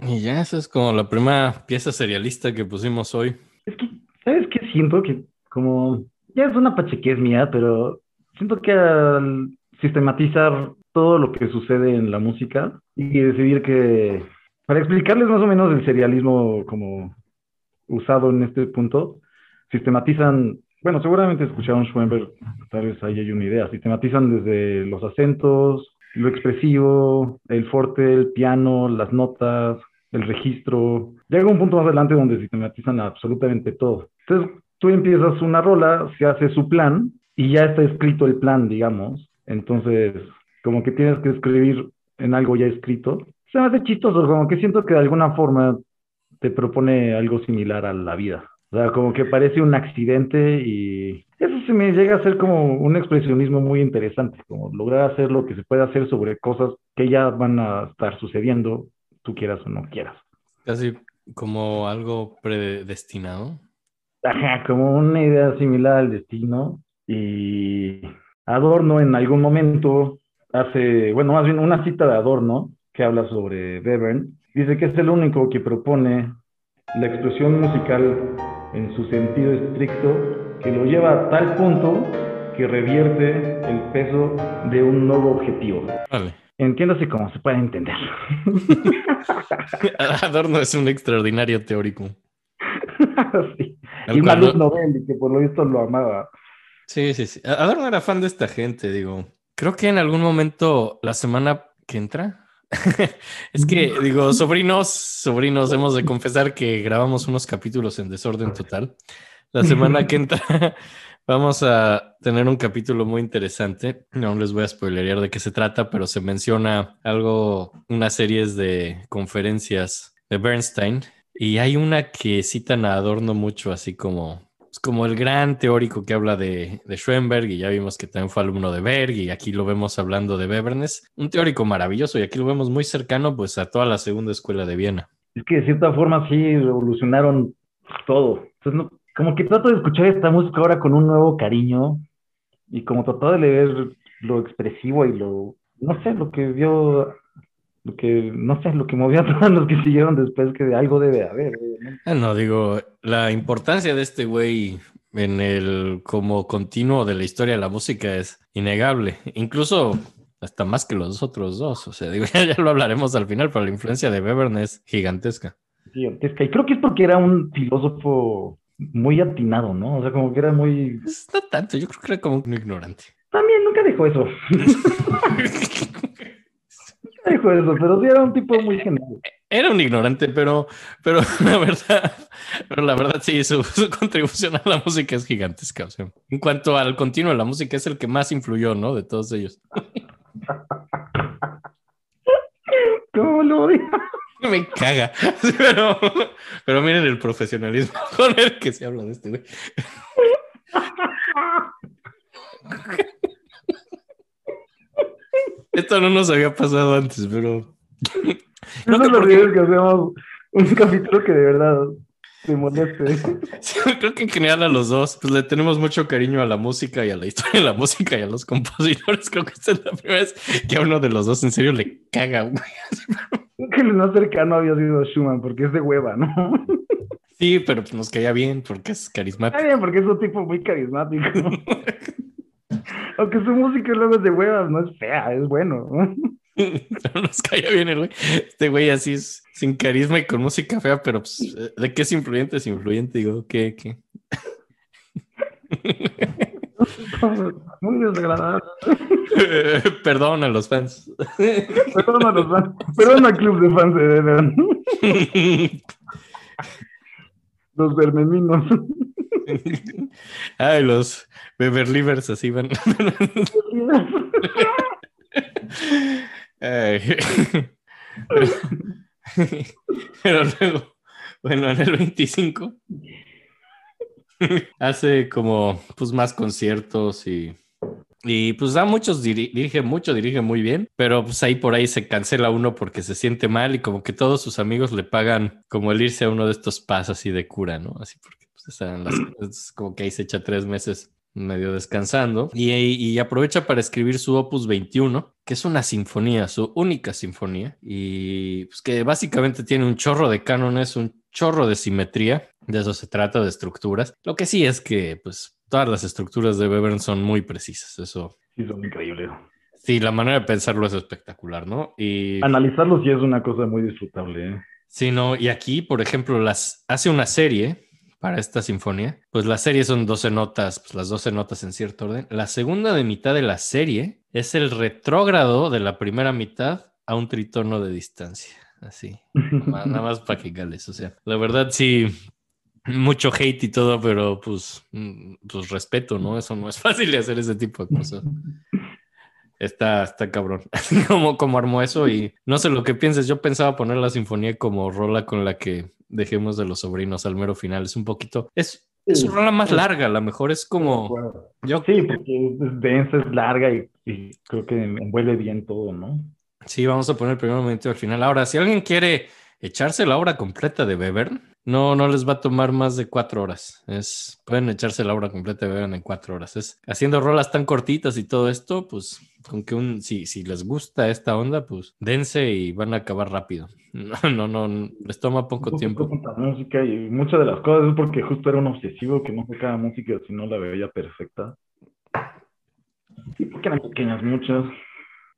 Y ya, esa es como la primera pieza serialista que pusimos hoy. Es que, ¿sabes qué? Siento que como, ya es una pachequez mía, pero siento que al sistematizar todo lo que sucede en la música y decidir que, para explicarles más o menos el serialismo como usado en este punto, sistematizan, bueno, seguramente escucharon Schoenberg, tal vez ahí hay una idea, sistematizan desde los acentos, lo expresivo, el forte, el piano, las notas, el registro. Llega un punto más adelante donde sistematizan absolutamente todo. Entonces, tú empiezas una rola, se hace su plan y ya está escrito el plan, digamos. Entonces, como que tienes que escribir en algo ya escrito. Se me hace chistoso, como que siento que de alguna forma te propone algo similar a la vida. O sea, como que parece un accidente y eso se me llega a ser como un expresionismo muy interesante, como lograr hacer lo que se puede hacer sobre cosas que ya van a estar sucediendo, tú quieras o no quieras. Casi como algo predestinado. Ajá, como una idea similar al destino. Y Adorno en algún momento hace, bueno, más bien una cita de Adorno que habla sobre Bevern. Dice que es el único que propone la expresión musical en su sentido estricto que lo lleva a tal punto que revierte el peso de un nuevo objetivo. Vale. Entiéndase cómo se puede entender. Adorno es un extraordinario teórico. sí. Y Malus Novelli, que por lo visto lo amaba. Sí, sí, sí. Adorno era fan de esta gente, digo. Creo que en algún momento, la semana que entra, es que, digo, sobrinos, sobrinos, hemos de confesar que grabamos unos capítulos en desorden total. La semana que entra vamos a tener un capítulo muy interesante. No les voy a spoilerear de qué se trata, pero se menciona algo, una serie de conferencias de Bernstein y hay una que citan a Adorno mucho, así como, como el gran teórico que habla de, de Schoenberg y ya vimos que también fue alumno de Berg y aquí lo vemos hablando de Webernes, un teórico maravilloso y aquí lo vemos muy cercano pues a toda la segunda escuela de Viena. Es que de cierta forma sí revolucionaron todo. Entonces, no, como que trato de escuchar esta música ahora con un nuevo cariño y como trato de leer lo expresivo y lo, no sé, lo que vio, lo que, no sé, lo que movió a todos los que siguieron después, que algo debe haber. Ah, no, digo, la importancia de este güey en el como continuo de la historia de la música es innegable, incluso hasta más que los otros dos, o sea, digo, ya, lo hablaremos al final, pero la influencia de Webern es gigantesca. Gigantesca, y creo que es porque era un filósofo muy atinado, ¿no? O sea, como que era muy... Pues, no tanto, yo creo que era como un ignorante. También nunca dijo eso. dijo eso, pero sí era un tipo muy genial. Era un ignorante, pero, pero la verdad, pero la verdad sí, su, su contribución a la música es gigantesca. O sea, en cuanto al continuo de la música, es el que más influyó, ¿no? De todos ellos. ¿Cómo lo odio? Me caga. Pero, pero miren el profesionalismo con el que se habla de este güey. Esto no nos había pasado antes, pero. No, no lo digas que hacemos un capítulo que de verdad te moleste. Sí, creo que en general a los dos, pues le tenemos mucho cariño a la música y a la historia de la música y a los compositores. Creo que esta es la primera vez que a uno de los dos en serio le caga, güey. Creo que el más cercano había sido Schumann, porque es de hueva, ¿no? Sí, pero pues nos caía bien porque es carismático. Está bien, porque es un tipo muy carismático. Aunque su música luego es de huevas, no es fea, es bueno. Pero nos caía bien el güey. Este güey así es sin carisma y con música fea, pero pues, ¿de qué es influyente? Es influyente, digo, ¿qué? qué? muy desagradable. Perdón a los fans. Perdón a los fans. Perdón al club de fans de. Los vermeminos. Ay, los Beverlivers así van. Pero, luego, bueno, en el 25 hace como pues más conciertos y y pues da muchos, diri- dirige mucho, dirige muy bien, pero pues ahí por ahí se cancela uno porque se siente mal y como que todos sus amigos le pagan como el irse a uno de estos pas así de cura, ¿no? Así porque pues, están las, es como que ahí se echa tres meses medio descansando y, y aprovecha para escribir su opus 21, que es una sinfonía, su única sinfonía, y pues que básicamente tiene un chorro de cánones, un chorro de simetría, de eso se trata, de estructuras. Lo que sí es que pues todas las estructuras de Webern son muy precisas, eso. Sí, son increíbles. Sí, la manera de pensarlo es espectacular, ¿no? Y Analizarlos sí es una cosa muy disfrutable. ¿eh? sí, no, y aquí, por ejemplo, las hace una serie para esta sinfonía. Pues la serie son 12 notas, pues las 12 notas en cierto orden. La segunda de mitad de la serie es el retrógrado de la primera mitad a un tritono de distancia. Así, nada más para que gales. O sea, la verdad sí, mucho hate y todo, pero pues, mm, pues respeto, ¿no? Eso no es fácil de hacer ese tipo de cosas. Está, está cabrón. Así como, como armó eso y no sé lo que pienses. Yo pensaba poner la sinfonía como rola con la que dejemos de los sobrinos al mero final. Es un poquito, es, es una rola más larga. A lo mejor es como, yo Sí, porque es densa, es larga y, y creo que envuelve bien todo, ¿no? Sí, vamos a poner el primer momento al final. Ahora, si alguien quiere echarse la obra completa de Bevern, no, no les va a tomar más de cuatro horas. Es, pueden echarse la obra completa de Bevern en cuatro horas. Es haciendo rolas tan cortitas y todo esto, pues con que un, si, si les gusta esta onda, pues dense y van a acabar rápido. No, no, no, les toma poco Poco tiempo. música y muchas de las cosas es porque justo era un obsesivo que no sacaba música si no la veía perfecta. Y porque eran pequeñas muchas.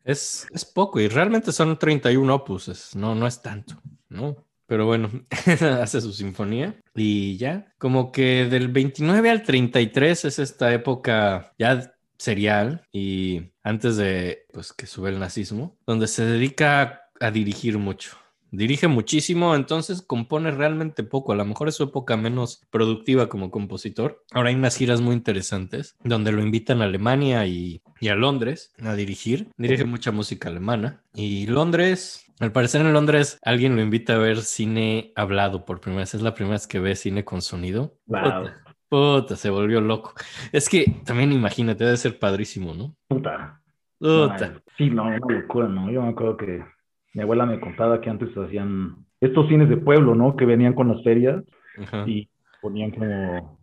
Es, es poco y realmente son 31 opuses, no, no es tanto, ¿no? Pero bueno, hace su sinfonía y ya, como que del 29 al 33 es esta época ya serial y antes de pues que sube el nazismo, donde se dedica a, dirigir mucho. Dirige muchísimo, entonces compone realmente poco. A lo mejor es su época menos productiva como compositor. Ahora hay unas giras muy interesantes donde lo invitan a Alemania y, y a Londres a dirigir. Dirige mucha música alemana. Y Londres, al parecer en Londres, alguien lo invita a ver cine hablado por primera vez. Es la primera vez que ve cine con sonido. Wow. Puta, puta, se volvió loco. Es que también imagínate, debe ser padrísimo, ¿no? Puta. Puta. No, sí, no, una locura, ¿no? Yo me acuerdo que mi abuela me contaba que antes hacían estos cines de pueblo, ¿no? Que venían con las ferias Ajá. y ponían como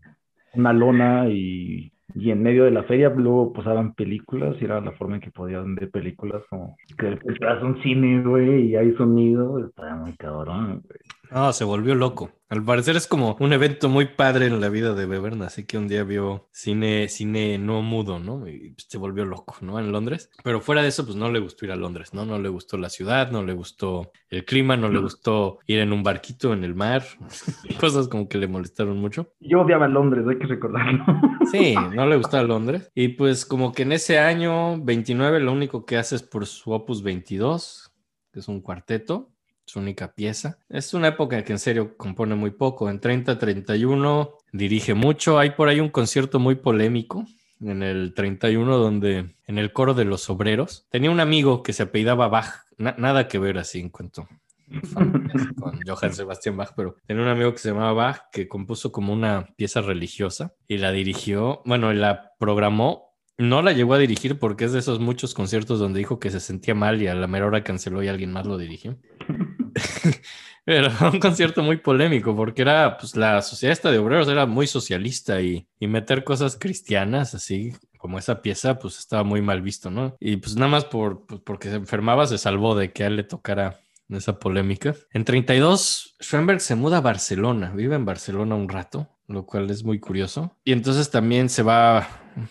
una lona y, y en medio de la feria luego pasaban películas y era la forma en que podían ver películas como que entras a un cine, güey, y hay sonido, está muy cabrón, güey. No, se volvió loco. Al parecer es como un evento muy padre en la vida de Bevern, así que un día vio cine, cine no mudo, ¿no? Y se volvió loco, ¿no? En Londres. Pero fuera de eso, pues no le gustó ir a Londres, ¿no? No le gustó la ciudad, no le gustó el clima, no le gustó ir en un barquito en el mar. Cosas como que le molestaron mucho. Yo odiaba Londres, hay que recordarlo. Sí, no le gustaba Londres. Y pues como que en ese año 29 lo único que hace es por su opus 22, que es un cuarteto, su única pieza. Es una época en que en serio compone muy poco. En 30, 31 dirige mucho. Hay por ahí un concierto muy polémico en el 31 donde en el coro de los obreros tenía un amigo que se apellidaba Bach. Na- nada que ver así en cuanto con Johann Sebastian Bach, pero tenía un amigo que se llamaba Bach que compuso como una pieza religiosa y la dirigió, bueno, la programó. No la llegó a dirigir porque es de esos muchos conciertos donde dijo que se sentía mal y a la mera hora canceló y alguien más lo dirigió. Pero fue un concierto muy polémico porque era, pues la sociedad esta de obreros era muy socialista y, y meter cosas cristianas así como esa pieza, pues estaba muy mal visto, ¿no? Y pues nada más por, pues, porque se enfermaba se salvó de que a él le tocara esa polémica. En 32, Schoenberg se muda a Barcelona, vive en Barcelona un rato, lo cual es muy curioso. Y entonces también se va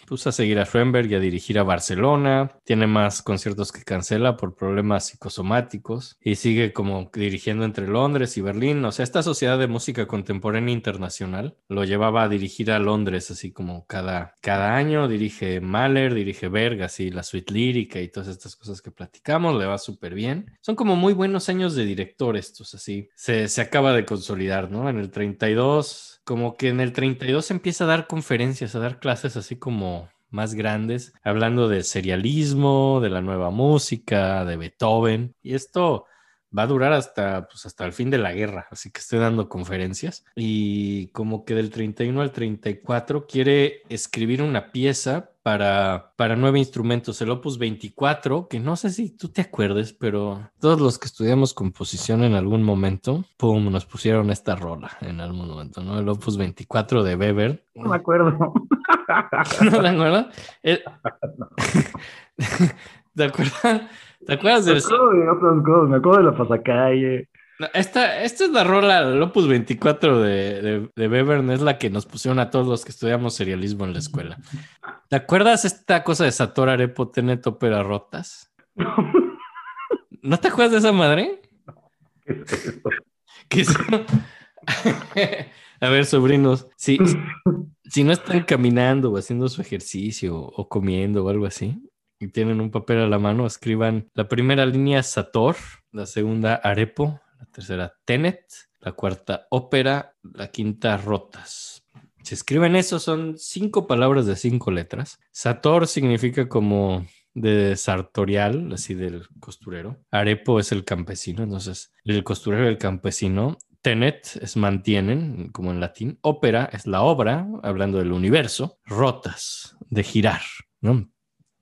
puso a seguir a Schoenberg y a dirigir a Barcelona. Tiene más conciertos que cancela por problemas psicosomáticos y sigue como dirigiendo entre Londres y Berlín. O sea, esta sociedad de música contemporánea internacional lo llevaba a dirigir a Londres, así como cada, cada año. Dirige Mahler, dirige Berg, así la suite lírica y todas estas cosas que platicamos. Le va súper bien. Son como muy buenos años de director estos, así. Se, se acaba de consolidar, ¿no? En el 32 como que en el 32 empieza a dar conferencias, a dar clases así como más grandes, hablando de serialismo, de la nueva música, de Beethoven. Y esto va a durar hasta, pues, hasta el fin de la guerra, así que estoy dando conferencias. Y como que del 31 al 34 quiere escribir una pieza para, para nueve instrumentos, el Opus 24, que no sé si tú te acuerdes, pero todos los que estudiamos composición en algún momento, pum, nos pusieron esta rola en algún momento, ¿no? El Opus 24 de Weber. No me acuerdo. ¿No te acuerdas? Eh, ¿Te acuerdas? ¿Te acuerdas Me del... acuerdo de cosas, me acuerdo de la pasacalle. No, Esta, esta es la rola, el Opus 24 de, de, de Webern, es la que nos pusieron a todos los que estudiamos serialismo en la escuela. ¿Te acuerdas esta cosa de Sator Arepo Ópera Rotas? ¿No te acuerdas de esa madre? ¿Qué es eso? ¿Qué es? A ver, sobrinos, si, si no están caminando o haciendo su ejercicio o comiendo o algo así y tienen un papel a la mano, escriban la primera línea Sator, la segunda Arepo, la tercera Tenet, la cuarta Ópera, la quinta Rotas. Si escriben eso, son cinco palabras de cinco letras. Sator significa como de sartorial, así del costurero. Arepo es el campesino, entonces el costurero y el campesino. Tenet es mantienen, como en latín. Ópera es la obra, hablando del universo. Rotas, de girar, ¿no?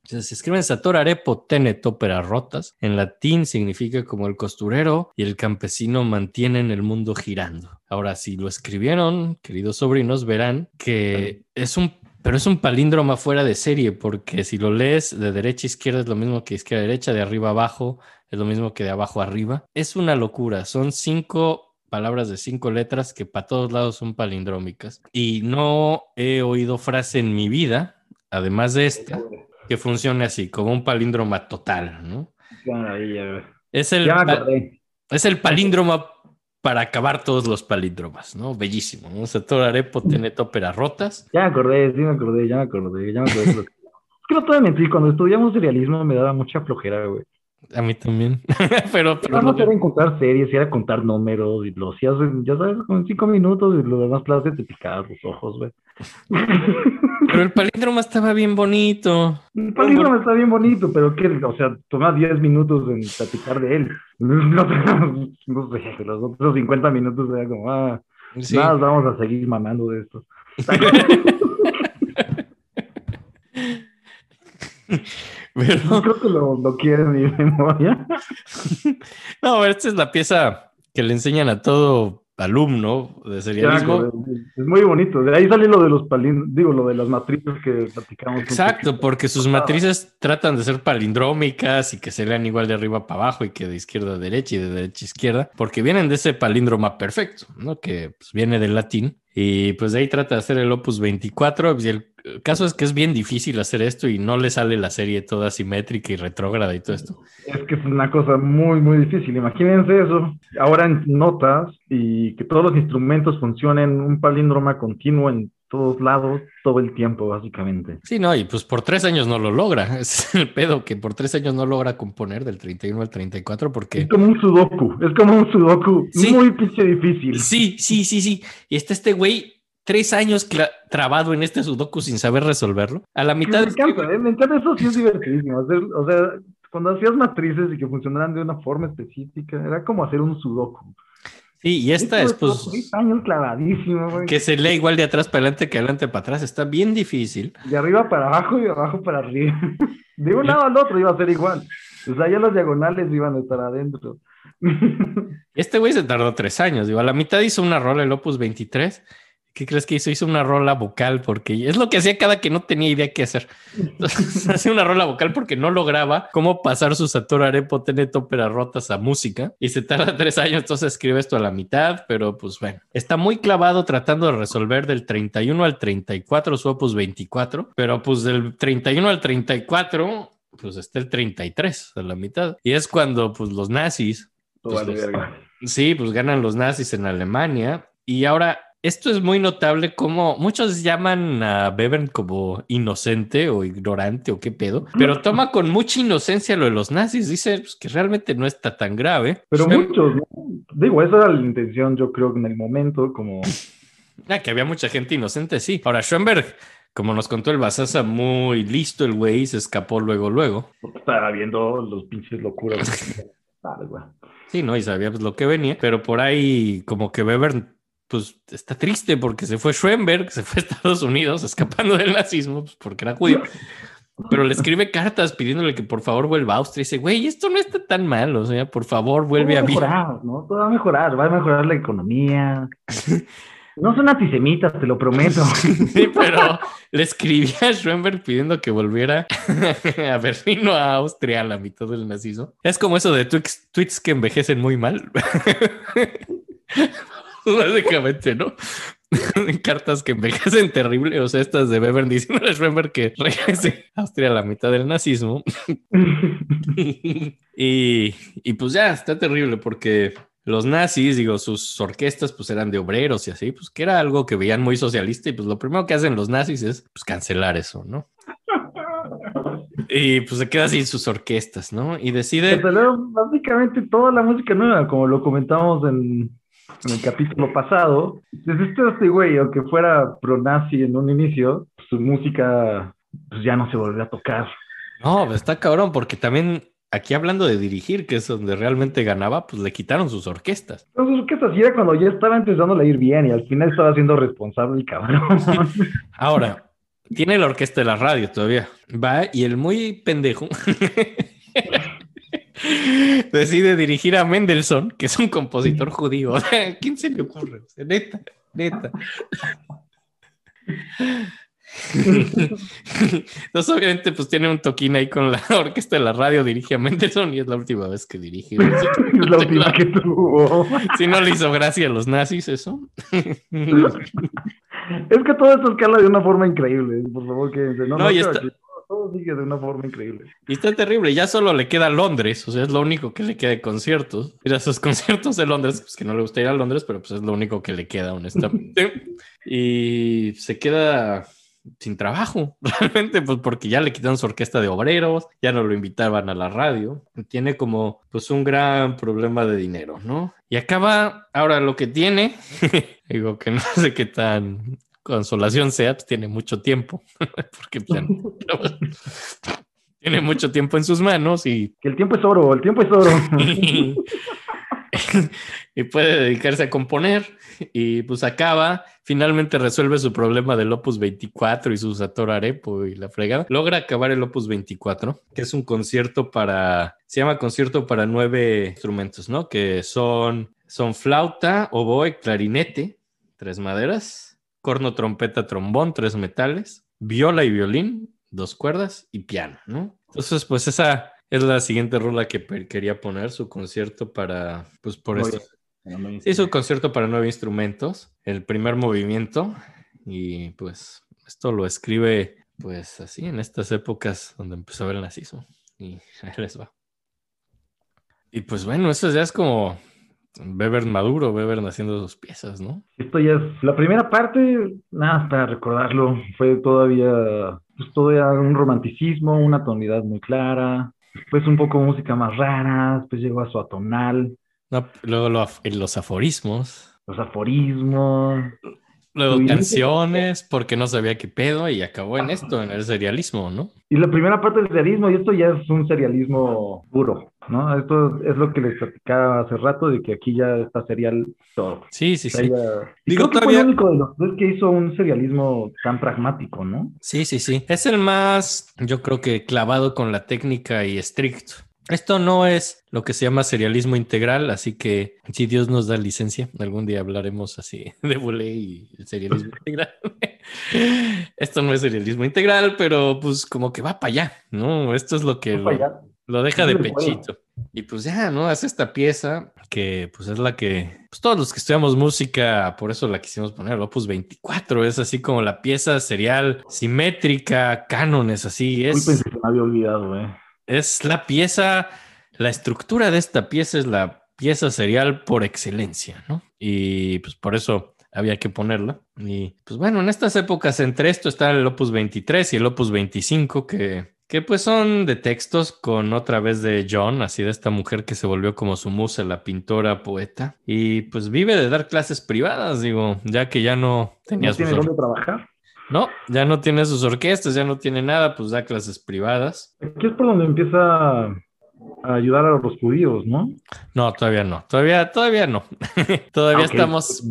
Entonces, se escriben Sator Arepo Ópera Rotas. En latín significa como el costurero y el campesino mantienen el mundo girando. Ahora, si lo escribieron, queridos sobrinos, verán que es un pero es un palíndroma fuera de serie, porque si lo lees de derecha a izquierda es lo mismo que izquierda a derecha, de arriba a abajo es lo mismo que de abajo a arriba. Es una locura. Son cinco palabras de cinco letras que para todos lados son palindrómicas. Y no he oído frase en mi vida, además de esta, que funcione así, como un palíndroma total, ¿no? Qué maravilla. Es el, es el palíndroma para acabar todos los palíndromas, ¿no? Bellísimo, ¿no? Sator Arepo Tenet Ópera Rotas. Ya me acordé, sí me acordé, ya me acordé, ya me acordé. Es que no te voy a mentir, cuando estudiamos serialismo me daba mucha flojera, güey. A mí también. pero, pero más era encontrar series, era contar números y lo hacías, ya sabes, como en cinco minutos y lo demás clases te picabas los ojos, güey. Pero el palíndroma estaba bien bonito. El palíndromo está bien bonito, pero que, o sea, toma 10 minutos en platicar de él. No, no sé, los otros 50 minutos era como, ah, Sí. nada, vamos a seguir mamando de esto. Pero, Creo que lo, lo quiere en mi memoria. no, esta es la pieza que le enseñan a todo alumno de serialismo. Es muy bonito. De ahí sale lo de los palíndromos, digo, lo de las matrices que platicamos. Exacto, porque sus matrices tratan de ser palindrómicas y que se lean igual de arriba para abajo y que de izquierda a derecha y de derecha a izquierda, porque vienen de ese palíndroma perfecto, ¿no? Que pues, viene del latín y pues de ahí trata de hacer el opus 24 y el caso es que es bien difícil hacer esto y no le sale la serie toda simétrica y retrógrada y todo esto. Es que es una cosa muy, muy difícil. Imagínense eso. Ahora en notas y que todos los instrumentos funcionen un palíndroma continuo en todos lados todo el tiempo, básicamente. Sí, no, y pues por tres años no lo logra. Es el pedo que por tres años no logra componer del 31 al 34 porque... Es como un sudoku. Es como un sudoku Sí. muy pinche difícil. Sí, sí, sí, sí. Y está este güey tres años trabado en este sudoku sin saber resolverlo. A la Me mitad... encanta, ¿eh? me encanta eso, sí es divertidísimo. Hacer, o sea, cuando hacías matrices y que funcionaran de una forma específica, era como hacer un sudoku. Sí, y esta es pues... seis años clavadísimo, güey. Que se lee igual de atrás para adelante que adelante para atrás. Está bien difícil. De arriba para abajo y de abajo para arriba. De un lado al otro iba a ser igual. O sea, ya las diagonales iban a estar adentro. Este güey se tardó tres años. Digo, a la mitad hizo una rola, el Opus 23, ¿Qué crees que hizo? Hizo una rola vocal porque es lo que hacía cada que no tenía idea qué hacer. Entonces, hacía una rola vocal porque no lograba cómo pasar sus Sator Arepo Tenet óperas rotas a música y se tarda tres años. Entonces escribe esto a la mitad, pero pues bueno, está muy clavado tratando de resolver del 31 al 34 su opus 24, pero pues del 31 al 34 pues está el 33 a la mitad. Y es cuando pues los nazis, Pues los- sí, pues ganan los nazis en Alemania. Y ahora, esto es muy notable como muchos llaman a Bevern como inocente o ignorante o qué pedo, pero toma con mucha inocencia lo de los nazis. Dice pues, que realmente no está tan grave. Pero muchos, ¿no? Digo, esa era la intención, yo creo, en el momento, como... Ah, que había mucha gente inocente, sí. Ahora, Schoenberg, como nos contó el Basaza, muy listo el güey, se escapó luego, luego. Estaba viendo los pinches locuras. Vale. Sí, ¿no? Y sabía pues, lo que venía, pero por ahí como que Weber pues está triste porque se fue Schoenberg, se fue a Estados Unidos escapando del nazismo, pues, porque era judío. Pero le escribe cartas pidiéndole que por favor vuelva a Austria. Y dice, güey, esto no está tan mal, o sea, por favor, vuelve a mejorar, ¿no? Todo va a mejorar, va a mejorar la economía. No son antisemitas, te lo prometo. Sí, pero le escribía a Schoenberg pidiendo que volviera a Berlín o a Austria a la mitad del nazismo. Es como eso de tweets, tweets que envejecen muy mal. Básicamente, ¿no? Cartas que envejecen terrible. O sea, estas de Weber diciendo a que regrese a Austria a la mitad del nazismo. y, y pues ya, está terrible porque los nazis, digo, sus orquestas pues eran de obreros y así, pues que era algo que veían muy socialista y pues lo primero que hacen los nazis es pues cancelar eso, ¿no? Y pues se queda sin sus orquestas, ¿no? Y decide... Cancelaron básicamente toda la música nueva, como lo comentamos en, en el capítulo pasado. Pues este, güey, aunque fuera pro-nazi en un inicio, su música pues ya no se volvió a tocar. No, pues está cabrón porque también aquí hablando de dirigir, que es donde realmente ganaba, pues le quitaron sus orquestas. Entonces, ¿qué así era cuando ya estaba empezando a ir bien y al final estaba siendo responsable el cabrón? Ahora, tiene la orquesta de la radio todavía. Va y el muy pendejo decide dirigir a Mendelssohn, que es un compositor judío. ¿A quién se le ocurre? Neta, neta. Entonces, obviamente, pues tiene un toquín ahí con la orquesta de la radio, dirige a Mendelssohn y es la última vez que dirige. es la última que tuvo. Si no le hizo gracia a los nazis eso. Es que todo esto escala de una forma increíble. Por favor, quédense. No, No, no, y creo está- que todo, sigue de una forma increíble. Y está terrible, ya solo le queda Londres, o sea, es lo único que le queda de conciertos. Ir a sus conciertos de Londres, pues que no le gusta ir a Londres, pero pues es lo único que le queda, honestamente. y se queda sin trabajo, realmente, pues porque ya le quitaron su orquesta de obreros, ya no lo invitaban a la radio. Tiene como, pues, un gran problema de dinero, ¿no? Y acaba, ahora lo que tiene, digo que no sé qué tan consolación sea, pues tiene mucho tiempo, porque tiene mucho tiempo en sus manos y, Que el tiempo es oro, el tiempo es oro. y puede dedicarse a componer y pues acaba, finalmente resuelve su problema del Opus 24 y su Sator Arepo y la fregada. Logra acabar el Opus 24, que es un concierto para, se llama concierto para nueve instrumentos, ¿no? Que son, son flauta, oboe, clarinete, tres maderas, corno, trompeta, trombón, tres metales, viola y violín, dos cuerdas y piano, ¿no? Entonces, pues esa es la siguiente rola que quería poner, su concierto para, pues por esto. Sí, su concierto para nueve instrumentos, el primer movimiento, y pues esto lo escribe, pues así, en estas épocas donde empezó el nazismo, y ahí les va. Y pues bueno, eso ya es como Weber maduro, Weber haciendo sus piezas, ¿no? Esto ya es la primera parte, nada para recordarlo, fue todavía, pues todavía un romanticismo, una tonalidad muy clara, después un poco música más rara, después llegó a su atonal, No, luego lo los aforismos, los aforismos, luego canciones, porque no sabía qué pedo, y acabó en esto, en el serialismo, ¿no? y la primera parte del serialismo, y esto ya es un serialismo puro, ¿no? Esto es lo que les platicaba hace rato, de que aquí ya está serial todo. Sí, sí, sí. ya- Digo, que fue el único de los tres que hizo un serialismo tan pragmático, ¿no? Sí, sí, sí. Es el más, yo creo que clavado con la técnica y estricto. Esto no es lo que se llama serialismo integral, así que si Dios nos da licencia, algún día hablaremos así de Boulé y el serialismo integral. Esto no es serialismo integral, pero pues como que va para allá, ¿no? Esto es lo que Va para allá. Lo deja de pechito. Y pues ya, ¿no? Hace esta pieza que pues es la que, pues todos los que estudiamos música, por eso la quisimos poner, el Opus 24, es así como la pieza serial, simétrica, cánones, así, es... Disculpen si se me había olvidado, eh. Es la pieza, la estructura de esta pieza es la pieza serial por excelencia, ¿no? Y pues por eso había que ponerla. Y pues bueno, en estas épocas entre esto está el Opus 23 y el Opus 25 que, que pues son de textos con otra vez de John, así de esta mujer que se volvió como su musa, la pintora, poeta. Y pues vive de dar clases privadas, digo, ya que ya no tenía ¿No sus tiene dónde trabajar? No, ya no tiene sus orquestas, ya no tiene nada, pues da clases privadas. Aquí es por donde empieza a ayudar a los judíos, ¿no? No, todavía no. Todavía, todavía no. todavía Ah, estamos.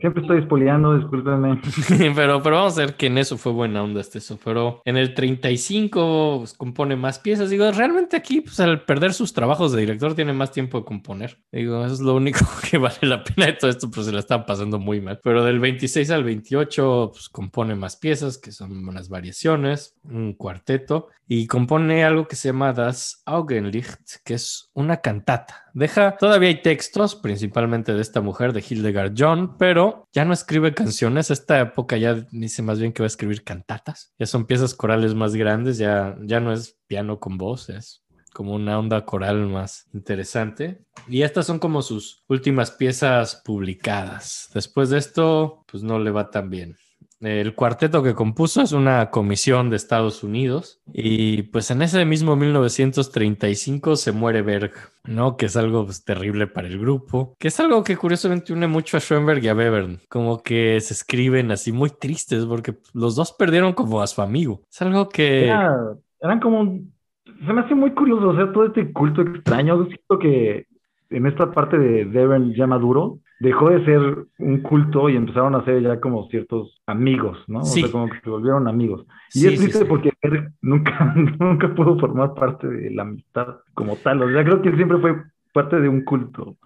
Siempre estoy espoleando, discúlpenme. pero, pero vamos a ver que en eso fue buena onda este eso. Pero en el 35 pues, compone más piezas. Digo, realmente aquí, pues al perder sus trabajos de director, tiene más tiempo de componer. Digo, eso es lo único que vale la pena de todo esto, pero se la están pasando muy mal. Pero del 26 al 28, pues compone más piezas, que son unas variaciones, un cuarteto, y compone algo que se llama Das Augenlicht, que es una cantata. Deja, todavía hay textos, principalmente de esta mujer, de Hildegard John, pero ya no escribe canciones. Esta época ya dice más bien que va a escribir cantatas. Ya son piezas corales más grandes, ya, ya no es piano con voz, es como una onda coral más interesante. Y estas son como sus últimas piezas publicadas. Después de esto, pues no le va tan bien. El cuarteto que compuso es una comisión de Estados Unidos y pues en ese mismo 1935 se muere Berg, ¿no? Que es algo pues, terrible para el grupo, que es algo que curiosamente une mucho a Schoenberg y a Webern, como que se escriben así muy tristes porque los dos perdieron como a su amigo. Es algo que... Era- eran como... Se me hace muy curioso, o sea, todo este culto extraño. Siento que en esta parte de Devon ya maduro, dejó de ser un culto y empezaron a ser ya como ciertos amigos, ¿no? Sí. O sea, como que se volvieron amigos. Y Sí, es triste sí. porque nunca, nunca pudo formar parte de la amistad como tal. O sea, creo que él siempre fue parte de un culto.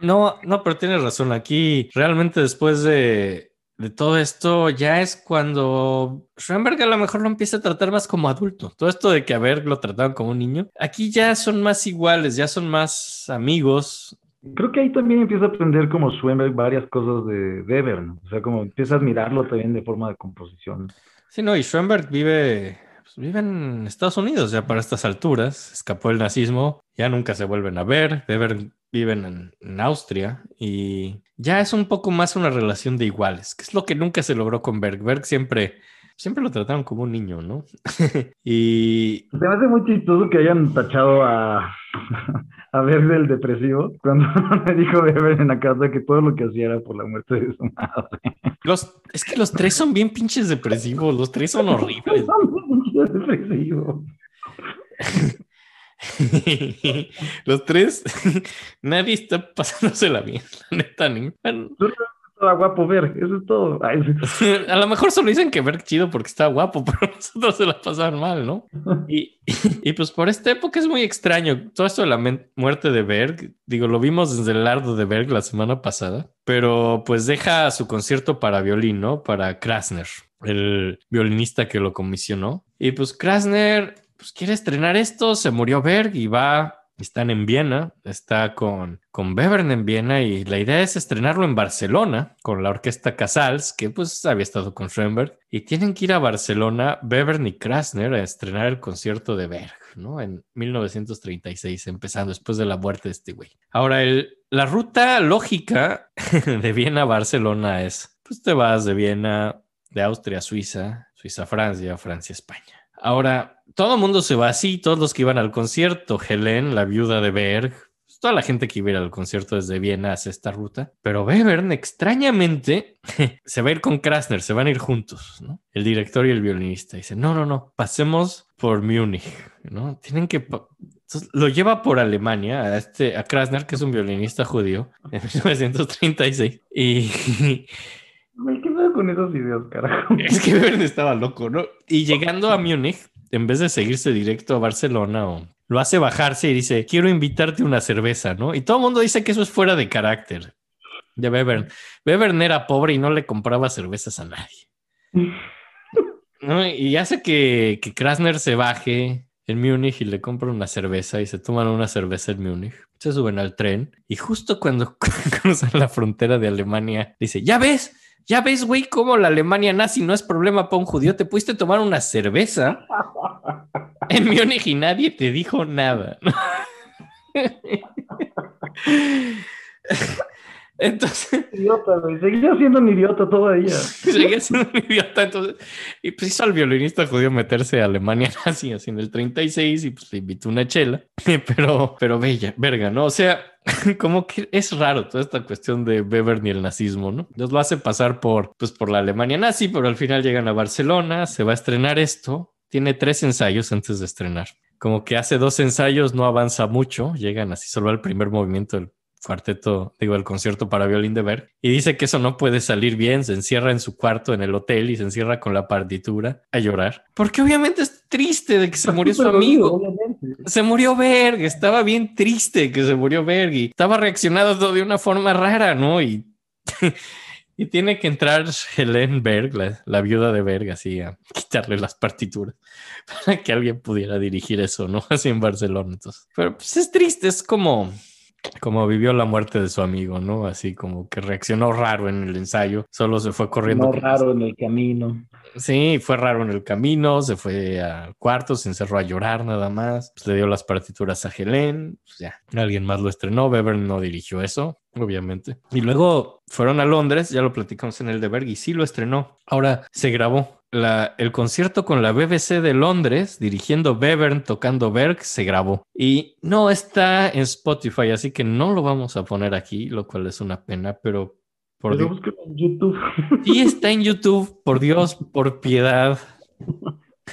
No, no, pero tienes razón. Aquí realmente después de, de todo esto ya es cuando Schoenberg a lo mejor lo empieza a tratar más como adulto. Todo esto de que a Berg lo trataban como un niño. Aquí ya son más iguales, ya son más amigos. Creo que ahí también empieza a aprender como Schoenberg varias cosas de Webern. O sea, como empieza a admirarlo también de forma de composición. Sí, no, y Schoenberg vive, pues, vive en Estados Unidos ya para estas alturas. Escapó del nazismo, ya nunca se vuelven a ver. Weber viven en, en Austria y ya es un poco más una relación de iguales, que es lo que nunca se logró con Berg. Berg siempre, siempre lo trataron como un niño, ¿no? y Se me hace muy chistoso que hayan tachado a, a Berg del depresivo cuando me dijo Weber en la casa que todo lo que hacía era por la muerte de su madre. los, es que los tres son bien pinches depresivos, los tres son horribles. depresivo. los tres, nadie está pasándosela bien, la neta. ni- bueno, Estaba guapo Berg, eso es todo. Ay, sí. A lo mejor solo dicen que Berg chido porque está guapo, pero nosotros se la pasaban mal, ¿no? Y, y pues por esta época es muy extraño. Todo esto de la muerte de Berg, digo, lo vimos desde el lardo de Berg la semana pasada, pero pues deja su concierto para violín, ¿no? Para Krasner, el violinista que lo comisionó. Y pues Krasner, pues quiere estrenar esto, se murió Berg y va... Están en Viena, está con, con Bevern en Viena y la idea es estrenarlo en Barcelona con la orquesta Casals, que pues había estado con Schoenberg, y tienen que ir a Barcelona, Bevern y Krasner, a estrenar el concierto de Berg, ¿no? En 1936, empezando después de la muerte de este güey. Ahora, el, la ruta lógica de Viena a Barcelona es, pues te vas de Viena, de Austria a Suiza, Suiza a Francia, Francia a España. Ahora, todo el mundo se va así, todos los que iban al concierto, Helen, la viuda de Berg, pues, toda la gente que iba a ir al concierto desde Viena hace esta ruta, pero Webern extrañamente se va a ir con Krasner, se van a ir juntos, ¿no? El director y el violinista dice, no, no, no, pasemos por Múnich, ¿no? Tienen que... Entonces, lo lleva por Alemania a, este, a Krasner, que es un violinista judío, en 1936, y... ¿Qué pedo con esos videos, carajo? Es que Webern estaba loco, ¿no? Y llegando a Múnich, en vez de seguirse directo a Barcelona o lo hace bajarse y dice, quiero invitarte una cerveza, ¿no? Y todo el mundo dice que eso es fuera de carácter de Bevern. Bevern era pobre y no le compraba cervezas a nadie. ¿No? Y hace que, que Krasner se baje en Múnich y le compra una cerveza y se toman una cerveza en Múnich. Se suben al tren y justo cuando cruzan la frontera de Alemania, dice, ya ves, ya ves, güey, cómo la Alemania nazi no es problema para un judío. Te pudiste tomar una cerveza en Múnich y nadie te dijo nada. Entonces. Idiota, güey. Seguía siendo un idiota todavía. Seguía siendo un idiota. Entonces, y pues hizo al violinista judío meterse a Alemania nazi así en el 36 y pues le invitó una chela. Pero, pero bella, verga, ¿no? O sea, como que es raro toda esta cuestión de Weber ni el nazismo, ¿no? Nos lo hace pasar por, pues, por la Alemania nazi, pero al final llegan a Barcelona, se va a estrenar esto. Tiene tres ensayos antes de estrenar. Como que hace dos ensayos, no avanza mucho, llegan así solo al primer movimiento del cuarteto, digo, el concierto para violín de Berg, y dice que eso no puede salir bien, se encierra en su cuarto en el hotel y se encierra con la partitura a llorar, porque obviamente es triste de que se murió su amigo. Se murió Berg, estaba bien triste que se murió Berg y estaba reaccionando de una forma rara, ¿no? Y, y tiene que entrar Helen Berg, la, la, viuda de Berg, así a quitarle las partituras para que alguien pudiera dirigir eso, ¿no? Así en Barcelona. Entonces, pero pues es triste, es como como vivió la muerte de su amigo, ¿no? Así como que reaccionó raro en el ensayo, solo se fue corriendo. No raro en el camino. Sí, fue raro en el camino, se fue al cuarto, se encerró a llorar nada más, pues le dio las partituras a Helen, pues ya, alguien más lo estrenó, Weber no dirigió eso, obviamente. Y luego fueron a Londres, ya lo platicamos en el de Berg, y sí lo estrenó. Ahora se grabó. La, el concierto con la BBC de Londres, dirigiendo Bevern, tocando Berg, se grabó. Y no está en Spotify, así que no lo vamos a poner aquí, lo cual es una pena, pero por Dios. en YouTube. Sí está en YouTube, por Dios, por piedad.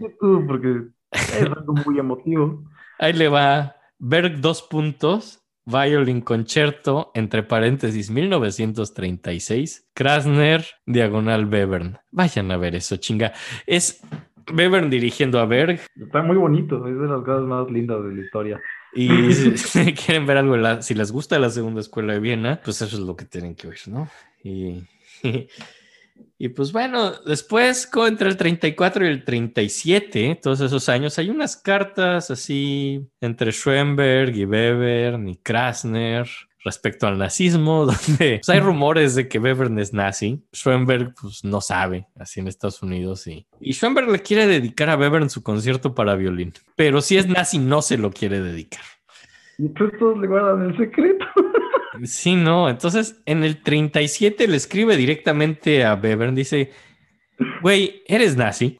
YouTube, porque es algo muy emotivo. Ahí le va. Berg dos puntos. Violin Concerto, entre paréntesis, 1936. Krasner, diagonal Bevern. Vayan a ver eso, chinga. Es Bevern dirigiendo a Berg. Está muy bonito, es de las cosas más lindas de la historia. Y si quieren ver algo, si les gusta la segunda escuela de Viena, pues eso es lo que tienen que oír, ¿no? Y, y pues bueno, después, entre el 34 y el 37, todos esos años, hay unas cartas así entre Schoenberg y Weber y Krasner respecto al nazismo, donde pues, hay rumores de que Webern es nazi. Schoenberg pues, no sabe, así en Estados Unidos. Y, Schoenberg le quiere dedicar a Webern su concierto para violín, pero si es nazi no se lo quiere dedicar. Y entonces todos le guardan el secreto. Sí, no. Entonces, en el 37 le escribe directamente a Webern, dice, güey, eres nazi.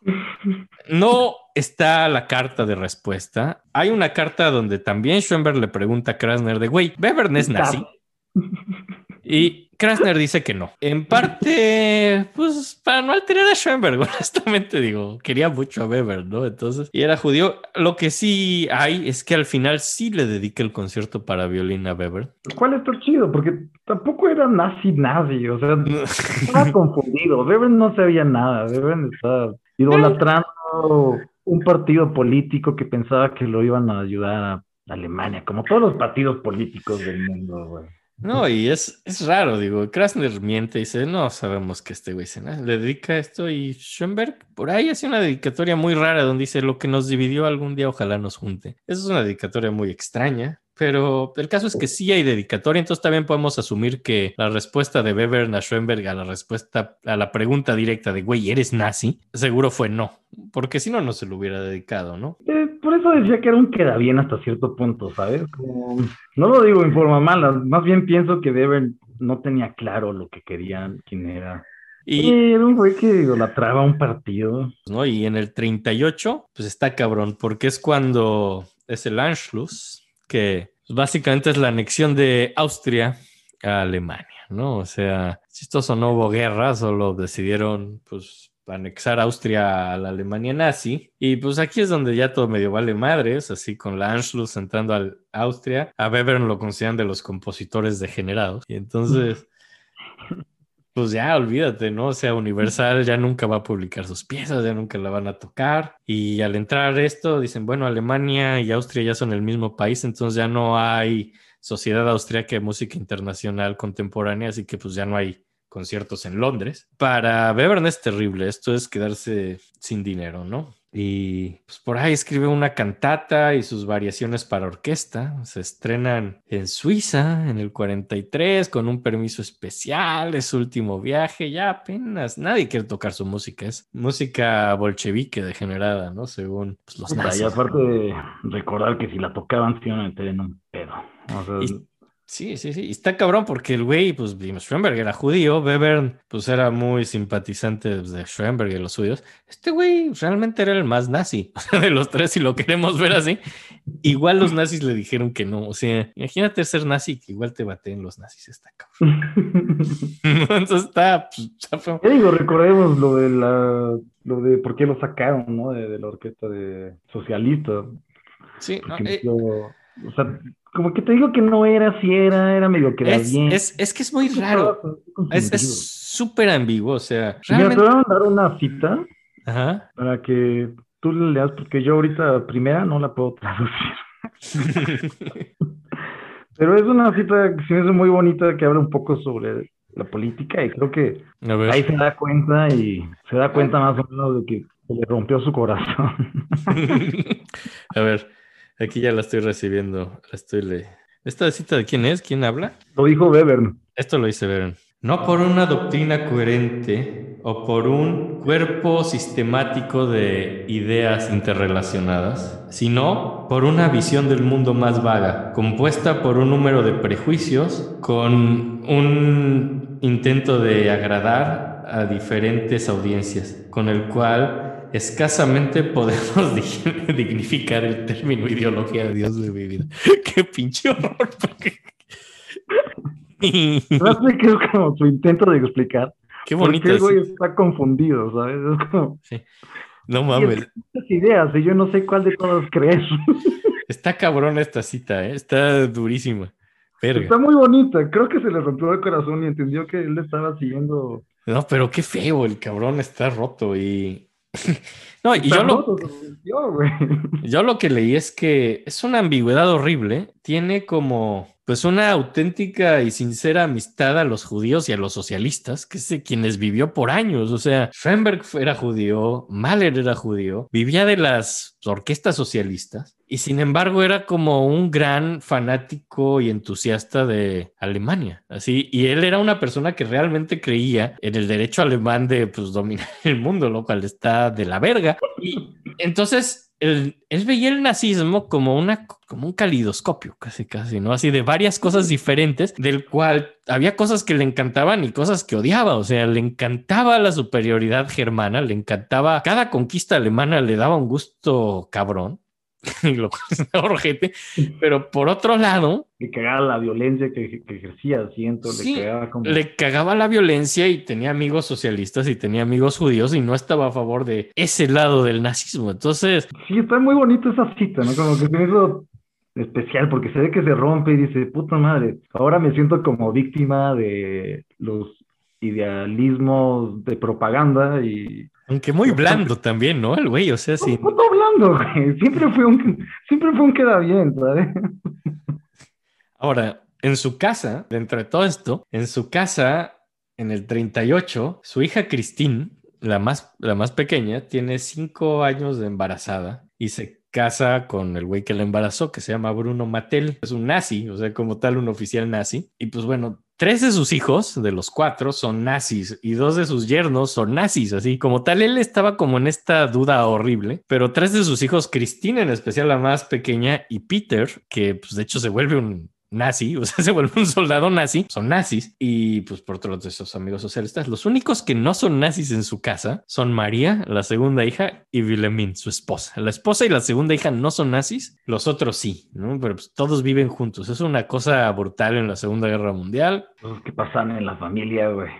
No está la carta de respuesta. Hay una carta donde también Schoenberg le pregunta a Krasner de, güey, Webern es nazi. Y Krasner dice que no. En parte, pues para no alterar a Schoenberg, honestamente digo, quería mucho a Weber, ¿no? Entonces, y era judío. Lo que sí hay es que al final sí le dedica el concierto para violín a Weber. ¿Cuál es chido? Porque tampoco era nazi nazi, o sea, estaba confundido. Weber no sabía nada. Weber estaba idolatrando un partido político que pensaba que lo iban a ayudar a Alemania, como todos los partidos políticos del mundo, güey. No, y es, es raro, digo, Krasner miente y dice, no sabemos que este güey se le dedica esto y Schoenberg por ahí hace una dedicatoria muy rara donde dice lo que nos dividió algún día ojalá nos junte. Esa es una dedicatoria muy extraña, pero el caso es que sí hay dedicatoria, entonces también podemos asumir que la respuesta de Weber a Schoenberg a la respuesta a la pregunta directa de güey, ¿eres nazi? Seguro fue no, porque si no, no se lo hubiera dedicado, ¿no? Eh, por eso decía que era un queda bien hasta cierto punto, ¿sabes? no lo digo en forma mala, más bien pienso que Weber no tenía claro lo que querían, quién era. Y era un güey que idolatraba un partido. ¿no? Y en el 38, pues está cabrón, porque es cuando es el Anschluss, que básicamente es la anexión de Austria a Alemania, ¿no? O sea, esto no hubo guerra, solo decidieron, pues, anexar Austria a la Alemania nazi. Y pues aquí es donde ya todo medio vale madres, así con la Anschluss entrando a Austria. A Weber lo consideran de los compositores degenerados. Y entonces... pues ya olvídate, ¿no? O sea, Universal ya nunca va a publicar sus piezas, ya nunca la van a tocar. Y al entrar esto, dicen, bueno, Alemania y Austria ya son el mismo país, entonces ya no hay Sociedad Austríaca de Música Internacional Contemporánea, así que pues ya no hay conciertos en Londres. Para Bevern es terrible, esto es quedarse sin dinero, ¿no? Y pues por ahí escribe una cantata y sus variaciones para orquesta. Se estrenan en Suiza en el 43 con un permiso especial. Es su último viaje. Ya apenas nadie quiere tocar su música. Es música bolchevique degenerada, ¿no? Según pues, los nazis. Y aparte, recordar que si la tocaban, se iban a meter en un pedo. O sea, Y- Sí, sí, sí. Y está cabrón porque el güey, pues Schoenberg era judío, Webern, pues era muy simpatizante de Schoenberg y los suyos. Este güey realmente era el más nazi de los tres, si lo queremos ver así. Igual los nazis le dijeron que no. O sea, imagínate ser nazi que igual te baten los nazis, está cabrón. Entonces está, pues, está. Ya digo, recordemos lo de la, lo de por qué lo sacaron, ¿no? De, de la orquesta de socialista. Sí, no, eh, o sea, como que te digo que no era, si era, era medio que era es, bien. es, es que es muy raro. Es es súper ambiguo. O sea, Mira, te realmente. voy a mandar una cita Ajá. para que tú le leas, porque yo ahorita primera no la puedo traducir. Pero es una cita que se me hace muy bonita que habla un poco sobre la política y creo que ahí se da cuenta y se da cuenta más o menos de que se le rompió su corazón. A ver, aquí ya la estoy recibiendo. La estoy le... ¿Esta cita de quién es? ¿Quién habla? Lo dijo Weber. Esto lo dice Beren. No por una doctrina coherente o por un cuerpo sistemático de ideas interrelacionadas, sino por una visión del mundo más vaga, compuesta por un número de prejuicios con un intento de agradar a diferentes audiencias, con el cual escasamente podemos dig- dignificar el término ideología de Dios de mi vida. Qué pinche horror. porque- No qué es como su intento de explicar. Qué Porque bonito. el güey es- está confundido, ¿sabes? Es como No "Y mames. muchas ideas y yo no sé cuál de todas creer. Está cabrón esta cita, ¿eh? Está durísima. Verga. Está muy bonita. Creo que se le rompió el corazón y entendió que él le estaba siguiendo. No, pero qué feo, el cabrón está roto y... No, y yo lo, yo lo que leí es que es una ambigüedad horrible. Tiene como, pues, una auténtica y sincera amistad a los judíos y a los socialistas, que es de quienes vivió por años. O sea, Schoenberg era judío, Mahler era judío, vivía de las orquestas socialistas y sin embargo era como un gran fanático y entusiasta de Alemania. Así, y él era una persona que realmente creía en el derecho alemán de pues, dominar el mundo, lo cual está de la verga. Y entonces él, él veía el nazismo como, una, como un calidoscopio, casi, casi, ¿no? Así de varias cosas diferentes, del cual había cosas que le encantaban y cosas que odiaba. O sea, le encantaba la superioridad germana, le encantaba cada conquista alemana, le daba un gusto cabrón. Y lo cual. Pero por otro lado, Le cagaba la violencia que, que ejercía, siento. Sí, le cagaba como. le cagaba la violencia y tenía amigos socialistas y tenía amigos judíos y no estaba a favor de ese lado del nazismo. Entonces, Sí, está muy bonita esa cita, ¿no? Como que me hizo especial porque se ve que se rompe y dice, puta madre, ahora me siento como víctima de los idealismos de propaganda y... aunque muy blando también, ¿no? El güey, o sea, sí. Hablando, güey. Siempre fue un, siempre fue un queda bien, ¿sabes? Ahora, en su casa, dentro de todo esto, en su casa, en el 38, su hija Christine, la más, la más pequeña, tiene cinco años de embarazada y se casa con el güey que la embarazó, que se llama Bruno Mattel. Es un nazi, o sea, como tal, un oficial nazi. Y pues bueno, tres de sus hijos, de los cuatro, son nazis y dos de sus yernos son nazis. Así como tal, él estaba como en esta duda horrible, pero tres de sus hijos, Christine en especial, la más pequeña, y Peter, que pues de hecho se vuelve un nazi, o sea, se vuelve un soldado nazi, son nazis y pues por lado esos amigos socialistas, los únicos que no son nazis en su casa son María, la segunda hija, y Wilhelmine, su esposa. La esposa y la segunda hija no son nazis, los otros sí, ¿no? Pero pues, todos viven juntos. Es una cosa brutal en la Segunda Guerra Mundial. Cosas que pasan en la familia, güey.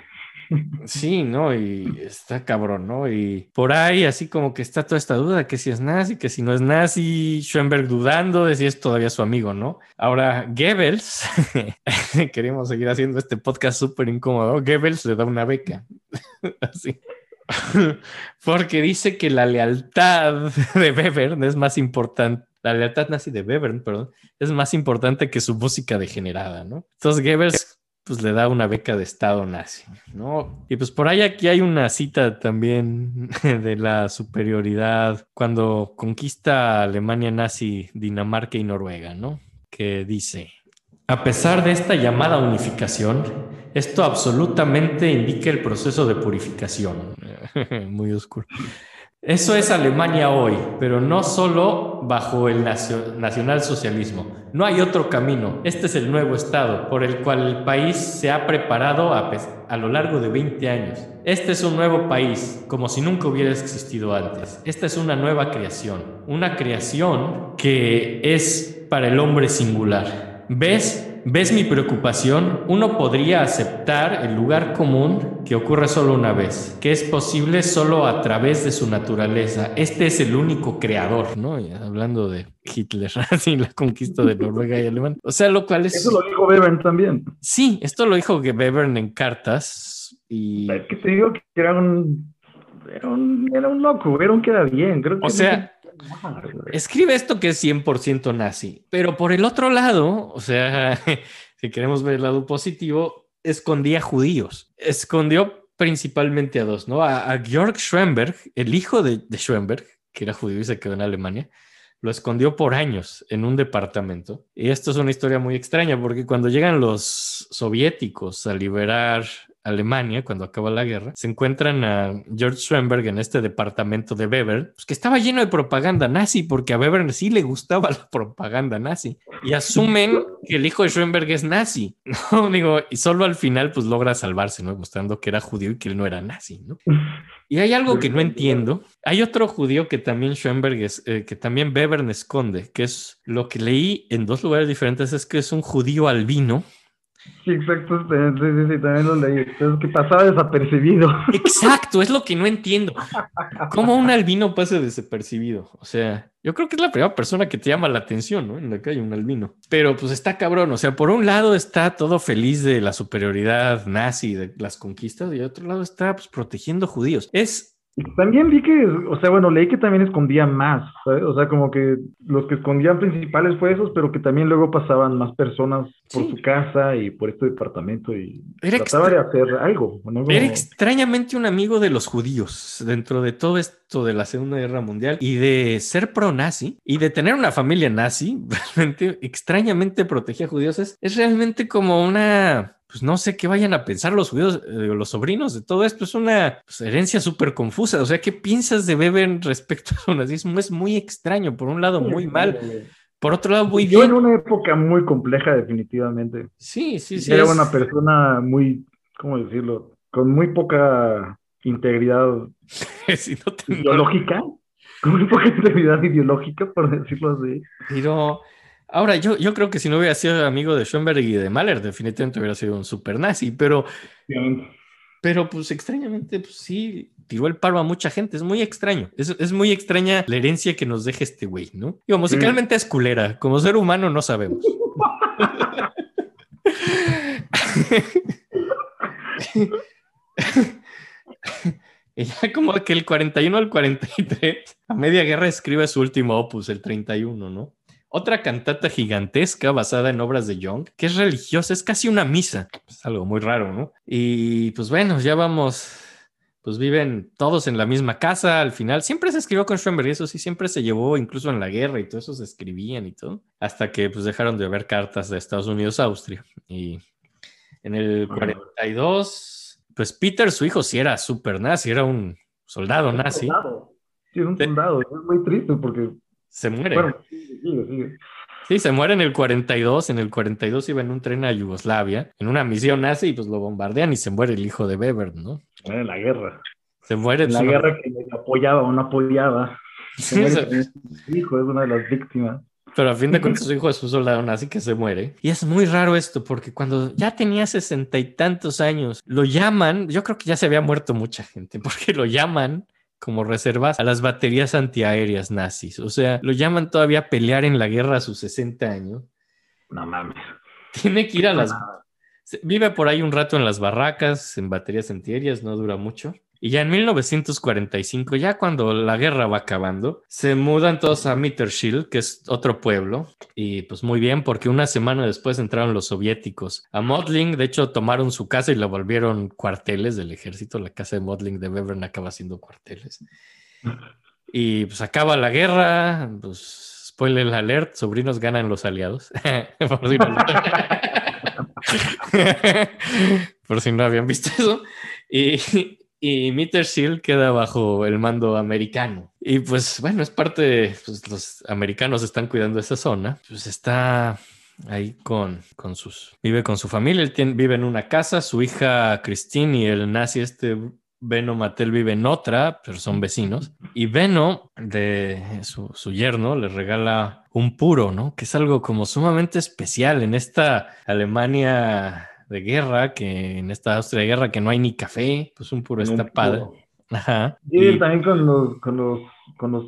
Sí, ¿no? Y está cabrón, ¿no? Y por ahí así como que está toda esta duda, que si es nazi, que si no es nazi, Schoenberg dudando de si es todavía su amigo, ¿no? Ahora, Goebbels, queremos seguir haciendo este podcast súper incómodo, Goebbels le da una beca, así. Porque dice que la lealtad de Webern es más importante, la lealtad nazi de Webern, perdón, es más importante que su música degenerada, ¿no? Entonces Goebbels pues le da una beca de Estado nazi, ¿no? Y pues por ahí aquí hay una cita también de la superioridad cuando conquista Alemania nazi Dinamarca y Noruega, ¿no? Que dice, a pesar de esta llamada unificación, esto absolutamente indica el proceso de purificación. Muy oscuro. Eso es Alemania hoy, pero no solo bajo el nacionalsocialismo. No hay otro camino. Este es el nuevo Estado por el cual el país se ha preparado a, lo largo de 20 años. Este es un nuevo país, como si nunca hubiera existido antes. Esta es una nueva creación, una creación que es para el hombre singular. ¿Ves? ¿Ves mi preocupación? Uno podría aceptar el lugar común que ocurre solo una vez, que es posible solo a través de su naturaleza. Este es el único creador, ¿no? hablando de Hitler y la conquista de Noruega y Alemania. O sea, lo cual es... Eso lo dijo Bevern también. Sí, esto lo dijo Bevern en cartas y... que te digo que era un... Era un, era un loco, era un queda bien. Creo que o sea, Escribe esto que es 100% nazi, pero por el otro lado, o sea, si queremos ver el lado positivo, escondía judíos. Escondió principalmente a dos, ¿no? A, Georg Schoenberg, el hijo de, de Schoenberg, que era judío y se quedó en Alemania, lo escondió por años en un departamento. Y esto es una historia muy extraña porque cuando llegan los soviéticos a liberar Alemania, cuando acaba la guerra, se encuentran a George Schoenberg en este departamento de Weber, pues que estaba lleno de propaganda nazi, porque a Weber sí le gustaba la propaganda nazi. Y asumen que el hijo de Schoenberg es nazi. Digo, y solo al final pues logra salvarse, ¿no? Mostrando que era judío y que él no era nazi. Y hay algo que no entiendo. Hay otro judío que también Schoenberg es, eh, que también Webern esconde, que es lo que leí en dos lugares diferentes, es que es un judío albino Sí, exacto, sí, sí, también lo leí. Es que pasaba desapercibido. Exacto, es lo que no entiendo. ¿Cómo un albino pasa desapercibido? O sea, yo creo que es la primera persona que te llama la atención, ¿no? En la calle, un albino. Pero pues está cabrón. O sea, por un lado está todo feliz de la superioridad nazi, de las conquistas, y por otro lado está pues protegiendo judíos. Es también vi que, o sea, bueno, leí que también escondían más, O sea, como que los que escondían principales fue esos, pero que también luego pasaban más personas por su casa y por este departamento y trataba de hacer algo. Era extrañamente un amigo de los judíos dentro de todo esto de la Segunda Guerra Mundial y de ser pro-nazi y de tener una familia nazi, realmente extrañamente protegía a judíos. es realmente como una pues no sé qué vayan a pensar los judíos, eh, los sobrinos de todo esto. Es una pues, herencia súper confusa. O sea, ¿qué piensas de Beben respecto a su nazismo? Es muy extraño. Por un lado, muy mal. Por otro lado, muy bien. Yo en una época muy compleja, definitivamente. Sí, sí, sí. Era una persona muy, ¿cómo decirlo? Con muy poca integridad ideológica. Con muy poca integridad ideológica, por decirlo así. Pero Ahora, yo, yo creo que si no hubiera sido amigo de Schoenberg y de Mahler, definitivamente hubiera sido un super nazi, pero, pero pues extrañamente, pues sí, tiró el paro a mucha gente, es muy extraño, es, es muy extraña la herencia que nos deja este güey, ¿no? Digo, musicalmente es culera, como ser humano no sabemos. y ya como que el 41 al 43, a media guerra escribe su último opus, el 31, ¿no? Otra cantata gigantesca basada en obras de Young, que es religiosa, es casi una misa. Es algo muy raro, ¿no? Y pues bueno, ya vamos, pues viven todos en la misma casa al final. Siempre se escribió con Schoenberg y eso sí, siempre se llevó, incluso en la guerra y todo eso se escribían y todo, hasta que pues dejaron de haber cartas de Estados Unidos a Austria. Y en el 42, pues Peter, su hijo, sí era súper nazi, era un soldado nazi. Sí, un soldado. Es muy triste porque se muere. Sí, se muere en el 42. En el 42 iba en un tren a Yugoslavia, en una misión nazi, y pues lo bombardean y se muere el hijo de Weber, ¿no? En la guerra. Se muere. En la guerra que apoyaba o no apoyaba. Se hijo, es una de las víctimas. Pero a fin de cuentas su hijo es un soldado nazi que se muere. Y es muy raro esto porque cuando ya tenía sesenta y tantos años, lo llaman, yo creo que ya se había muerto mucha gente porque lo llaman como reservas a las baterías antiaéreas nazis. O sea, lo llaman todavía a pelear en la guerra a sus 60 años. No mames. Tiene que ir a las... Vive por ahí un rato en las barracas, en baterías antiaéreas, no dura mucho. Y ya en 1945, ya cuando la guerra va acabando, se mudan todos a Mitterschild, que es otro pueblo. Y pues muy bien, porque una semana después entraron los soviéticos a Modling. De hecho, tomaron su casa y la volvieron cuarteles del ejército. La casa de Modling de Bevern acaba siendo cuarteles. Y pues acaba la guerra. Pues spoiler alert: sobrinos ganan los aliados. Por si no, Por si no habían visto eso. Y, y Mittersill queda bajo el mando americano. Y pues bueno, es parte de, pues, los americanos están cuidando esa zona, pues está ahí con, con sus, vive con su familia, él tiene, vive en una casa, su hija Christine y el nazi este Beno Mattel vive en otra, pero son vecinos. Y Beno, de su, su, yerno, le regala un puro, ¿no? Que es algo como sumamente especial en esta Alemania de guerra, que en esta Austria de guerra que no hay ni café, pues un puro está padre. Ajá. Y, también con los, con los, con los,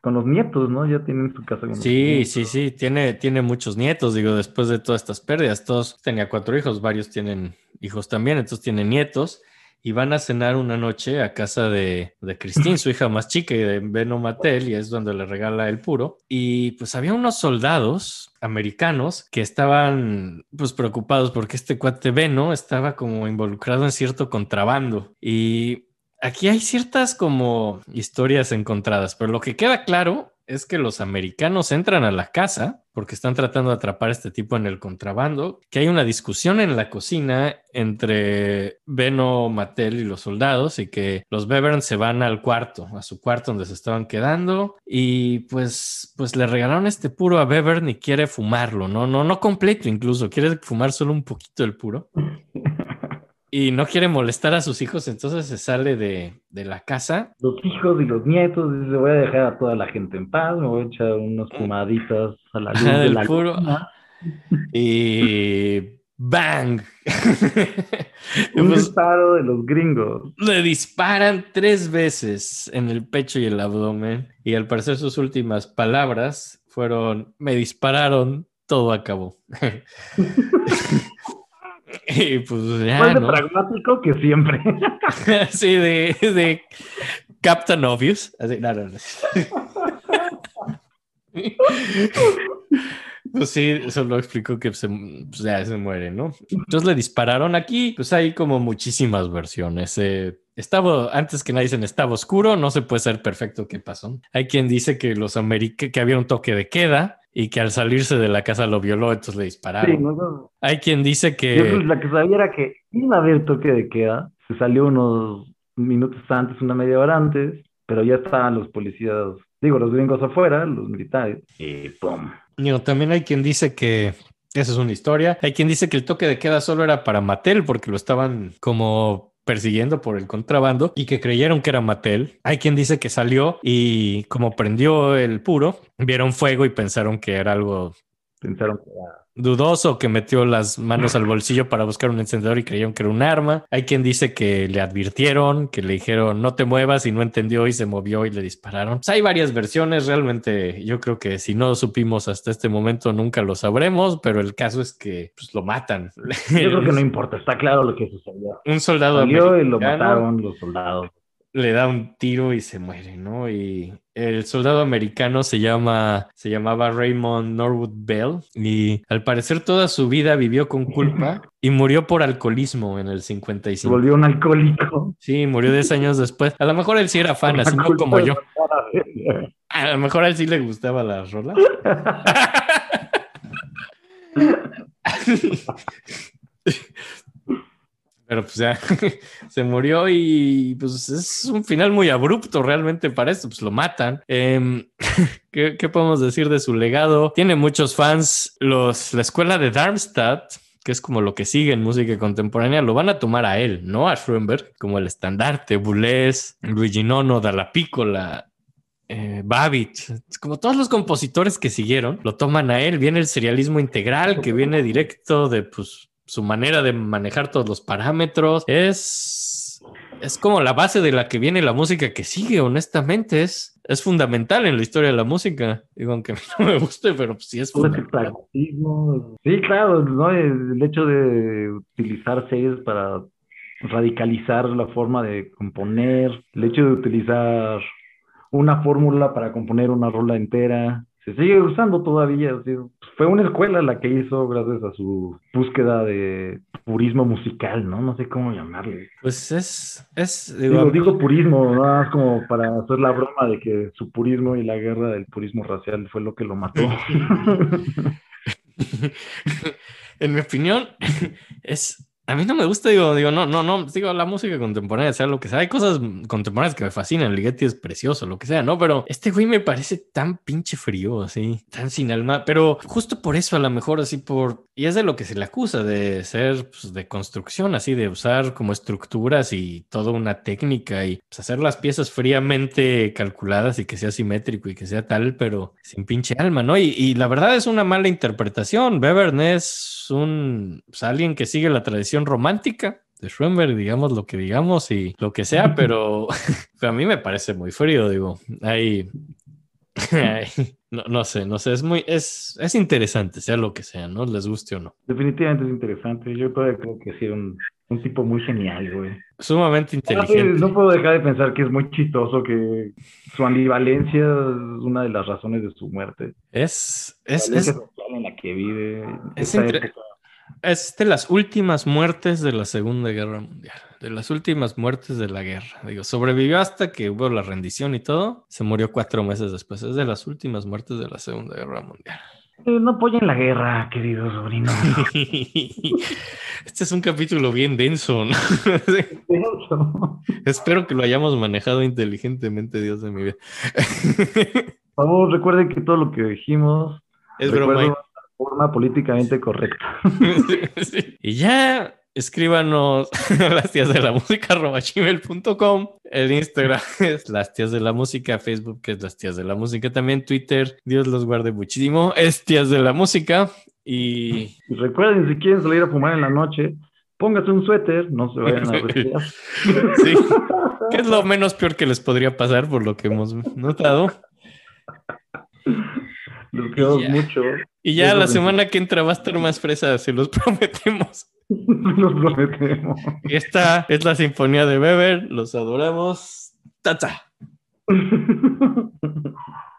con los nietos, ¿no? Ya tienen su casa. sí, sí, sí, tiene, tiene muchos nietos, digo, después de todas estas pérdidas, todos tenía cuatro hijos, varios tienen hijos también, entonces tienen nietos y van a cenar una noche a casa de, de Christine, su hija más chica, y de Beno Mattel, y es donde le regala el puro. Y pues había unos soldados americanos que estaban pues preocupados porque este cuate Beno estaba como involucrado en cierto contrabando. Y aquí hay ciertas como historias encontradas, pero lo que queda claro es que los americanos entran a la casa porque están tratando de atrapar a este tipo en el contrabando, que hay una discusión en la cocina entre Beno Mattel y los soldados y que los Bevern se van al cuarto, a su cuarto donde se estaban quedando y pues pues le regalaron este puro a Bevern y quiere fumarlo, no no no completo incluso, quiere fumar solo un poquito el puro. y no quiere molestar a sus hijos, entonces se sale de, de, la casa. Los hijos y los nietos, dice, voy a dejar a toda la gente en paz, me voy a echar unos mm. fumaditas a la luz de la puro. Y ¡bang! Un pues, disparo de los gringos. Le disparan tres veces en el pecho y el abdomen. Y al parecer sus últimas palabras fueron, me dispararon, todo acabó. Y pues ya. Más de pragmático que siempre. sí, de, de Captain Obvious. Así, no, no, no. Pues sí, eso lo explicó que se, pues ya se muere, ¿no? Entonces le dispararon aquí, pues hay como muchísimas versiones. Eh, estaba, antes que nadie dicen estaba oscuro, no se puede ser perfecto qué pasó. Hay quien dice que los americanos, que había un toque de queda, y que al salirse de la casa lo violó, entonces le dispararon. Sí, no, Hay quien dice que... Yo, pues, la que sabía era que iba a haber toque de queda, se salió unos minutos antes, una media hora antes, pero ya estaban los policías, digo, los gringos afuera, los militares, y ¡pum! También hay quien dice que esa es una historia. Hay quien dice que el toque de queda solo era para Mattel porque lo estaban como persiguiendo por el contrabando y que creyeron que era Mattel. Hay quien dice que salió y como prendió el puro, vieron fuego y pensaron que era algo... Pensaron que era dudoso que metió las manos al bolsillo para buscar un encendedor y creyeron que era un arma. Hay quien dice que le advirtieron, que le dijeron no te muevas y no entendió y se movió y le dispararon. Pues hay varias versiones, realmente yo creo que si no supimos hasta este momento nunca lo sabremos, pero el caso es que pues, lo matan. Yo creo que no importa, está claro lo que sucedió. Un soldado Salió y lo mataron los soldados le da un tiro y se muere, ¿no? Y el soldado americano se llama, se llamaba Raymond Norwood Bell y al parecer toda su vida vivió con culpa y murió por alcoholismo en el 55. Se volvió un alcohólico. Sí, murió 10 años después. A lo mejor él sí era fan, así no como yo. A lo mejor a él sí le gustaba la rola. Pero pues ya se murió y pues es un final muy abrupto realmente para esto, pues lo matan. Em, ¿qué, podemos decir de su legado? Tiene muchos fans. Los, la escuela de Darmstadt que es como lo que sigue en música contemporánea, lo van a tomar a él, no a Schoenberg, como el estandarte, Boulez, Luigi Nono, Dalla Piccola, eh, Babich, como todos los compositores que siguieron, lo toman a él. Viene el serialismo integral que viene directo de pues, su manera de manejar todos los parámetros. Es, es como la base de la que viene la música que sigue, honestamente. Es, es fundamental en la historia de la música. Digo, aunque a mí no me guste, pero pues sí es fundamental. Sí, claro, ¿no? el hecho de utilizar series para radicalizar la forma de componer, el hecho de utilizar una fórmula para componer una rola entera, se sigue usando todavía. fue una escuela la que hizo gracias a su búsqueda de purismo musical, ¿no? No sé cómo llamarle. Pues es, es, digo, Digo, digo purismo, nada más como para hacer la broma de que su purismo y la guerra del purismo racial fue lo que lo mató. en mi opinión, es. A mí no me gusta, digo, digo, no, no, no, digo, la música contemporánea, sea lo que sea, hay cosas contemporáneas que me fascinan, Ligeti es precioso, lo que sea, ¿no? Pero este güey me parece tan pinche frío, así, tan sin alma, pero justo por eso a lo mejor, así por, y es de lo que se le acusa, de ser, pues, de construcción, así, de usar como estructuras y toda una técnica y pues, hacer las piezas fríamente calculadas y que sea simétrico y que sea tal, pero sin pinche alma, ¿no? Y, la verdad es una mala interpretación, Bevern es un, pues, alguien que sigue la tradición romántica de Schoenberg, digamos lo que digamos y lo que sea, pero, pero a mí me parece muy frío, digo, hay- no, no sé, no sé, es muy, es, es interesante, sea lo que sea, ¿no? Les guste o no. Definitivamente es interesante. Yo todavía creo que sí, un, un tipo muy genial, güey. Sumamente Aparte, inteligente. No puedo dejar de pensar que es muy chistoso, que su ambivalencia es una de las razones de su muerte. Es, es, es, en la que vive. es época. Es de las últimas muertes de la Segunda Guerra Mundial, de las últimas muertes de la guerra. Digo, sobrevivió hasta que hubo la rendición y todo, se murió cuatro meses después. Es de las últimas muertes de la Segunda Guerra Mundial. Eh, no apoyen la guerra, querido sobrino. Este es un capítulo bien denso, ¿no? Espero que lo hayamos manejado inteligentemente, Dios de mi vida. Por favor, recuerden que todo lo que dijimos es broma. Forma políticamente correcta. Sí. Y ya escríbanos las tías de la música gmail.com. El Instagram es las tías de la música, Facebook es las tías de la música, también Twitter, Dios los guarde muchísimo, es tías de la música. Y Y recuerden, si quieren salir a fumar en la noche, pónganse un suéter, no se vayan a resfriar. sí, que es lo menos peor que les podría pasar por lo que hemos notado. Los queremos Ya. mucho. Y ya la semana que entra va a estar más fresa, se los prometemos. Los prometemos. Esta es la Sinfonía de Weber, los adoramos. ¡Tata!